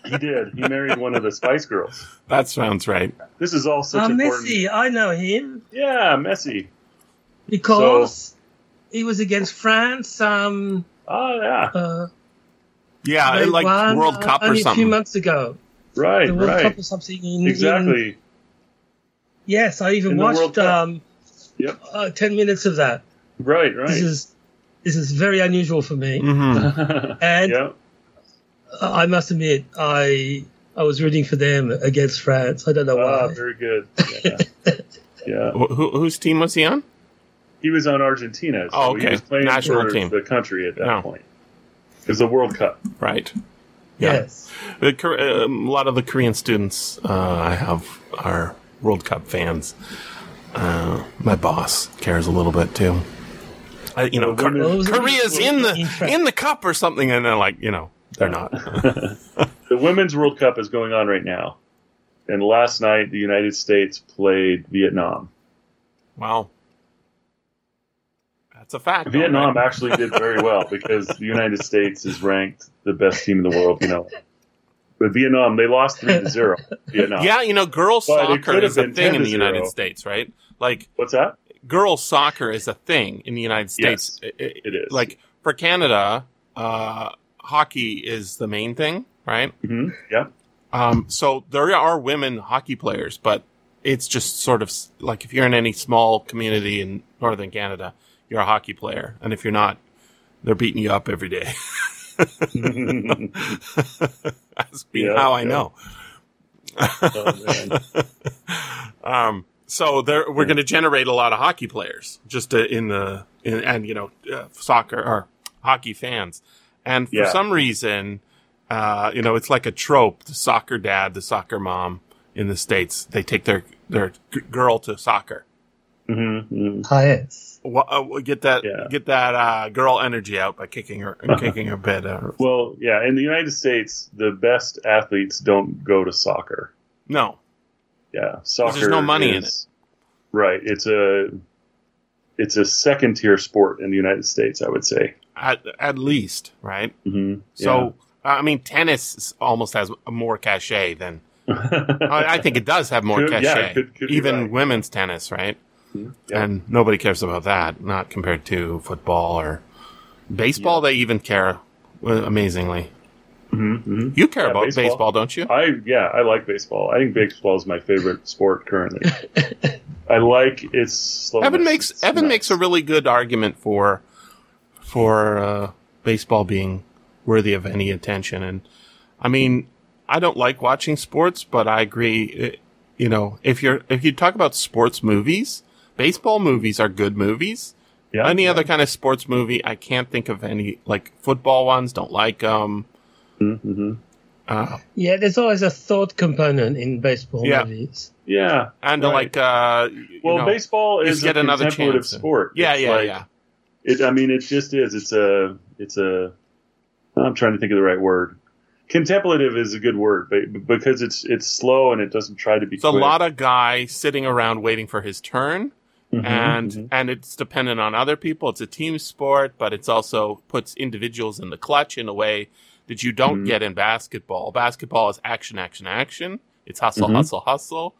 He did. He married one of the Spice Girls. That sounds right. This is all such Ah, important. Messi. I know him Yeah, Messi. because he was against France. Um. Oh yeah. Uh. Yeah, like won, World uh, Cup or something. a few months ago. Right, the World right. Cup or something. In, in- Exactly. Yes, I even In the World watched um, Yep. uh, ten minutes of that. Right, right. This is this is very unusual for me, hmm and yeah. I must admit, I I was rooting for them against France. I don't know Ah, why. very good. Yeah. yeah. Who, whose team was he on? He was on Argentina. So Oh, He okay. was playing National for team. the country at that No. point. It was the World Cup. Right. Yeah. Yes. The, Kor- um, a lot of the Korean students uh, I have are World Cup fans. Uh, my boss cares a little bit too. I, you know, Well, Kor- women- Well, it was Korea's in the in the cup or something, and they're like, you know, they're not. The Women's World Cup is going on right now. And last night, the United States played Vietnam. wow, that's a fact. Vietnam right? actually did very well because the United States is ranked the best team in the world, you know. But Vietnam, they lost 3 to 0. Vietnam. Yeah, you know, girls But soccer is a thing in to the United 0. States, right? Like What's that? girls soccer is a thing in the United States. Yes, I- I- it is. Like for Canada, uh, hockey is the main thing, right? hmm Yeah. Um, so there are women hockey players, but it's just sort of like if you're in any small community in northern Canada, you're a hockey player, and if you're not, they're beating you up every day. That's Yeah, how I yeah. know. Oh. Um, so there, we're going to generate a lot of hockey players just uh, in the in, and you know uh, soccer or hockey fans, and for Yeah. some reason, uh, you know, it's like a trope: the soccer dad, the soccer mom in the states, they take their their g- girl to soccer. Mhm, mhm. Ah, yes. Uh, get that Yeah. get that uh, girl energy out by kicking her kicking her bed out. Well, yeah, in the United States, the best athletes don't go to soccer. No, Yeah, soccer. there's no money in is- Right. It's a it's a second tier sport in the United States. I would say. at at least right. Mm-hmm. So I mean, tennis almost has more cachet than I, I think it does have more Could- yeah, cachet. could- could Even right. women's tennis, right? Yeah. And nobody cares about that, not compared to football or baseball. They even care uh, amazingly. hmm You care Yeah, about baseball. baseball. don't you? I yeah, I like baseball. I think baseball is my favorite sport currently. I like its slowness. Evan makes It's Evan nuts. makes a really good argument for for uh, baseball being worthy of any attention, and I mean, I don't like watching sports, but I agree. uh, You know, if you're if you talk about sports movies, baseball movies are good movies. yeah, any yeah. other kind of sports movie, I can't think of any like football ones. Don't like them. Mm-hmm. Uh, Yeah, there's always a thought component in baseball Yeah. movies. Yeah. and Right. like uh, you Well, know, baseball is get a another contemplative chance. sport. yeah, It's yeah, like- yeah. It, I mean, it just is. It's a. It's a. I'm trying to think of the right word. Contemplative is a good word, but because it's it's slow and it doesn't try to be. It's a lot of guys sitting around waiting for his turn. Mm-hmm, and and it's dependent on other people. It's a team sport, but it's also puts individuals in the clutch in a way that you don't Mhm. get in basketball. Basketball is action, action, action. It's hustle, Mhm. hustle, hustle.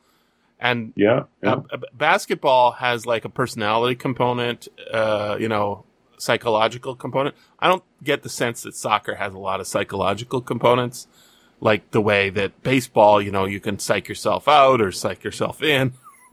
And Yeah. yeah. uh, b- basketball has like a personality component, uh, you know, psychological component. I don't get the sense that soccer has a lot of psychological components, like the way that baseball, you know, you can psych yourself out or psych yourself in.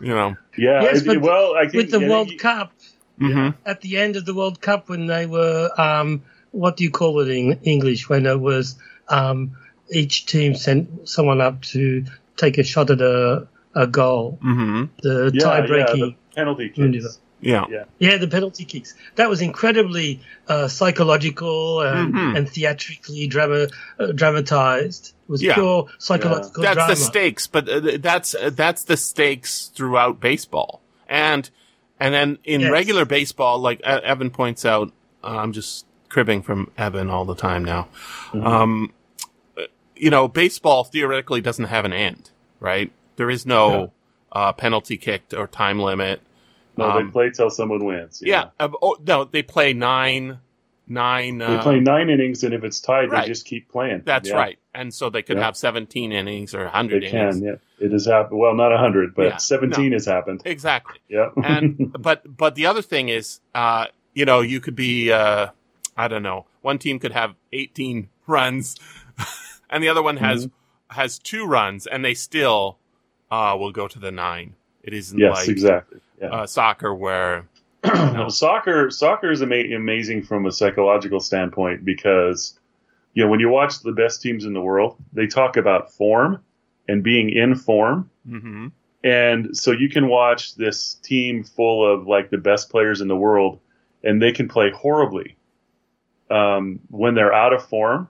You know, Yeah. Yes, it- but well, I think With the I World you- Cup, hmm at the end of the World Cup, when they were, um, what do you call it in English? When it was um, each team sent someone up to take a shot at a, a goal, hmm the yeah, tie breaking the penalty kicks. Yeah. Yeah. Yeah, the penalty kicks. That was incredibly uh, psychological and, Mhm. and theatrically drama, uh, dramatized. It was Yeah. pure psychological that's drama. the stakes but uh, that's uh, that's the stakes throughout baseball and and then in Yes. regular baseball like uh, evan points out uh, i'm just cribbing from evan all the time now Mhm. um uh, you know baseball theoretically doesn't have an end right there is no uh, penalty kicked or time limit No, Um, they play till someone wins. yeah, uh, oh, no they play nine nine They uh, play nine innings, and if it's tied, right. they just keep playing. that's Yeah, right and so they could Yeah. have 17 innings or They 100 innings can. Yeah, it has happened. Well, not hundred, but Yeah, seventeen has happened. exactly Yeah. and but but the other thing is uh you know you could be uh i don't know one team could have 18 runs, and the other one has Mm-hmm. has two runs, and they still uh, will go to the nine. It isn't Yes, like exactly. Yeah. uh, soccer where No, soccer soccer is ama- amazing from a psychological standpoint because you know when you watch the best teams in the world, they talk about form and being in form. hmm And so you can watch this team full of like the best players in the world, and they can play horribly um, when they're out of form,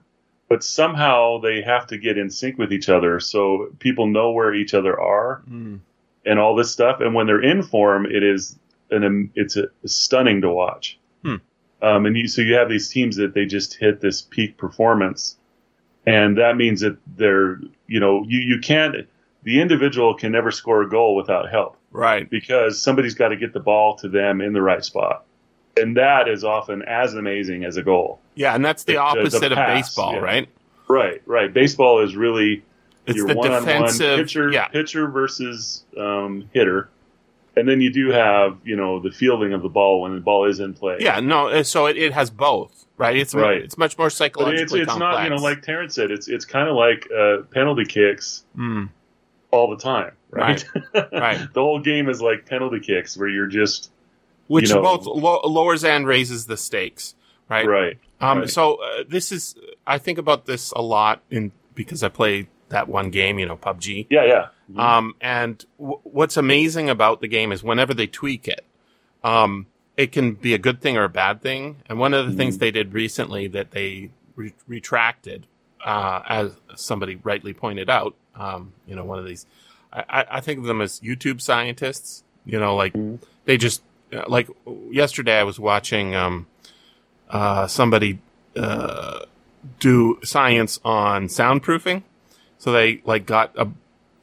but somehow they have to get in sync with each other so people know where each other are mm. And all this stuff. And when they're in form, it is an um, it's a, stunning to watch. Hmm. Um, and you, so you have these teams that they just hit this peak performance, and that means that they're you know you you can't the individual can never score a goal without help right. because somebody's got to get the ball to them in the right spot, and that is often as amazing as a goal. Yeah, and that's the, The- the- the opposite of baseball, yeah. right? Right, right. Baseball is really It's your the one-on-one defensive. pitcher, yeah, pitcher versus um, hitter, and then you do have you know the fielding of the ball when the ball is in play. yeah. No, uh, so it, it has both, right? It's Right. it's much more but psychologically it's it's complex. not you know like Terence said it's it's kind of like uh, penalty kicks Mm, all the time, right? right. the whole game is like penalty kicks where you're just which You know- both lo- lowers and raises the stakes, right? right. Um, right. So uh, this is I think about this a lot in because I play that one game, you know, PUBG. Yeah, yeah. Mhm. Um, and w- what's amazing about the game is whenever they tweak it, um, it can be a good thing or a bad thing. And one of the things they did recently that they re- retracted, uh, as somebody rightly pointed out, um, you know, one of these, I, I- think of them as YouTube scientists. You know, like Mhm. they just uh, like yesterday I was watching um, uh, somebody uh, do science on soundproofing. So they like got a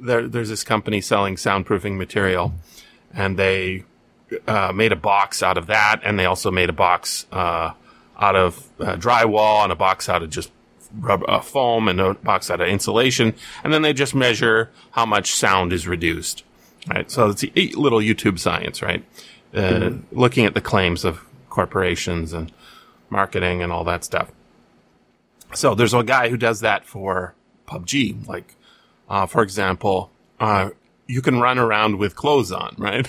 there. There's this company selling soundproofing material, and they uh, made a box out of that, and they also made a box uh, out of uh, drywall and a box out of just rubber uh, foam and a box out of insulation, and then they just measure how much sound is reduced. Right, so it's a little YouTube science, right? Uh, Looking at the claims of corporations and marketing and all that stuff. So there's a guy who does that for PUBG. Like, uh, for example, uh, you can run around with clothes on, right?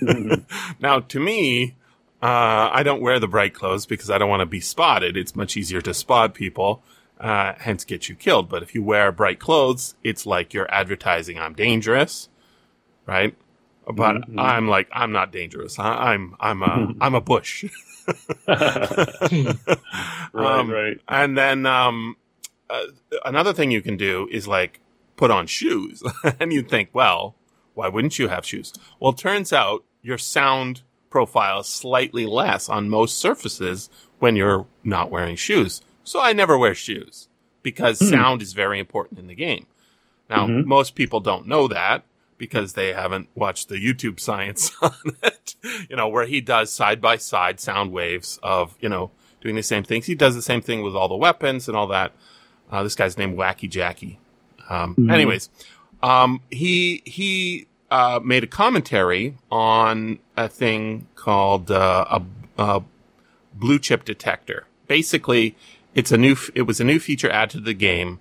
now, to me, uh, I don't wear the bright clothes because I don't want to be spotted. It's much easier to spot people, uh, hence get you killed. But if you wear bright clothes, it's like you're advertising I'm dangerous, right? But Mhm. I'm like I'm not dangerous. I, I'm I'm a I'm a bush. right, Um, right. And then um, uh, another thing you can do is like put on shoes. and you'd think, well, why wouldn't you have shoes? Well, it turns out your sound profile is slightly less on most surfaces when you're not wearing shoes. So I never wear shoes because sound is very important in the game. Now, Mhm. most people don't know that because they haven't watched the YouTube science on it, you know, where he does side by side sound waves of, you know, doing the same things. He does the same thing with all the weapons and all that. Uh, this guy's named Wacky Jacky. Um, Mhm. anyways, um, he, he, uh, made a commentary on a thing called, uh, a, a blue chip detector. Basically, it's a new, f- it was a new feature added to the game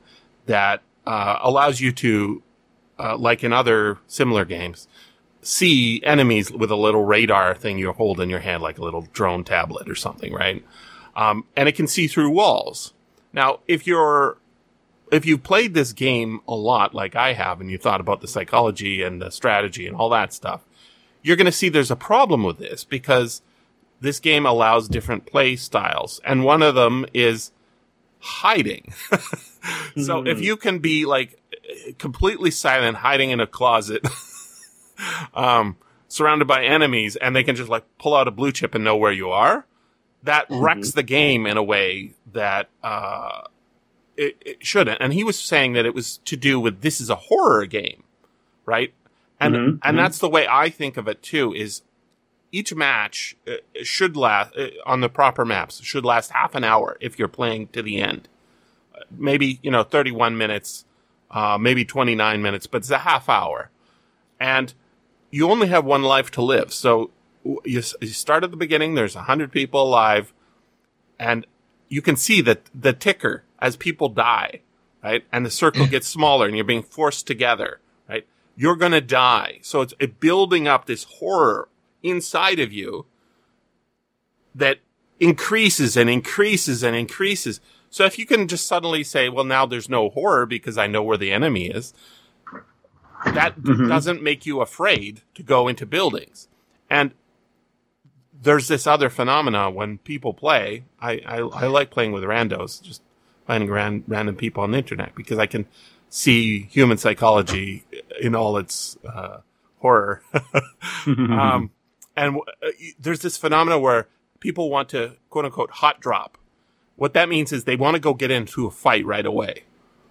that, uh, allows you to, uh, like in other similar games, see enemies with a little radar thing you hold in your hand, like a little drone tablet or something, right? Um, and it can see through walls. Now, if you're, if you've played this game a lot, like I have, and you thought about the psychology and the strategy and all that stuff, you're going to see there's a problem with this because this game allows different play styles. And one of them is hiding. so if you can be like completely silent, hiding in a closet, um, surrounded by enemies, and they can just like pull out a blue chip and know where you are, that wrecks the game in a way that, uh, it, it shouldn't. And he was saying that it was to do with this is a horror game, right? And, Mhm, and mhm. that's the way I think of it too, is each match uh, should last uh, on the proper maps should last half an hour if you're playing to the end. Maybe, you know, 31 minutes, uh, maybe 29 minutes, but it's a half hour. And you only have one life to live. So you, you start at the beginning, there's 100 people alive, and you can see that the ticker as people die, right? And the circle gets smaller and you're being forced together, right? You're going to die. So it's it building up this horror inside of you that increases and increases and increases. So if you can just suddenly say, well, now there's no horror because I know where the enemy is, that Mhm. doesn't make you afraid to go into buildings. And there's this other phenomena when people play. I, I, I like playing with randos, just finding ran, random people on the internet because I can see human psychology in all its uh, horror. um, and w- uh, there's this phenomena where people want to quote unquote hot drop. What that means is they want to go get into a fight right away,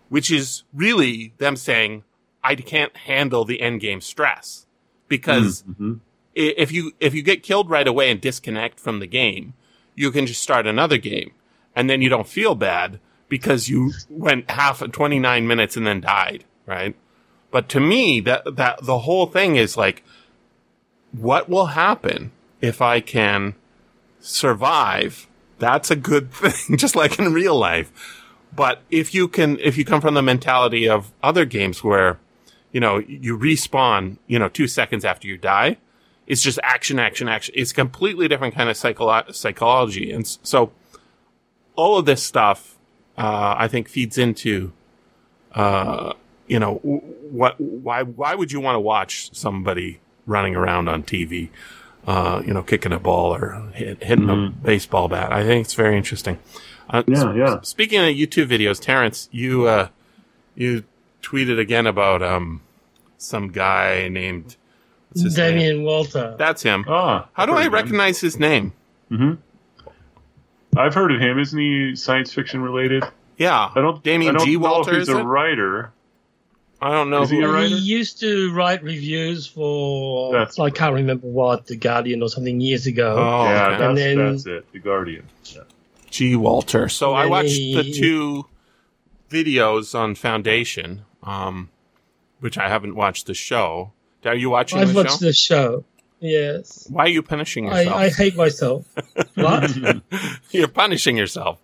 which is really them saying, I can't handle the end game stress because Mhm. if you if you get killed right away and disconnect from the game, you can just start another game, and then you don't feel bad because you went half of 29 minutes and then died, right? But to me, that that the whole thing is like, what will happen if I can survive? That's a good thing, just like in real life. But if you can, if you come from the mentality of other games where, you know, you respawn, you know, two seconds after you die, it's just action, action, action. It's completely different kind of psycholo- psychology. And so all of this stuff, uh, I think feeds into, uh, you know, what, why, why would you want to watch somebody running around on TV, uh, you know, kicking a ball or hit, hitting a baseball bat? I think it's very interesting. Uh, Yeah, s- yeah. Speaking of YouTube videos, Terence, you, uh, you tweeted again about, um, some guy named, what's name? Damien Walter. That's him. Ah, How do I've I heard of him. recognize his name? I've heard of him. Isn't he science fiction related? Yeah, I don't. Damien I don't G. know Walter. if Is he's a it? writer. I don't know. Is he who- a writer? He used to write reviews for That's- I can't remember what the Guardian or something years ago. Oh, yeah, okay. that's, And then- that's it. The Guardian. Yeah. G. Walter. So I watched he- the two videos on Foundation, um, which I haven't watched the show. Are you watching I've the watched show? the show. Yes. Why are you punishing I, yourself? I hate myself. what? You're punishing yourself.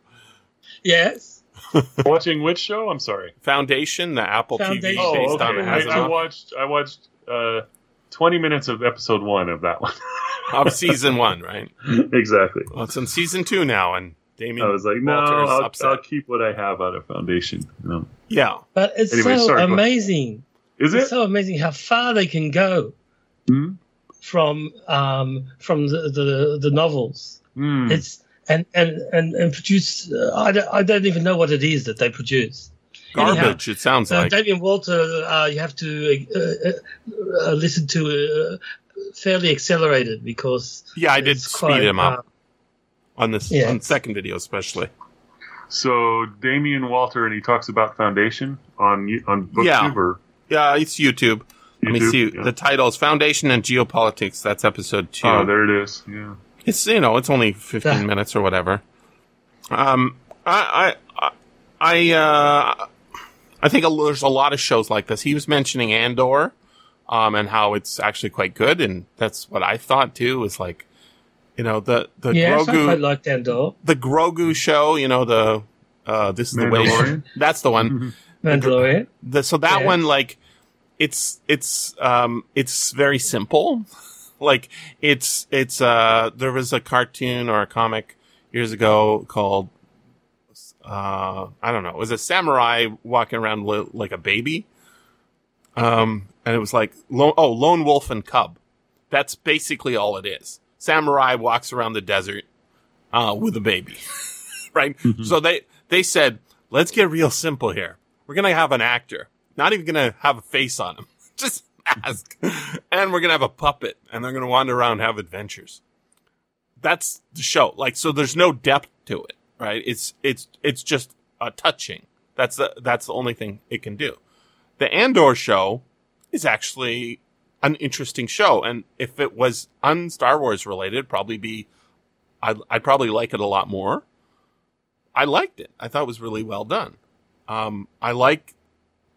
yes. Watching which show? I'm sorry. Foundation, the Apple TV Foundation. Oh, based okay. on I, I watched. I watched uh, 20 minutes of episode one of that one. of season one, right? exactly. Well, it's in season two now, and Damien I was like, no, I'll, upset. I'll keep what I have out of Foundation. No. yeah, But it's Anyway, so sorry, amazing. Is It's it? so amazing how far they can go Hmm? From um, from the, the the novels. Hmm. It's and and and and produce. Uh, I don't, I don't even know what it is that they produce. Anyhow, garbage. It sounds Uh, like. Damien Walter, uh, you have to uh, uh, uh, listen to uh, fairly accelerated because yeah, I did speed quite, him up uh, on this yeah. on the second video, especially. So Damien Walter, and he talks about Foundation on on BookTube Yeah. or Yeah, it's YouTube. Let me YouTube? see. Yeah. The title's Foundation and Geopolitics. That's episode two. Oh, there it is. Yeah. It's you know, it's only fifteen Yeah. minutes or whatever. Um, I I I uh, I think a, there's a lot of shows like this. He was mentioning Andor, um, and how it's actually quite good, and that's what I thought too. Is like, you know, the the yes, I Grogu quite liked Andor, the Grogu show. You know, the uh, this is the way. Mandalorian? That's the one. Mandalorian. The, so that Yes. one, like, it's it's um it's very simple. like it's it's uh there was a cartoon or a comic years ago called uh I don't know it was a samurai walking around li- like a baby. Um, and it was like lo- oh lone wolf and cub. That's basically all it is. Samurai walks around the desert uh with a baby. right? So they they said, let's get real simple here. We're gonna have an actor, not even gonna have a face on him. Just mask. and we're gonna have a puppet, and they're gonna wander around have adventures. That's the show. Like, so there's no depth to it, right? It's it's it's just a touching. That's the that's the only thing it can do. The Andor show is actually an interesting show, and if it was un Star Wars related, probably be I'd, I'd probably like it a lot more. I liked it. I thought it was really well done. Um, I like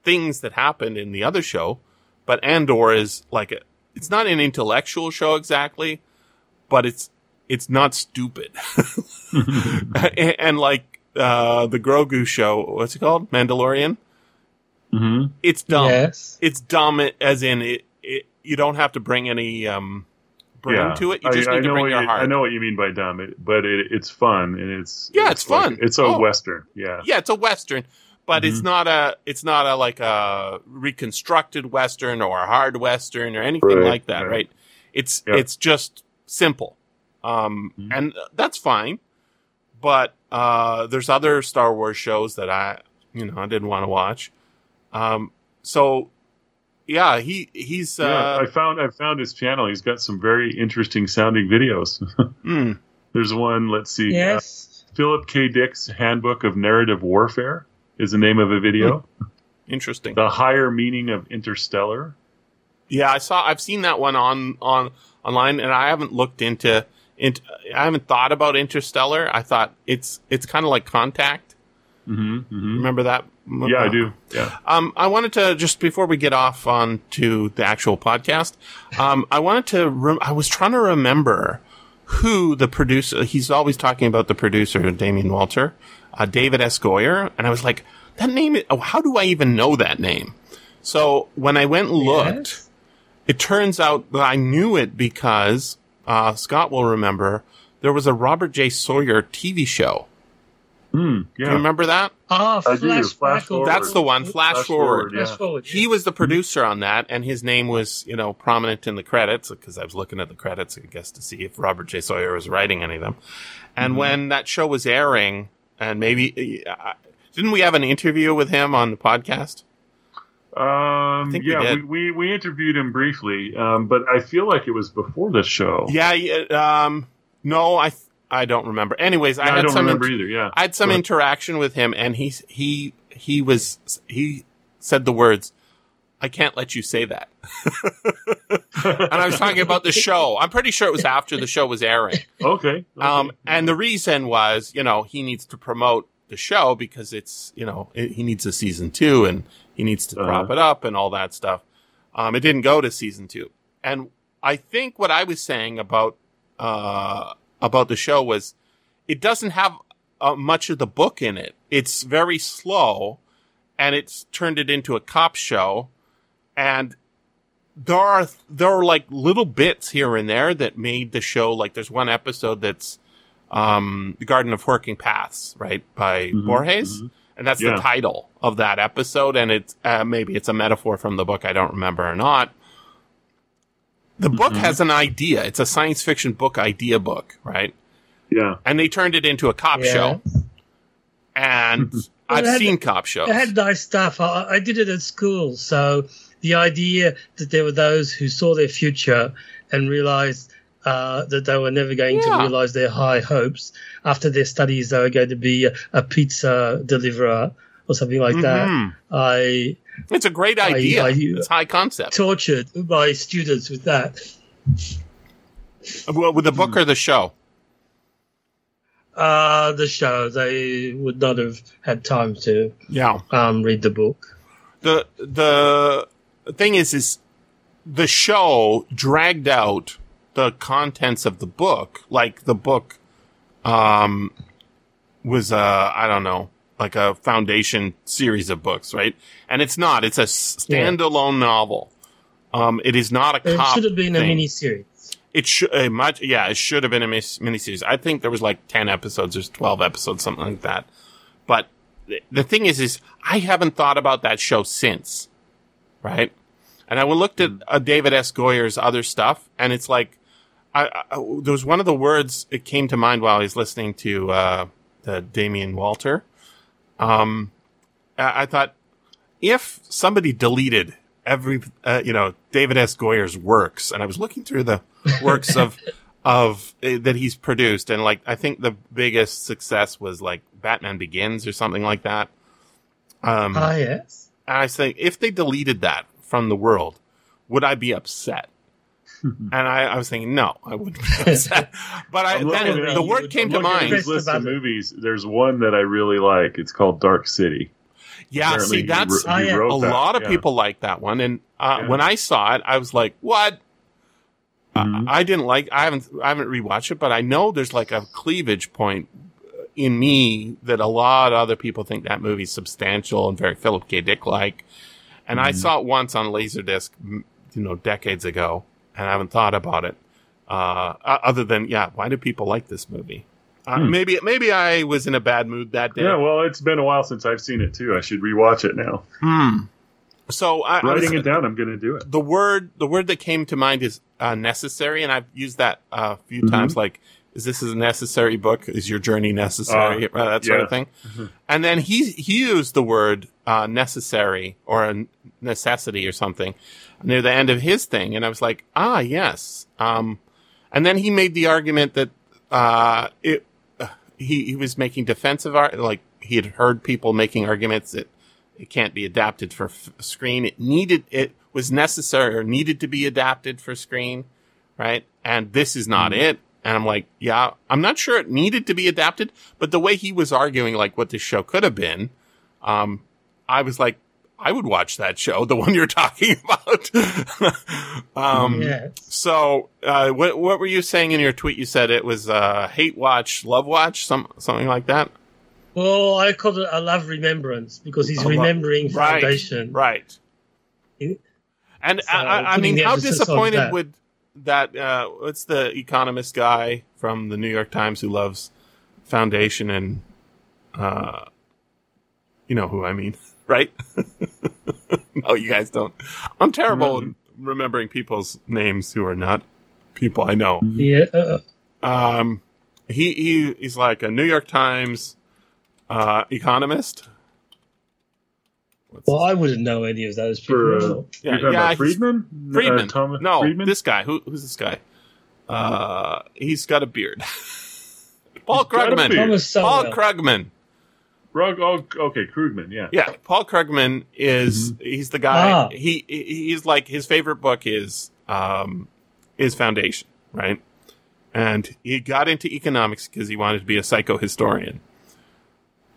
things that happened in the other show, but Andor is like a, it's not an intellectual show exactly, but it's, it's not stupid. and, and like, uh, the Grogu show. What's it called? Mandalorian. hmm It's dumb. Yes. It's dumb as in it, it. You don't have to bring any um brain Yeah, to it. You just I need to bring your you, heart. I know what you mean by dumb, it, but it, it's fun and it's Yeah, it's like- fun. It's a Oh. western. Yeah. Yeah, it's a western, but it's Mhm. not a it's not a like a reconstructed western or a hard western or anything Right, like that, right. right? It's Yeah. it's just simple. Um Mhm. and that's fine. But uh there's other Star Wars shows that I, you know, I didn't want to watch. Um so yeah, he he's Yeah, uh I found I found his channel. He's got some very interesting sounding videos. hmm, There's one. Let's see. Yes. uh, Philip K. Dick's Handbook of Narrative Warfare is the name of a video. interesting. the higher meaning of interstellar. Yeah, I saw. I've seen that one on on online, and I haven't looked into. into I haven't thought about Interstellar. I thought it's it's kind of like Contact. Mm-hmm, mm-hmm. Remember that? Yeah, I do. Yeah. Um, I wanted to just before we get off on to the actual podcast. Um, I wanted to. Re- I was trying to remember who the producer. He's always talking about the producer, Damien Walter, uh, David S. Goyer, and I was like, that name. Oh, how do I even know that name? So when I went and looked. Yes. It turns out that I knew it because uh, Scott will remember there was a Robert J. Sawyer TV show. Mm, Do you remember that? Ah, I do. flash, Flash forward. That's the one. Flash, Flash forward. forward, yeah. Flash forward. He was the producer on that, and his name was, you know, prominent in the credits because I was looking at the credits, I guess, to see if Robert J. Sawyer was writing any of them. And when that show was airing, and maybe uh, didn't we have an interview with him on the podcast? Um, we yeah, we, did. we, we interviewed him briefly, um, but I feel like it was before the show. Yeah. yeah, Um, no, I I don't remember. Anyways, I Yeah, I, had don't some either. Yeah. I had some interaction with him, and he he he was he said the words, "I can't let you say that." and I was talking about the show. I'm pretty sure it was after the show was airing. okay. okay. Um, and the reason was, you know, he needs to promote the show because it's, you know, it, he needs a season two and he needs to Uh-huh. prop it up and all that stuff. Um, it didn't go to season two. And I think what I was saying about, uh, about the show was it doesn't have uh, much of the book in it. It's very slow and it's turned it into a cop show. And there are, there are like little bits here and there that made the show, like there's one episode that's, um, The Garden of Forking Paths, right? By Mhm, Borges. mhm. And that's Yeah. the title of that episode. And it's, uh, maybe it's a metaphor from the book. I don't remember or not. The book Mhm. has an idea. It's a science fiction book idea book, right? Yeah. And they turned it into a cop Yeah. show. And I've had- seen cop shows. It had nice stuff. I, I did it at school. So the idea that there were those who saw their future and realized uh, that they were never going Yeah. to realize their high hopes after their studies, they were going to be a, a pizza deliverer or something like that. Mhm. I It's a great idea. I- it's high concept. tortured by students with that. Well, with the book or the show? Uh, the show, they would not have had time to Yeah. um, read the book. the the thing is is the show dragged out the contents of the book. Like the book um was uh i don't know like a foundation series of books right? And it's not. It's a standalone novel. Um it is not a It should have been a thing. mini series. it should a much yeah it should have been a mis- miniseries. I think there was like 10 episodes or 12 episodes something like that. But th- the thing is is i haven't thought about that show since right and i looked at uh, david s goyer's other stuff and it's like I, I there was one of the words it came to mind while I was listening to uh the damien walter um i, I thought if somebody deleted every uh, you know David S. Goyer's works, and I was looking through the works of of uh, that he's produced, and like I think the biggest success was like Batman Begins or something like that. Um, Ah, yes. and I thinking, if they deleted that from the world, would I be upset? and I, I was thinking, no, I wouldn't be upset. But I, then looking at- the word I'm came to I'm looking at mind. This list of Press the button. movies. There's one that I really like. It's called Dark City. Yeah, Apparently see, that's wr- he Oh, yeah. a that, lot of yeah. people like that one, and uh, Yeah. when I saw it, I was like, "What?" Mhm. I, I didn't like. I haven't. I haven't rewatched it, but I know there's like a cleavage point in me that a lot of other people think that movie's substantial and very Philip K. Dick like. And I saw it once on Laserdisc, you know, decades ago, and I haven't thought about it. Uh, other than, yeah, why do people like this movie? Uh, Hmm. Maybe, maybe I was in a bad mood that day. Yeah, well, it's been a while since I've seen it too. I should rewatch it now. Hmm. So I, I was- Writing it down, I'm going to do it. the word the word that came to mind is uh, necessary, and I've used that uh, a few Mhm. times. Like, is this a necessary book? Is your journey necessary? Uh, Uh, that sort of yeah. thing. Mhm. And then he he used the word uh, necessary or a necessity or something near the end of his thing, and I was like, ah, yes. Um, and then he made the argument that uh, it uh, he he was making defensive art, like he had heard people making arguments that it can't be adapted for f- screen. It needed, it was necessary or needed to be adapted for screen, right? And this is not it. And I'm like, yeah, I'm not sure it needed to be adapted, but the way he was arguing, like what this show could have been, um, I was like, I would watch that show, the one you're talking about. um, yeah. so, uh, what, what were you saying in your tweet? You said it was, uh, hate watch, love watch, some, something like that. Well, I called it a love remembrance because he's remembering Right, Foundation. Right. It- And So, I, I, I mean, how disappointed that. would that? Uh, what's the economist guy from the New York Times who loves Foundation and, uh, you know who I mean, right? oh, you guys don't. I'm terrible Mm. at remembering people's names who are not people I know. Yeah. Uh, Um, he he he's like a New York Times uh, economist. What's well, I wouldn't know any of those people. For, at uh. Yeah, You're talking yeah, about Friedman? Friedman. Uh, Thomas no, Friedman? this guy. Who, who's this guy? Uh, he's got a beard. Paul got a Krugman. beard. Paul Krugman. Rug, oh, okay, Krugman, yeah. Yeah, Paul Krugman is he's the guy. Ah. He he- he's like his favorite book is um is Foundation, right? And he got into economics because he wanted to be a psychohistorian.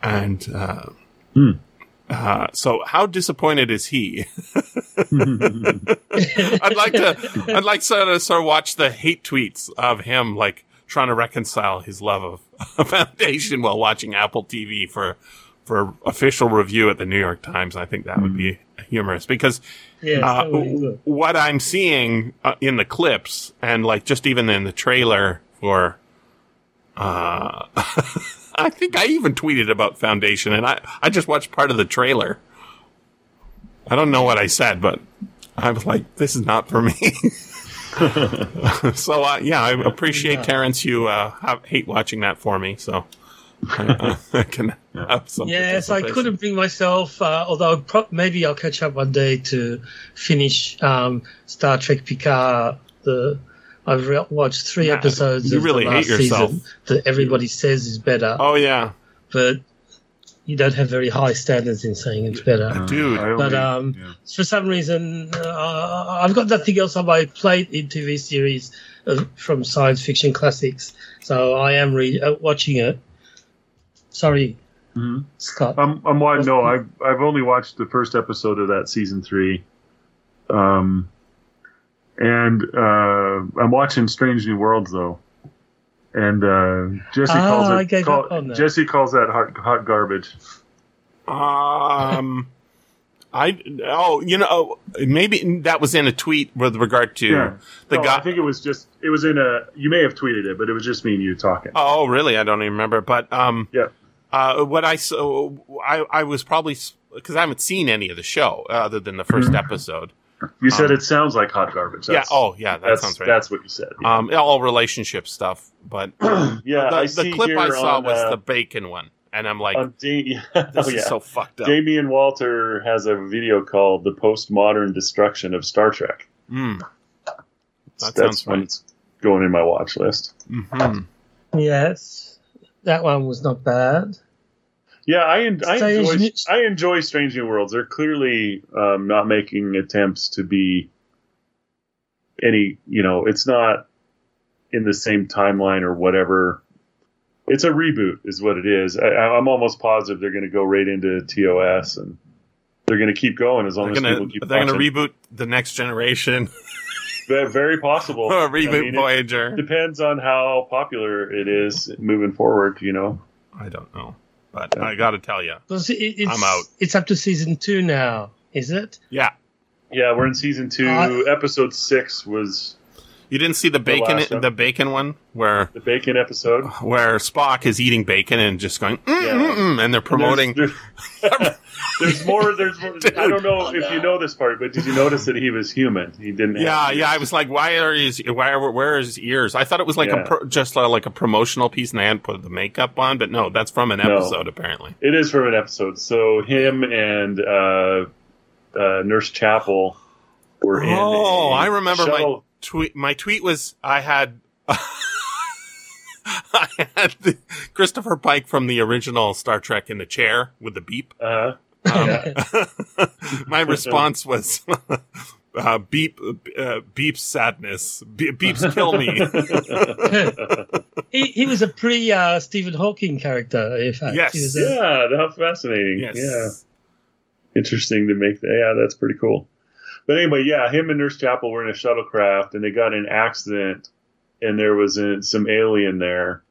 And uh, Hmm. uh, so, how disappointed is he? I'd like to. I'd like to sort of watch the hate tweets of him like trying to reconcile his love of Foundation while watching Apple TV for for official review at the New York Times. I think that would be humorous because Yeah, uh, that would be good. what I'm seeing uh, in the clips and like just even in the trailer for. Uh, I think I even tweeted about Foundation, and I I just watched part of the trailer. I don't know what I said, but I was like, "This is not for me." so uh, yeah, I appreciate Yeah. Terence. You uh, have, hate watching that for me, so I, I can have some. Yes, I couldn't bring myself, uh, although pro- maybe I'll catch up one day to finish um, Star Trek Picard. The I've re- watched three Yeah, episodes you of really the hate last yourself. season that everybody says is better, Oh yeah, but you don't have very high standards in saying it's better. dude. I But, um, yeah. For some reason, uh, I've got nothing else on my plate in TV series uh, from science fiction classics, so I am re- uh, watching it. Sorry, Mhm. Scott. I'm, I'm wa- no, I've, I've only watched the first episode of that season three. Um, and uh, I'm watching Strange New Worlds though, and uh, Jesse Ah, calls it. Call- that. Jesse calls that hot, hot garbage. Um, I oh you know maybe that was in a tweet with regard to Yeah. the No, guy. I think it was just. It was in a. You may have tweeted it, but it was just me and you talking. Oh, really? I don't even remember. But um, Yeah. uh, what I saw, I I was probably because I haven't seen any of the show other than the 1st Mhm. episode. You said Um, it sounds like hot garbage. yeah. Oh, yeah. That that's sounds right. that's what you said. Yeah, um, all relationship stuff, but yeah the, I the see clip I saw on, was uh, the bacon one, and I'm like, on Da- this oh, is yeah. so fucked up. Damien Walter has a video called "The Postmodern Destruction of Star Trek." Mm. That That's sounds when right. it's going in my watch list. hmm Yes, that one was not bad. Yeah, I, en- I enjoy New- I enjoy Strange New Worlds. They're clearly um, not making attempts to be any. You know, it's not in the same timeline or whatever. It's a reboot, is what it is. I, I'm almost positive they're going to go right into TOS and they're going to keep going as long They're as gonna people keep. they're gonna reboot the next generation Very possible. or I reboot mean, Voyager. depends on how popular it is moving forward. You know. I don't know, but I got to tell you, Because it, it's, I'm out. It's up to season two now, is it? yeah. Yeah, we're in season two. Uh, episode six was You didn't see the bacon, last one. the bacon one where the bacon episode. where Spock is eating bacon and just going, mm, Yeah. mm, mm, and they're promoting. There's, there's, there's more. There's. More, I don't know if you know this part, but did you notice that he was human? He didn't. Yeah, yeah. I was like, why are his why are where are his ears? I thought it was like Yeah. a pro, just uh, like a promotional piece, and they hadn't put the makeup on. But no, that's from an No. episode apparently. It is from an episode. So him and uh, uh, Nurse Chapel were in. Oh, I remember my tweet. My tweet was I had. I had the Christopher Pike from the original Star Trek in the chair with the beep. Uh, Um, my response was uh, beep, uh, beep sadness, Be- beeps kill me. he, he was a pre uh, Stephen Hawking character, in fact. Yes. He was a- yeah, how fascinating. yes. Yeah, interesting to make that. Yeah, that's pretty cool. But anyway, yeah, him and Nurse Chapel were in a shuttlecraft, and they got in an accident, and there was a, some alien there.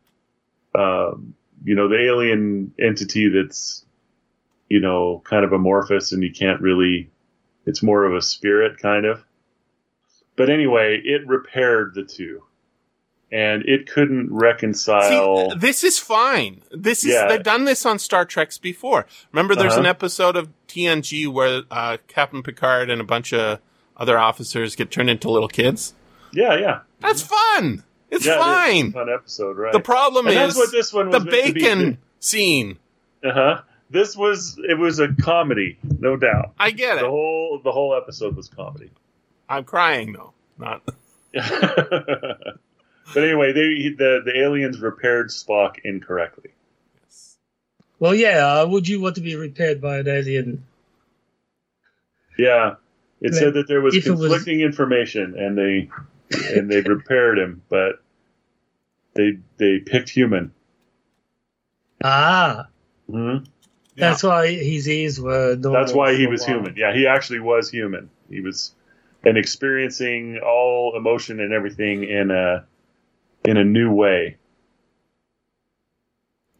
Um, you know, the alien entity that's, you know, kind of amorphous, and you can't really. It's more of a spirit, kind of. But anyway, it repaired the two, and it couldn't reconcile. See, this is fine. This is Yeah. they've done this on Star Treks before. Remember, there's an Uh-huh. episode of TNG where uh, Captain Picard and a bunch of other officers get turned into little kids. yeah, yeah, That's fun. It's yeah, fine. It's a fun episode, right? The problem And is that's what this one was the meant to be. bacon scene. Uh huh. This was it was a comedy, no doubt. I get The it. whole the whole episode was comedy. I'm crying though. Not. but anyway, they the the aliens repaired Spock incorrectly. Well, yeah. Uh, would you want to be repaired by an alien? Yeah, it Like, said that there was if it was- conflicting information, and they and they repaired him, but they they picked human. Ah, hmm that's why his ears were. normal That's why he was human. Yeah, he actually was human. He was and experiencing all emotion and everything in a in a new way.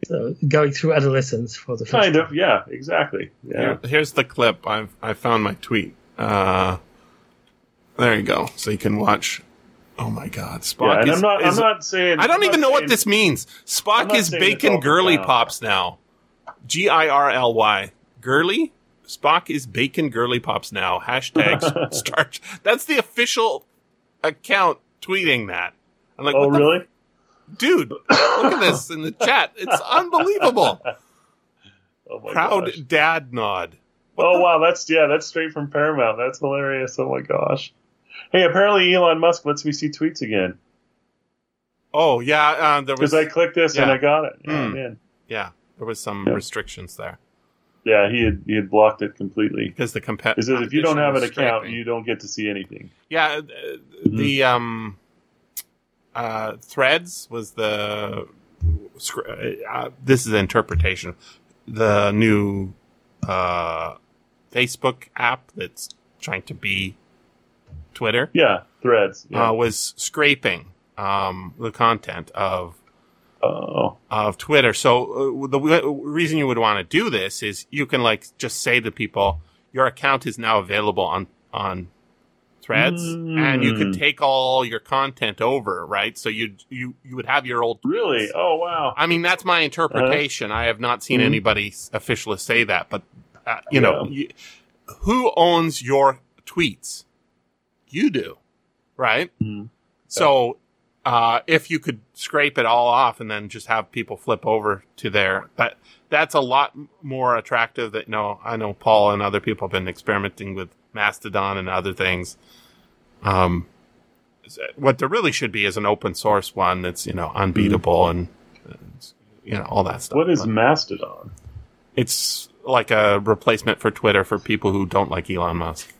So going through adolescence for the first Kind time. of, yeah, exactly. Yeah. Here- here's the clip. I've I found my tweet. Uh, there you go. So you can watch. Oh my God, Spock Yeah, and is. I'm not. is- I'm not saying. I don't even not know what this means. Spock is bacon girly profound. pops now. G I R L Y. Girly? Spock is bacon girly pops now. Hashtag Star. That's the official account tweeting that. I'm like, Oh, what really? f- dude? Look at this in the chat. It's unbelievable. Oh my Proud gosh. dad nod. Oh wow, that's yeah, that's straight from Paramount. That's hilarious. Oh my gosh. Hey, apparently Elon Musk lets me see tweets again Oh yeah, uh, there was because I clicked this and. I got it. Yeah, man. yeah there was some Yeah. restrictions there Yeah, he had he had blocked it completely. because the compet. He says if you don't have an account, you don't get to see anything. Yeah, uh, the um, uh, Threads was the. Uh, this is interpretation. The new uh, Facebook app that's trying to be Twitter Yeah, threads. Yeah. uh, was scraping um, the content of oh, of Twitter. So uh, the w- reason you would want to do this is you can like just say to people, your account is now available on on Threads, and you could Mm. take all your content over, right? So you you you would have your old really? Oh wow. I mean, that's my interpretation. I have not seen Mhm. anybody officially say that, but uh, you know, you, who owns your tweets? You do, right? Mhm. So, uh, if you could scrape it all off and then just have people flip over to there, that that's a lot more attractive. That no, I know Paul and other people have been experimenting with Mastodon and other things. Um, what there really should be is an open source one that's you know unbeatable and uh, you know all that stuff. What is But Mastodon? it's like a replacement for Twitter for people who don't like Elon Musk.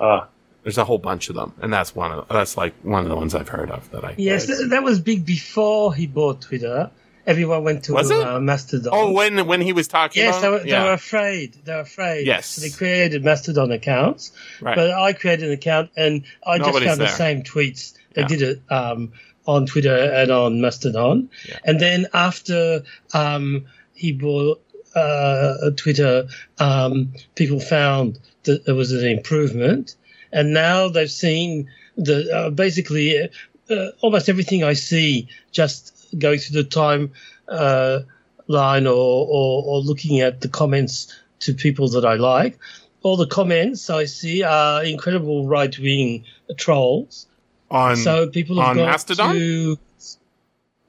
Ah, There's a whole bunch of them, and that's one of that's like one of the ones I've heard of that I. Yes, th- that was big before he bought Twitter. Everyone went to uh, Mastodon. Oh, when when he was talking. yes, they were, yeah. they were afraid. They were afraid. Yes. So they created Mastodon accounts. right. But I created an account and I just Nobody's found the same tweets. They Yeah. did it um, on Twitter and on Mastodon. Yeah. And then after um, he bought uh, Twitter, um, people found that there was an improvement, and now they've seen the uh, basically uh, almost everything I see just going through the time uh, line or, or or looking at the comments to people that I like. All the comments I see are incredible right wing trolls. On so people have on got Mastodon? to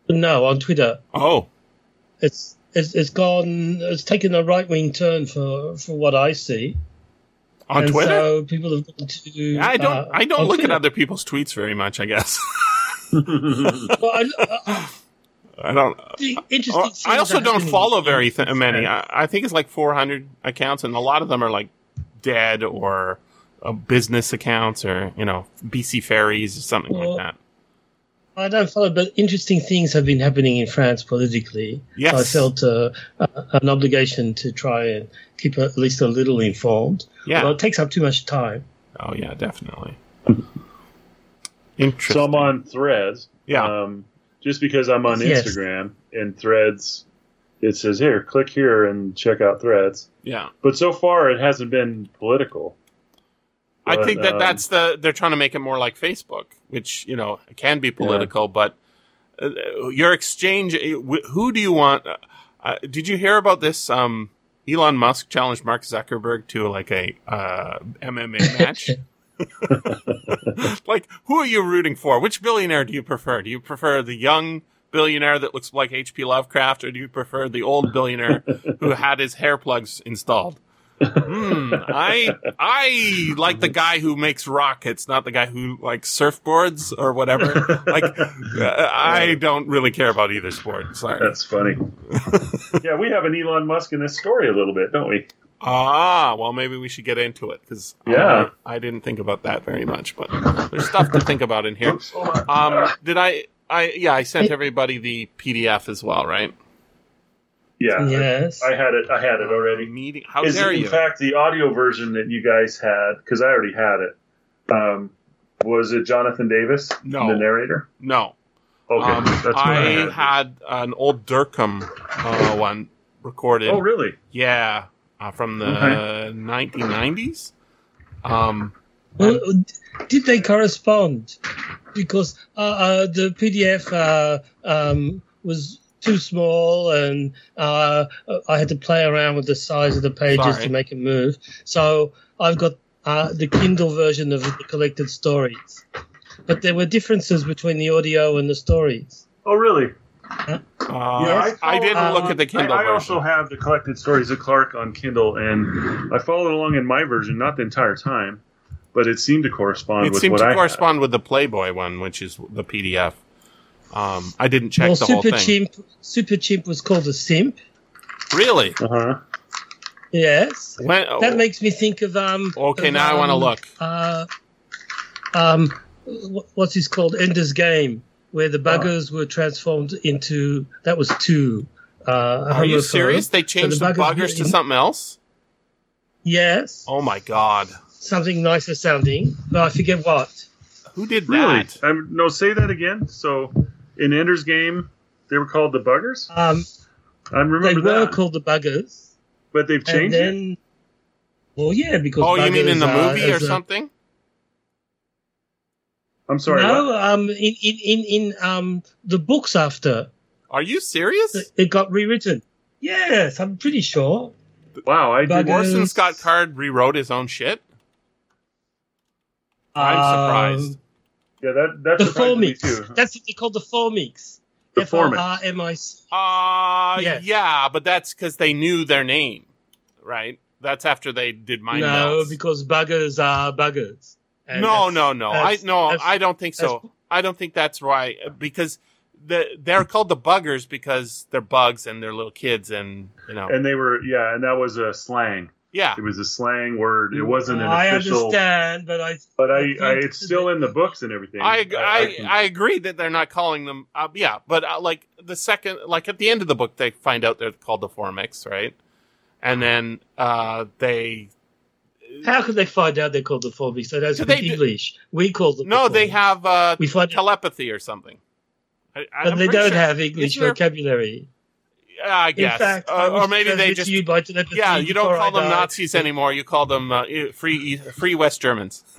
no on Twitter. oh, It's it's, it's gone. It's taken a right wing turn for for what I see. On and Twitter. So people have gone to. I don't. uh, I don't look Twitter. at other people's tweets very much. I guess Well, I, I, I don't. interesting. I also don't follow very th- many. I, I think it's like 400 accounts, and a lot of them are like dead or uh, business accounts or you know BC ferries or something Well, like that. I don't follow, but interesting things have been happening in France politically. Yes. I felt uh, uh, an obligation to try and keep at least a little informed. Yeah. Well, it takes up too much time. oh yeah, definitely. Interesting. So I'm on Threads. Yeah. Um, just because I'm on Yes. Instagram and Threads, it says here, click here and check out Threads. yeah. But so far, it hasn't been political. I think that um, that's the they're trying to make it more like Facebook, which you know can be political, but uh, your exchange. uh, Who do you want? Uh, uh, did you hear about this? Um, Elon Musk challenged Mark Zuckerberg to like a uh, MMA match. like, who are you rooting for? Which billionaire do you prefer? Do you prefer the young billionaire that looks like H.P. Lovecraft, or do you prefer the old billionaire who had his hair plugs installed? Hmm, I I like the guy who makes rockets, not the guy who likes surfboards or whatever. like, uh, I don't really care about either sport. Sorry. That's funny. yeah, we have an Elon Musk in this story a little bit, don't we? Ah, well, maybe we should get into it because Yeah. I, I didn't think about that very much, but there's stuff to think about in here. Oops. Um, did I? I yeah, I sent everybody the PDF as well, right? Yeah, Yes. I had it. I had it already. Meeting. How Is dare it, in you? fact the audio version that you guys had? Because I already had it. Um, was it Jonathan Davis, No. the narrator? no. Okay, Um, that's what I I had. had an old Durkham uh, one recorded. Oh, really? Yeah, uh, from the Okay. 1990s. Um, Well, did they correspond? Because uh, uh, the PDF uh, um, was too small, and uh, I had to play around with the size of the pages Sorry. to make it move. So I've got uh, the Kindle version of the collected stories, but there were differences between the audio and the stories. Oh, really? uh, Yes. I didn't Um, look at the Kindle I, I also have the collected stories of Clarke on Kindle, and I followed along in my version, not the entire time, but it seemed to correspond it with seemed what to I correspond with the Playboy one, which is the PDF. Um, I didn't check well, the whole Super thing. Chimp, Super Chimp was called a simp. Really? Uh huh. Yes, When, that makes me think of um. okay, of, now I want to um, look. uh, um, what's this called? Ender's Game, where the buggers were transformed into. That was two. Uh, Are you serious? They changed the the buggers buggers to were- something else? Yes, Oh my god! something nicer sounding, but I forget what. Who did Really? that? Um, no, say that again. So, in Ender's Game, they were called the Buggers. Um, I remember they were that, called the buggers, but they've and changed it. Well, yeah, because. Oh, you mean in the buggers are- movie or a- something? I'm sorry. no, what? um, in in in, in um the books after Are you serious? it got rewritten. Yes, I'm pretty sure. Wow, I did. Buggers. Orson Scott Card rewrote his own shit. I'm Um, surprised. Yeah, that that The surprised me Formics. too. That's what they call the Formics. The F O Formics. R M I C. Uh, Yes. yeah, but that's because they knew their name, right? That's after they did mind No, melts. because buggers are buggers. And no, no, no. I no, I don't think so. I don't think that's right because the they're called the buggers because they're bugs and they're little kids and you know And they were, yeah, and that was a slang. Yeah. It was a slang word. It wasn't an I official. understand, but I. But I, I I, it's still in the books and everything. I, I, can- I agree that they're not calling them. Uh, yeah, but uh, like the second, like at the end of the book, they find out they're called the Formics, right? And then uh, they How could they find out they're called the Formics? They don't Do speak they English. We call them. no, the they have uh, We find telepathy or something. I, I- but I'm they don't sure- have English isn't there- vocabulary. Yeah, I In guess. fact, Uh, I or maybe they transmitted just to you by telepathy yeah. You don't call I them died. Nazis anymore. You call them uh, free free West Germans.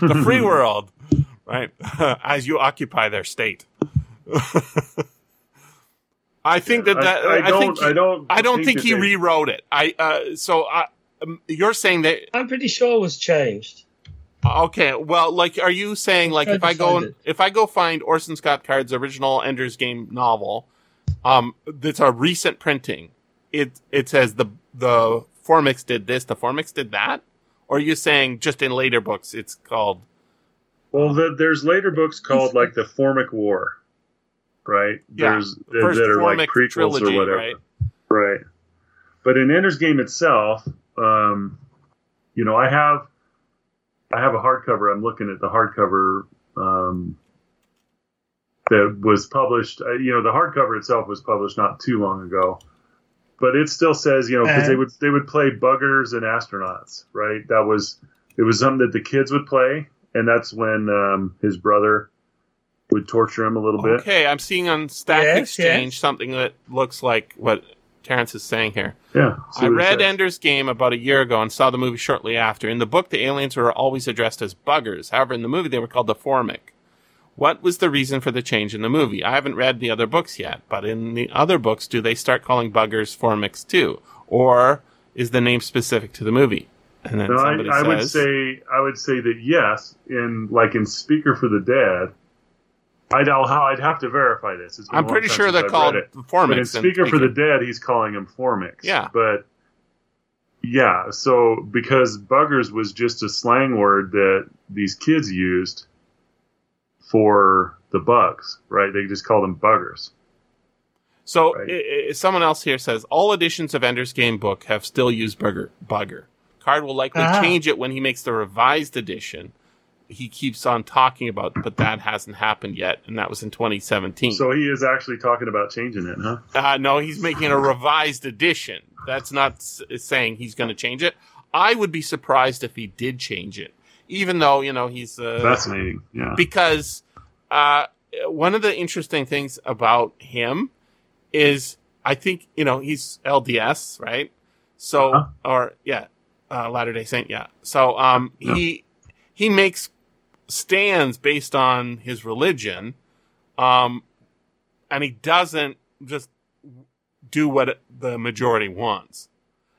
the free world, right? As you occupy their state. I think that that I, I I, don't. think I don't. I don't think that he they- rewrote it. I uh, so I, um, you're saying that I'm pretty sure it was changed. Okay. Well, like, are you saying like Tried if I go and, if I go find Orson Scott Card's original Ender's Game novel, um, that's a recent printing. It it says the the Formics did this, the Formics did that, or are you saying just in later books it's called? Well, the, there's later books called like the Formic War, right? Yeah, There's the first that are Formic like prequels trilogy, or whatever, right? Right. But in Ender's Game itself, um, you know, I have I have a hardcover. I'm looking at the hardcover um, that was published. Uh, you know, the hardcover itself was published not too long ago, but it still says, you know, because they would they would play buggers and astronauts, right? That was it was something that the kids would play, and that's when um, his brother would torture him a little bit. Okay, I'm seeing on Stack Yes, Exchange yes. something that looks like what Terence is saying here. Yeah. I read. Ender's Game about a year ago and saw the movie shortly after. In the book, the aliens were always addressed as buggers. However, in the movie, they were called the Formic. What was the reason for the change in the movie? I haven't read the other books yet, but in the other books, do they start calling buggers Formics too? Or is the name specific to the movie? And then No, I, somebody I says, would say I would say that yes, in like in Speaker for the Dead. I'd I'd have to verify this. It's been a I'm pretty sure they're I've called it. But in Speaker for the Dead, he's calling him Formics. Yeah. But yeah, so because buggers was just a slang word that these kids used for the bugs, right? They just called them buggers. So Right. i- i- someone else here says all editions of Ender's Game book have still used bugger. Bugger. Card will likely Ah. change it when he makes the revised edition. He keeps on talking about, but that hasn't happened yet, and that was in 2017. So he is actually talking about changing it, huh? uh, no, he's making a revised edition. That's not s- saying he's going to change it. I would be surprised if he did change it, even though you know he's uh, Fascinating. Yeah. because uh, one of the interesting things about him is I think you know he's LDS, right? So Uh-huh. or yeah, uh, Latter Day Saint, yeah. So um, Yeah. he he makes stands based on his religion, um, and he doesn't just do what the majority wants.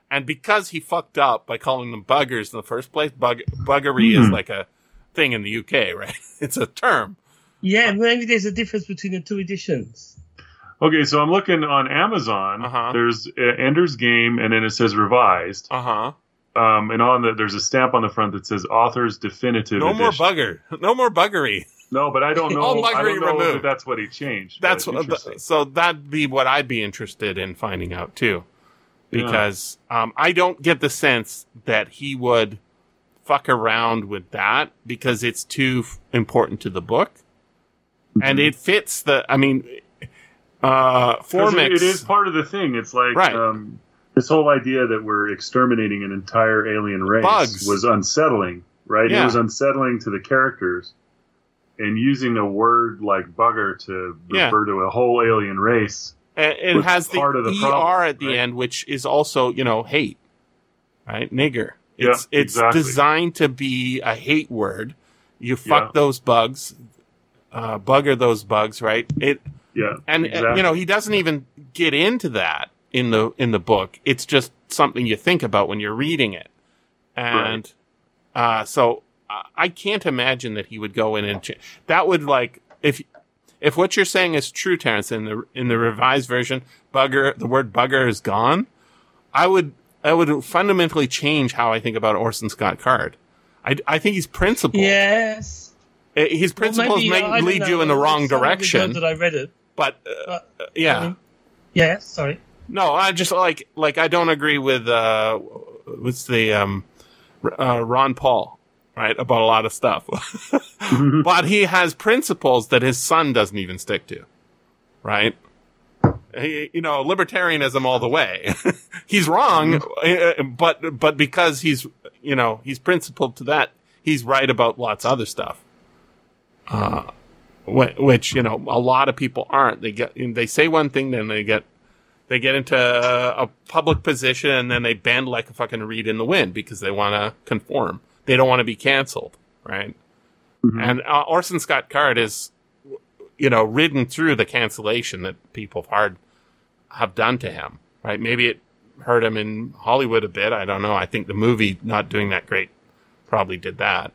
And because he fucked up by calling them buggers in the first place, bug, buggery is Hmm. like a thing in the UK, right? It's a term. Yeah, maybe there's a difference between the two editions. Okay, so I'm looking on Amazon. Uh-huh. There's uh, Ender's Game, and then it says revised. Uh huh. Um, and on the there's a stamp on the front that says author's definitive. No more bugger. No more buggery. No, but I don't know. All I buggery don't know removed. that that's what he changed. That's what, interesting. so that'd be what I'd be interested in finding out too, Yeah. because um, I don't get the sense that he would fuck around with that because it's too f- important to the book, and Mhm. it fits the. I mean, uh, Formics. it- it is part of the thing. It's like Right. um, this whole idea that we're exterminating an entire alien race Bugs. was unsettling, right? Yeah. It was unsettling to the characters, and using a word like bugger to Yeah. refer to a whole alien race. And it has the, part of the ER problem, at the right? end, which is also, you know, hate. Right? Nigger. Yeah, It's it's exactly. designed to be a hate word. You fuck Yeah. those bugs, uh, bugger those bugs, right? It Yeah, and uh, exactly. you know he doesn't even get into that in the in the book. It's just something you think about when you're reading it, and uh, so uh, I can't imagine that he would go in and ch- that would like if if what you're saying is true, Terence, in the in the revised version, bugger the word bugger is gone. I would I would fundamentally change how I think about Orson Scott Card. I, I think he's principled. Yes. Uh, His principles Well, maybe, may lead know, you in the wrong so long ago direction, That I read it. but uh, But, yeah. I mean, yeah, sorry. No, I just like like I don't agree with uh what's the um uh, Ron Paul right about a lot of stuff, but he has principles that his son doesn't even stick to, right? He, you know, libertarianism all the way. he's wrong, uh, but but because he's you know he's principled to that, he's right about lots of other stuff. Uh, which you know a lot of people aren't. They get they say one thing, then they get they get into a public position, and then they bend like a fucking reed in the wind because they want to conform. They don't want to be canceled, right? And uh, Orson Scott Card is, you know, ridden through the cancellation that people hard have done to him, right? Maybe it hurt him in Hollywood a bit. I don't know. I think the movie not doing that great probably did that.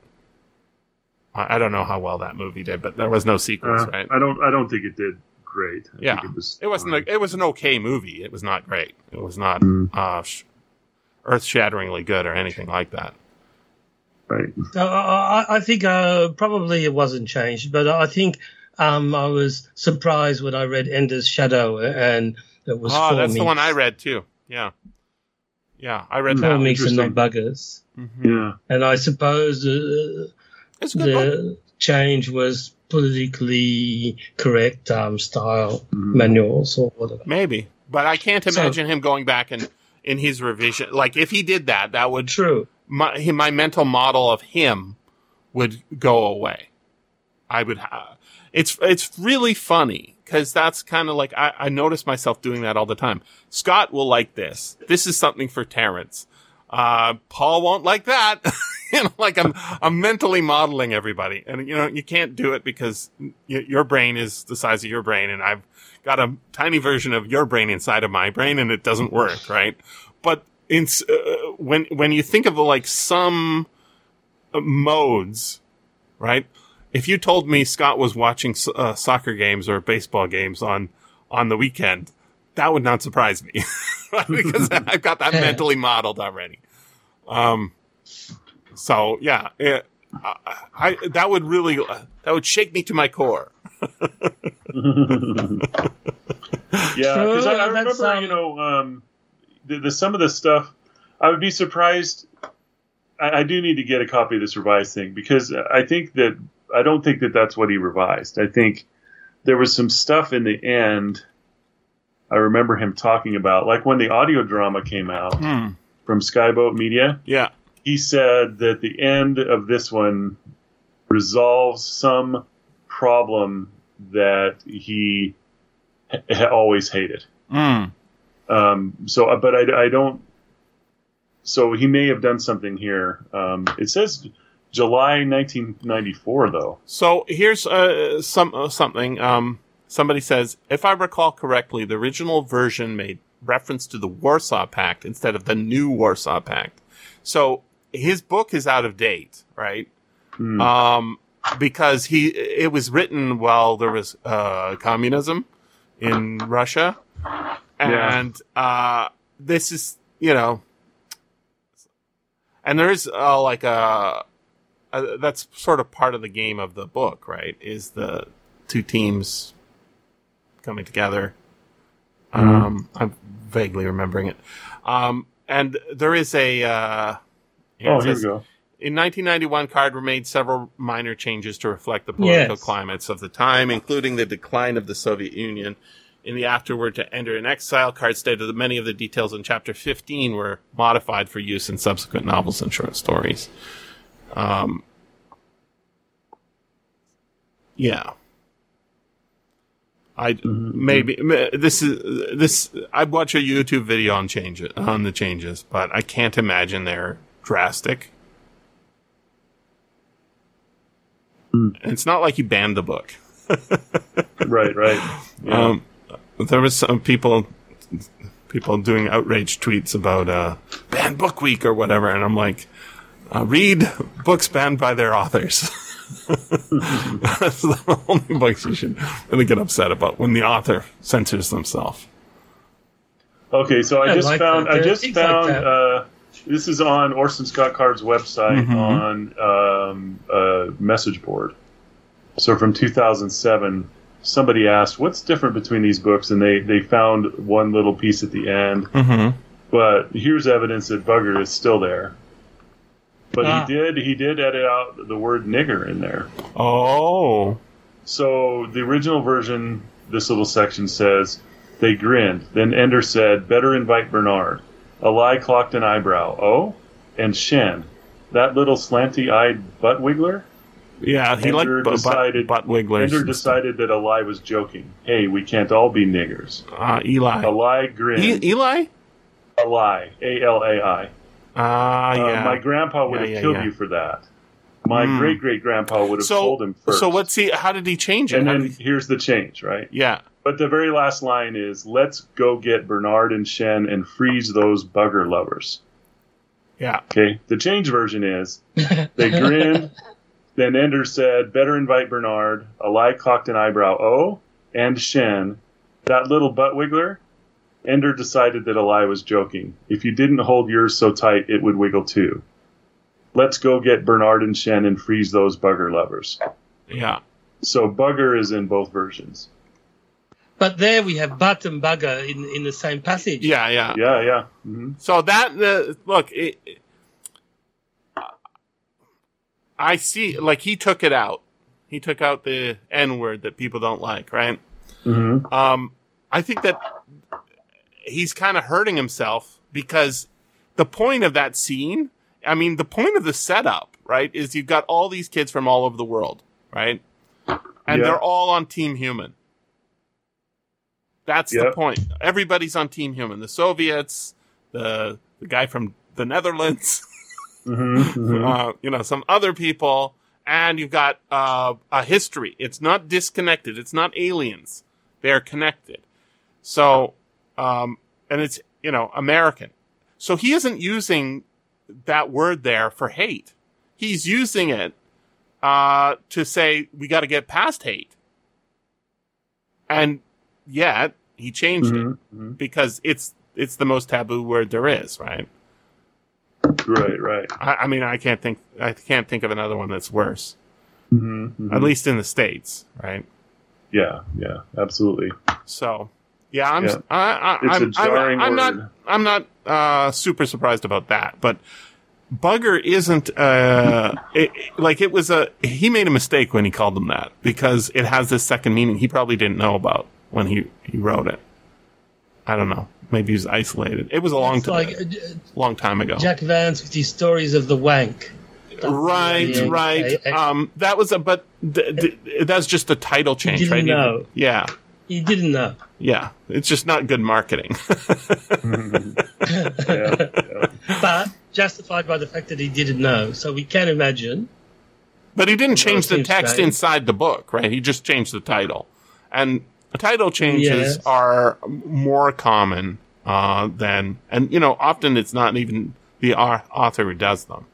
I I don't know how well that movie did, but there was no sequels, Uh, right? I don't. I don't think it did great. I Yeah, think it was. It wasn't. fine. A, it was an okay movie. It was not great. It was not Mm. uh, sh- earth-shatteringly good or anything like that. right. Uh, I, I think uh, probably it wasn't changed, but I think um, I was surprised when I read Ender's Shadow and it was Oh, four that's the one. I read too. Yeah, yeah, I read Hmm. that. Formics and not Interesting. buggers. Mhm. Yeah. And I suppose uh, It's a good book. the change was politically correct um, style Mhm. manuals or whatever. Maybe, but I can't So- imagine him going back and in his revision. Like if he did that, that would True. my he- my mental model of him would go away. I would. Ha- it's it's really funny because that's kind of like I, I notice myself doing that all the time. Scott will like this. This is something for Terence. Uh, Paul won't like that. you know, like I'm I'm mentally modeling everybody, and you know you can't do it because y- your brain is the size of your brain, and I've got a tiny version of your brain inside of my brain, and it doesn't work, right? But in uh, when when you think of like some uh, modes, right? If you told me Scott was watching uh, soccer games or baseball games on on the weekend, that would not surprise me right? because I've got that mentally modeled already. Um, so yeah, it, I, I that would really that would shake me to my core. Yeah, because I, I remember, um, you know, um, the, the some of the stuff. I would be surprised. I, I do need to get a copy of this revised thing because I think that I don't think that that's what he revised. I think there was some stuff in the end. I remember him talking about, like when the audio drama came out Hmm. from Skyboat Media. Yeah. He said that the end of this one resolves some problem that he ha- always hated. Mm. Um, so, uh, but I, I don't. So he may have done something here. Um, it says July 1994, though. So here's uh, some uh, something. Um, somebody says, if I recall correctly, the original version made reference to the Warsaw Pact instead of the new Warsaw Pact. So his book is out of date, right? Hmm. Um, because he it was written while there was uh, communism in Russia, and uh, this is you know, and there is uh, like a uh, that's sort of part of the game of the book, right? Is the two teams coming together. Um, I'm vaguely remembering it. Um, and there is a. Here oh, it here we go. In 1991, Card made several minor changes to reflect the political Yes. climates of the time, including the decline of the Soviet Union. In the afterword to Ender in Exile, Card stated that many of the details in Chapter 15 were modified for use in subsequent novels and short stories. Um, yeah. I maybe this is this. I'd watch a YouTube video on change on the changes, but I can't imagine they're drastic. It's not like you banned the book. Right, right. Yeah. Um, there was some people people doing outrage tweets about uh, ban book week or whatever, and I'm like, uh, read books banned by their authors. That's the only books you should really get upset about when the author censors themselves. Okay, so I I just like found. I just things like found. uh, this is on Orson Scott Card's website Mhm. on um, uh, message board. So from 2007, somebody asked, "What's different between these books?" And they they found one little piece at the end. Mm-hmm. But here's evidence that Bugger is still there. But Ah. he did he did edit out the word nigger in there. Oh, So the original version, this little section says, they grinned. Then Ender said, better invite Bernard. Alai clocked an eyebrow. Oh? And Shen, that little slanty eyed butt wiggler? Yeah, he Ender liked bu- butt, decided- butt wigglers. Ender decided that Eli was joking. Hey, we can't all be niggers. Uh, Eli. Eli grinned. E- Eli? Eli, A L A I. Ah, Uh, yeah. my grandpa would Yeah, have yeah, killed yeah. you for that. My Hmm. great great grandpa would have so, told him first. so what's he? How did he change it? And How then he- here's the change, right? yeah, But the very last line is, "Let's go get Bernard and Shen and freeze those bugger lovers." yeah. Okay. The change version is they grinned. then Ender said, "Better invite Bernard." Eli cocked an eyebrow. Oh, and Shen, that little butt wiggler. Ender decided that Eli was joking. If you didn't hold yours so tight, it would wiggle too. Let's go get Bernard and Shen and freeze those bugger lovers. Yeah. So bugger is in both versions. But there we have butt and bugger in, in the same passage. Yeah, yeah. Yeah, yeah. hmm So that uh, look, it, it- I see. Like he took it out. He took out the N word that people don't like, right? hmm Um, I think that he's kind of hurting himself because the point of that scene, I mean, the point of the setup, right, is you've got all these kids from all over the world, right? And Yeah. they're all on Team Human. That's the point. Everybody's on Team Human. The Soviets, the the guy from the Netherlands, hmm hmm uh, you know, some other people, and you've got uh, a history. It's not disconnected. It's not aliens. They're connected. So, um, and it's you know American. So he isn't using that word there for hate. He's using it uh, to say we got to get past hate. And yet he changed it hmm because it's it's the most taboo word there is, right? Right, right. I, I mean, I can't think. I can't think of another one that's worse. hmm At least in the states, right? Yeah, yeah, absolutely. So, yeah, I'm. Yeah. I, I, It's a I'm, jarring I'm, I'm word. not. I'm not uh, super surprised about that, but bugger isn't uh, it- like it was a. He made a mistake when he called them that because it has this second meaning he probably didn't know about when he he wrote it. I don't know. Maybe he was isolated. It was a long It's time, like uh, long time ago. Jack Vance with his stories of the wank. Right, Yeah, right. I- I- um, that was a, but th- th- that's just a title change, didn't right? You- know. Yeah, He didn't know. yeah. It's just not good marketing. yeah, yeah. But justified by the fact that he didn't know. So we can imagine. but he didn't change the text strange. inside the book, right? He just changed the title, and title changes Yes. are more common uh, than, and you know, often it's not even the author who does them.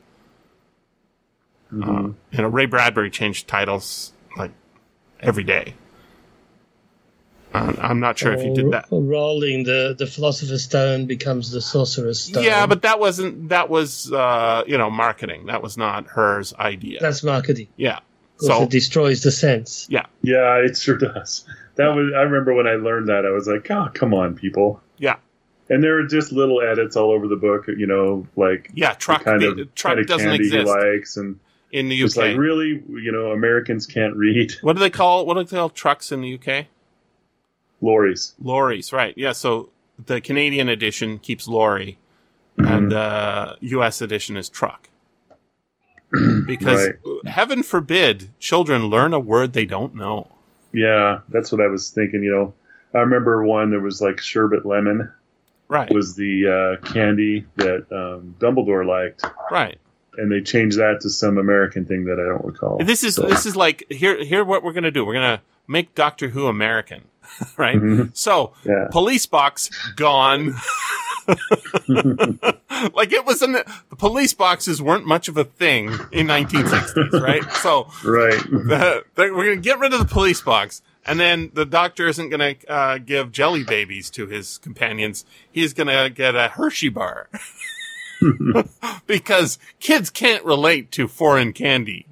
Uh, you know, Ray Bradbury changed titles like every day. Uh, I'm not sure if he did that. Rowling the, the philosopher's stone becomes the sorcerer's stone. Yeah, but that wasn't that was uh, you know marketing. That was not hers idea. that's marketing. yeah. So it destroys the sense. yeah, Yeah, it sure does. That was. I remember when I learned that. I was like, "Oh, come on, people!" yeah, And there are just little edits all over the book. You know, like yeah. the Truck kind the, of truck kind of doesn't candy exist he likes, and in the UK. it's like, really, you know, Americans can't read What do they call what do they call trucks in the UK? lorries. Lorries, right? Yeah. So the Canadian edition keeps lorry, and the uh, US edition is truck. because heaven forbid children learn a word they don't know. Yeah, that's what I was thinking. You know, I remember one there was like sherbet lemon Right. was the uh, candy that um, Dumbledore liked, right. and they changed that to some American thing that I don't recall. This is So- this is like here here what we're gonna do. We're gonna make Doctor Who American, right? Mhm. So Yeah. police box gone. like it was an the police boxes weren't much of a thing in 1960s, right? So right. the, the- we're gonna get rid of the police box, and then the doctor isn't gonna uh, give jelly babies to his companions. He's gonna get a Hershey bar. because kids can't relate to foreign candy.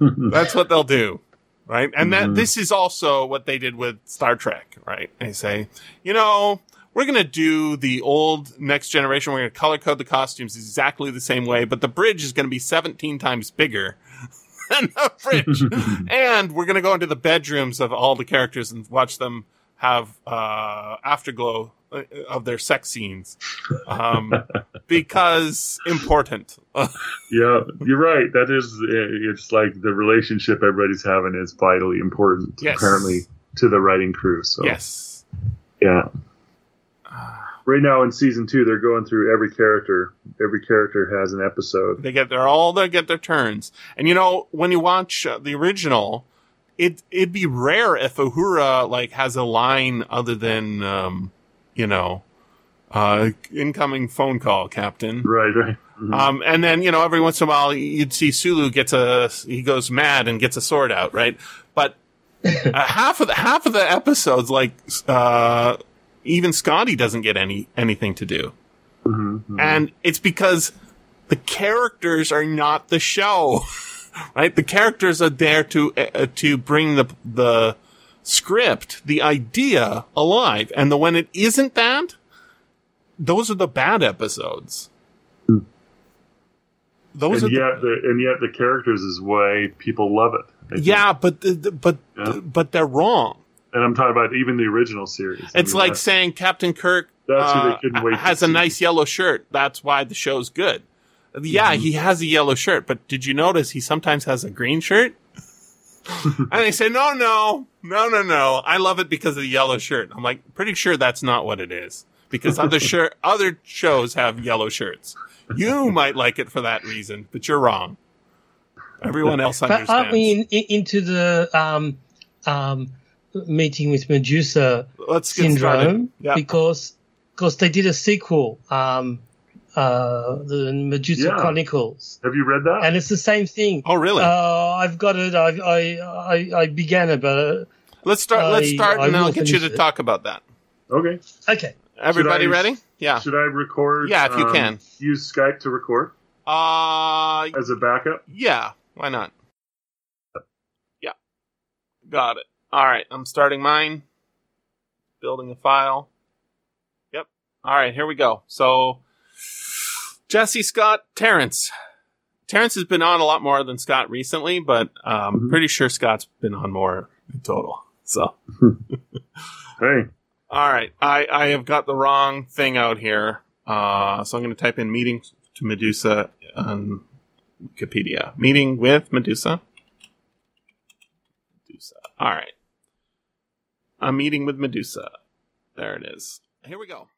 That's what they'll do. Right. And that, this is also what they did with Star Trek, right? They say, you know, we're going to do the old next generation. We're going to color code the costumes exactly the same way, but the bridge is going to be 17 times bigger than the bridge. and we're going to go into the bedrooms of all the characters and watch them have, uh, afterglow uh, of their sex scenes um, because important. Yeah, you're right. That is, uh, it's like the relationship everybody's having is vitally important, Yes. apparently, to the writing crew. So, yes. yeah. Right now in season two, they're going through every character. Every character has an episode. They get their all they get their turns. And you know, when you watch uh, the original, it it'd be rare if Uhura like has a line other than um, you know, uh, incoming phone call, Captain. Right, right. Mhm. Um, and then you know, every once in a while, you'd see Sulu gets a he goes mad and gets a sword out, right? But uh, half of the half of the episodes, like uh, even Scotty doesn't get any anything to do Mhm, mhm. and it's because the characters are not the show, right? The characters are there to uh, to bring the the script, the idea alive, and the when it isn't that, those are the bad episodes. Those and are yet, the, and yet the characters is why people love it. I the, think. yeah, but the, the- but Yeah. but they're wrong. And I'm talking about even the original series. I It's mean, like that's- saying Captain Kirk That's who they uh, couldn't wait has a see. nice yellow shirt. That's why the show's good. Yeah, Mm-hmm. he has a yellow shirt, but did you notice he sometimes has a green shirt? and they say, no, no, no, no, no. I love it because of the yellow shirt. I'm like, pretty sure that's not what it is because other shirt, other shows have yellow shirts. You might like it for that reason, but you're wrong. Everyone else understands. But understands. aren't we in, in, into the um, um, meeting with Medusa Let's get syndrome? Yeah. Because because they did a sequel, um, uh, the Medusa Yeah. Chronicles, Have you read that? and it's the same thing. Oh, really? Uh, I've got it. I I I, I began it, but uh, let's start. let's start, I and I'll get you to it. talk about that. okay. okay. Everybody I- ready? Yeah. Should I record? Yeah, if you um, can. Use Skype to record Uh, as a backup. yeah. Why not? Yeah. Got it. All right. I'm starting mine. Building a file. Yep. All right. Here we go. So, Jesse Scott, Terence. Terence has been on a lot more than Scott recently, but um, Mhm. pretty sure Scott's been on more in total. So, Hey, all right. I, I have got the wrong thing out here. Uh, so I'm going to type in meeting to Medusa on Wikipedia. Meeting with Medusa. Medusa. All right. A meeting with Medusa. There it is. Here we go.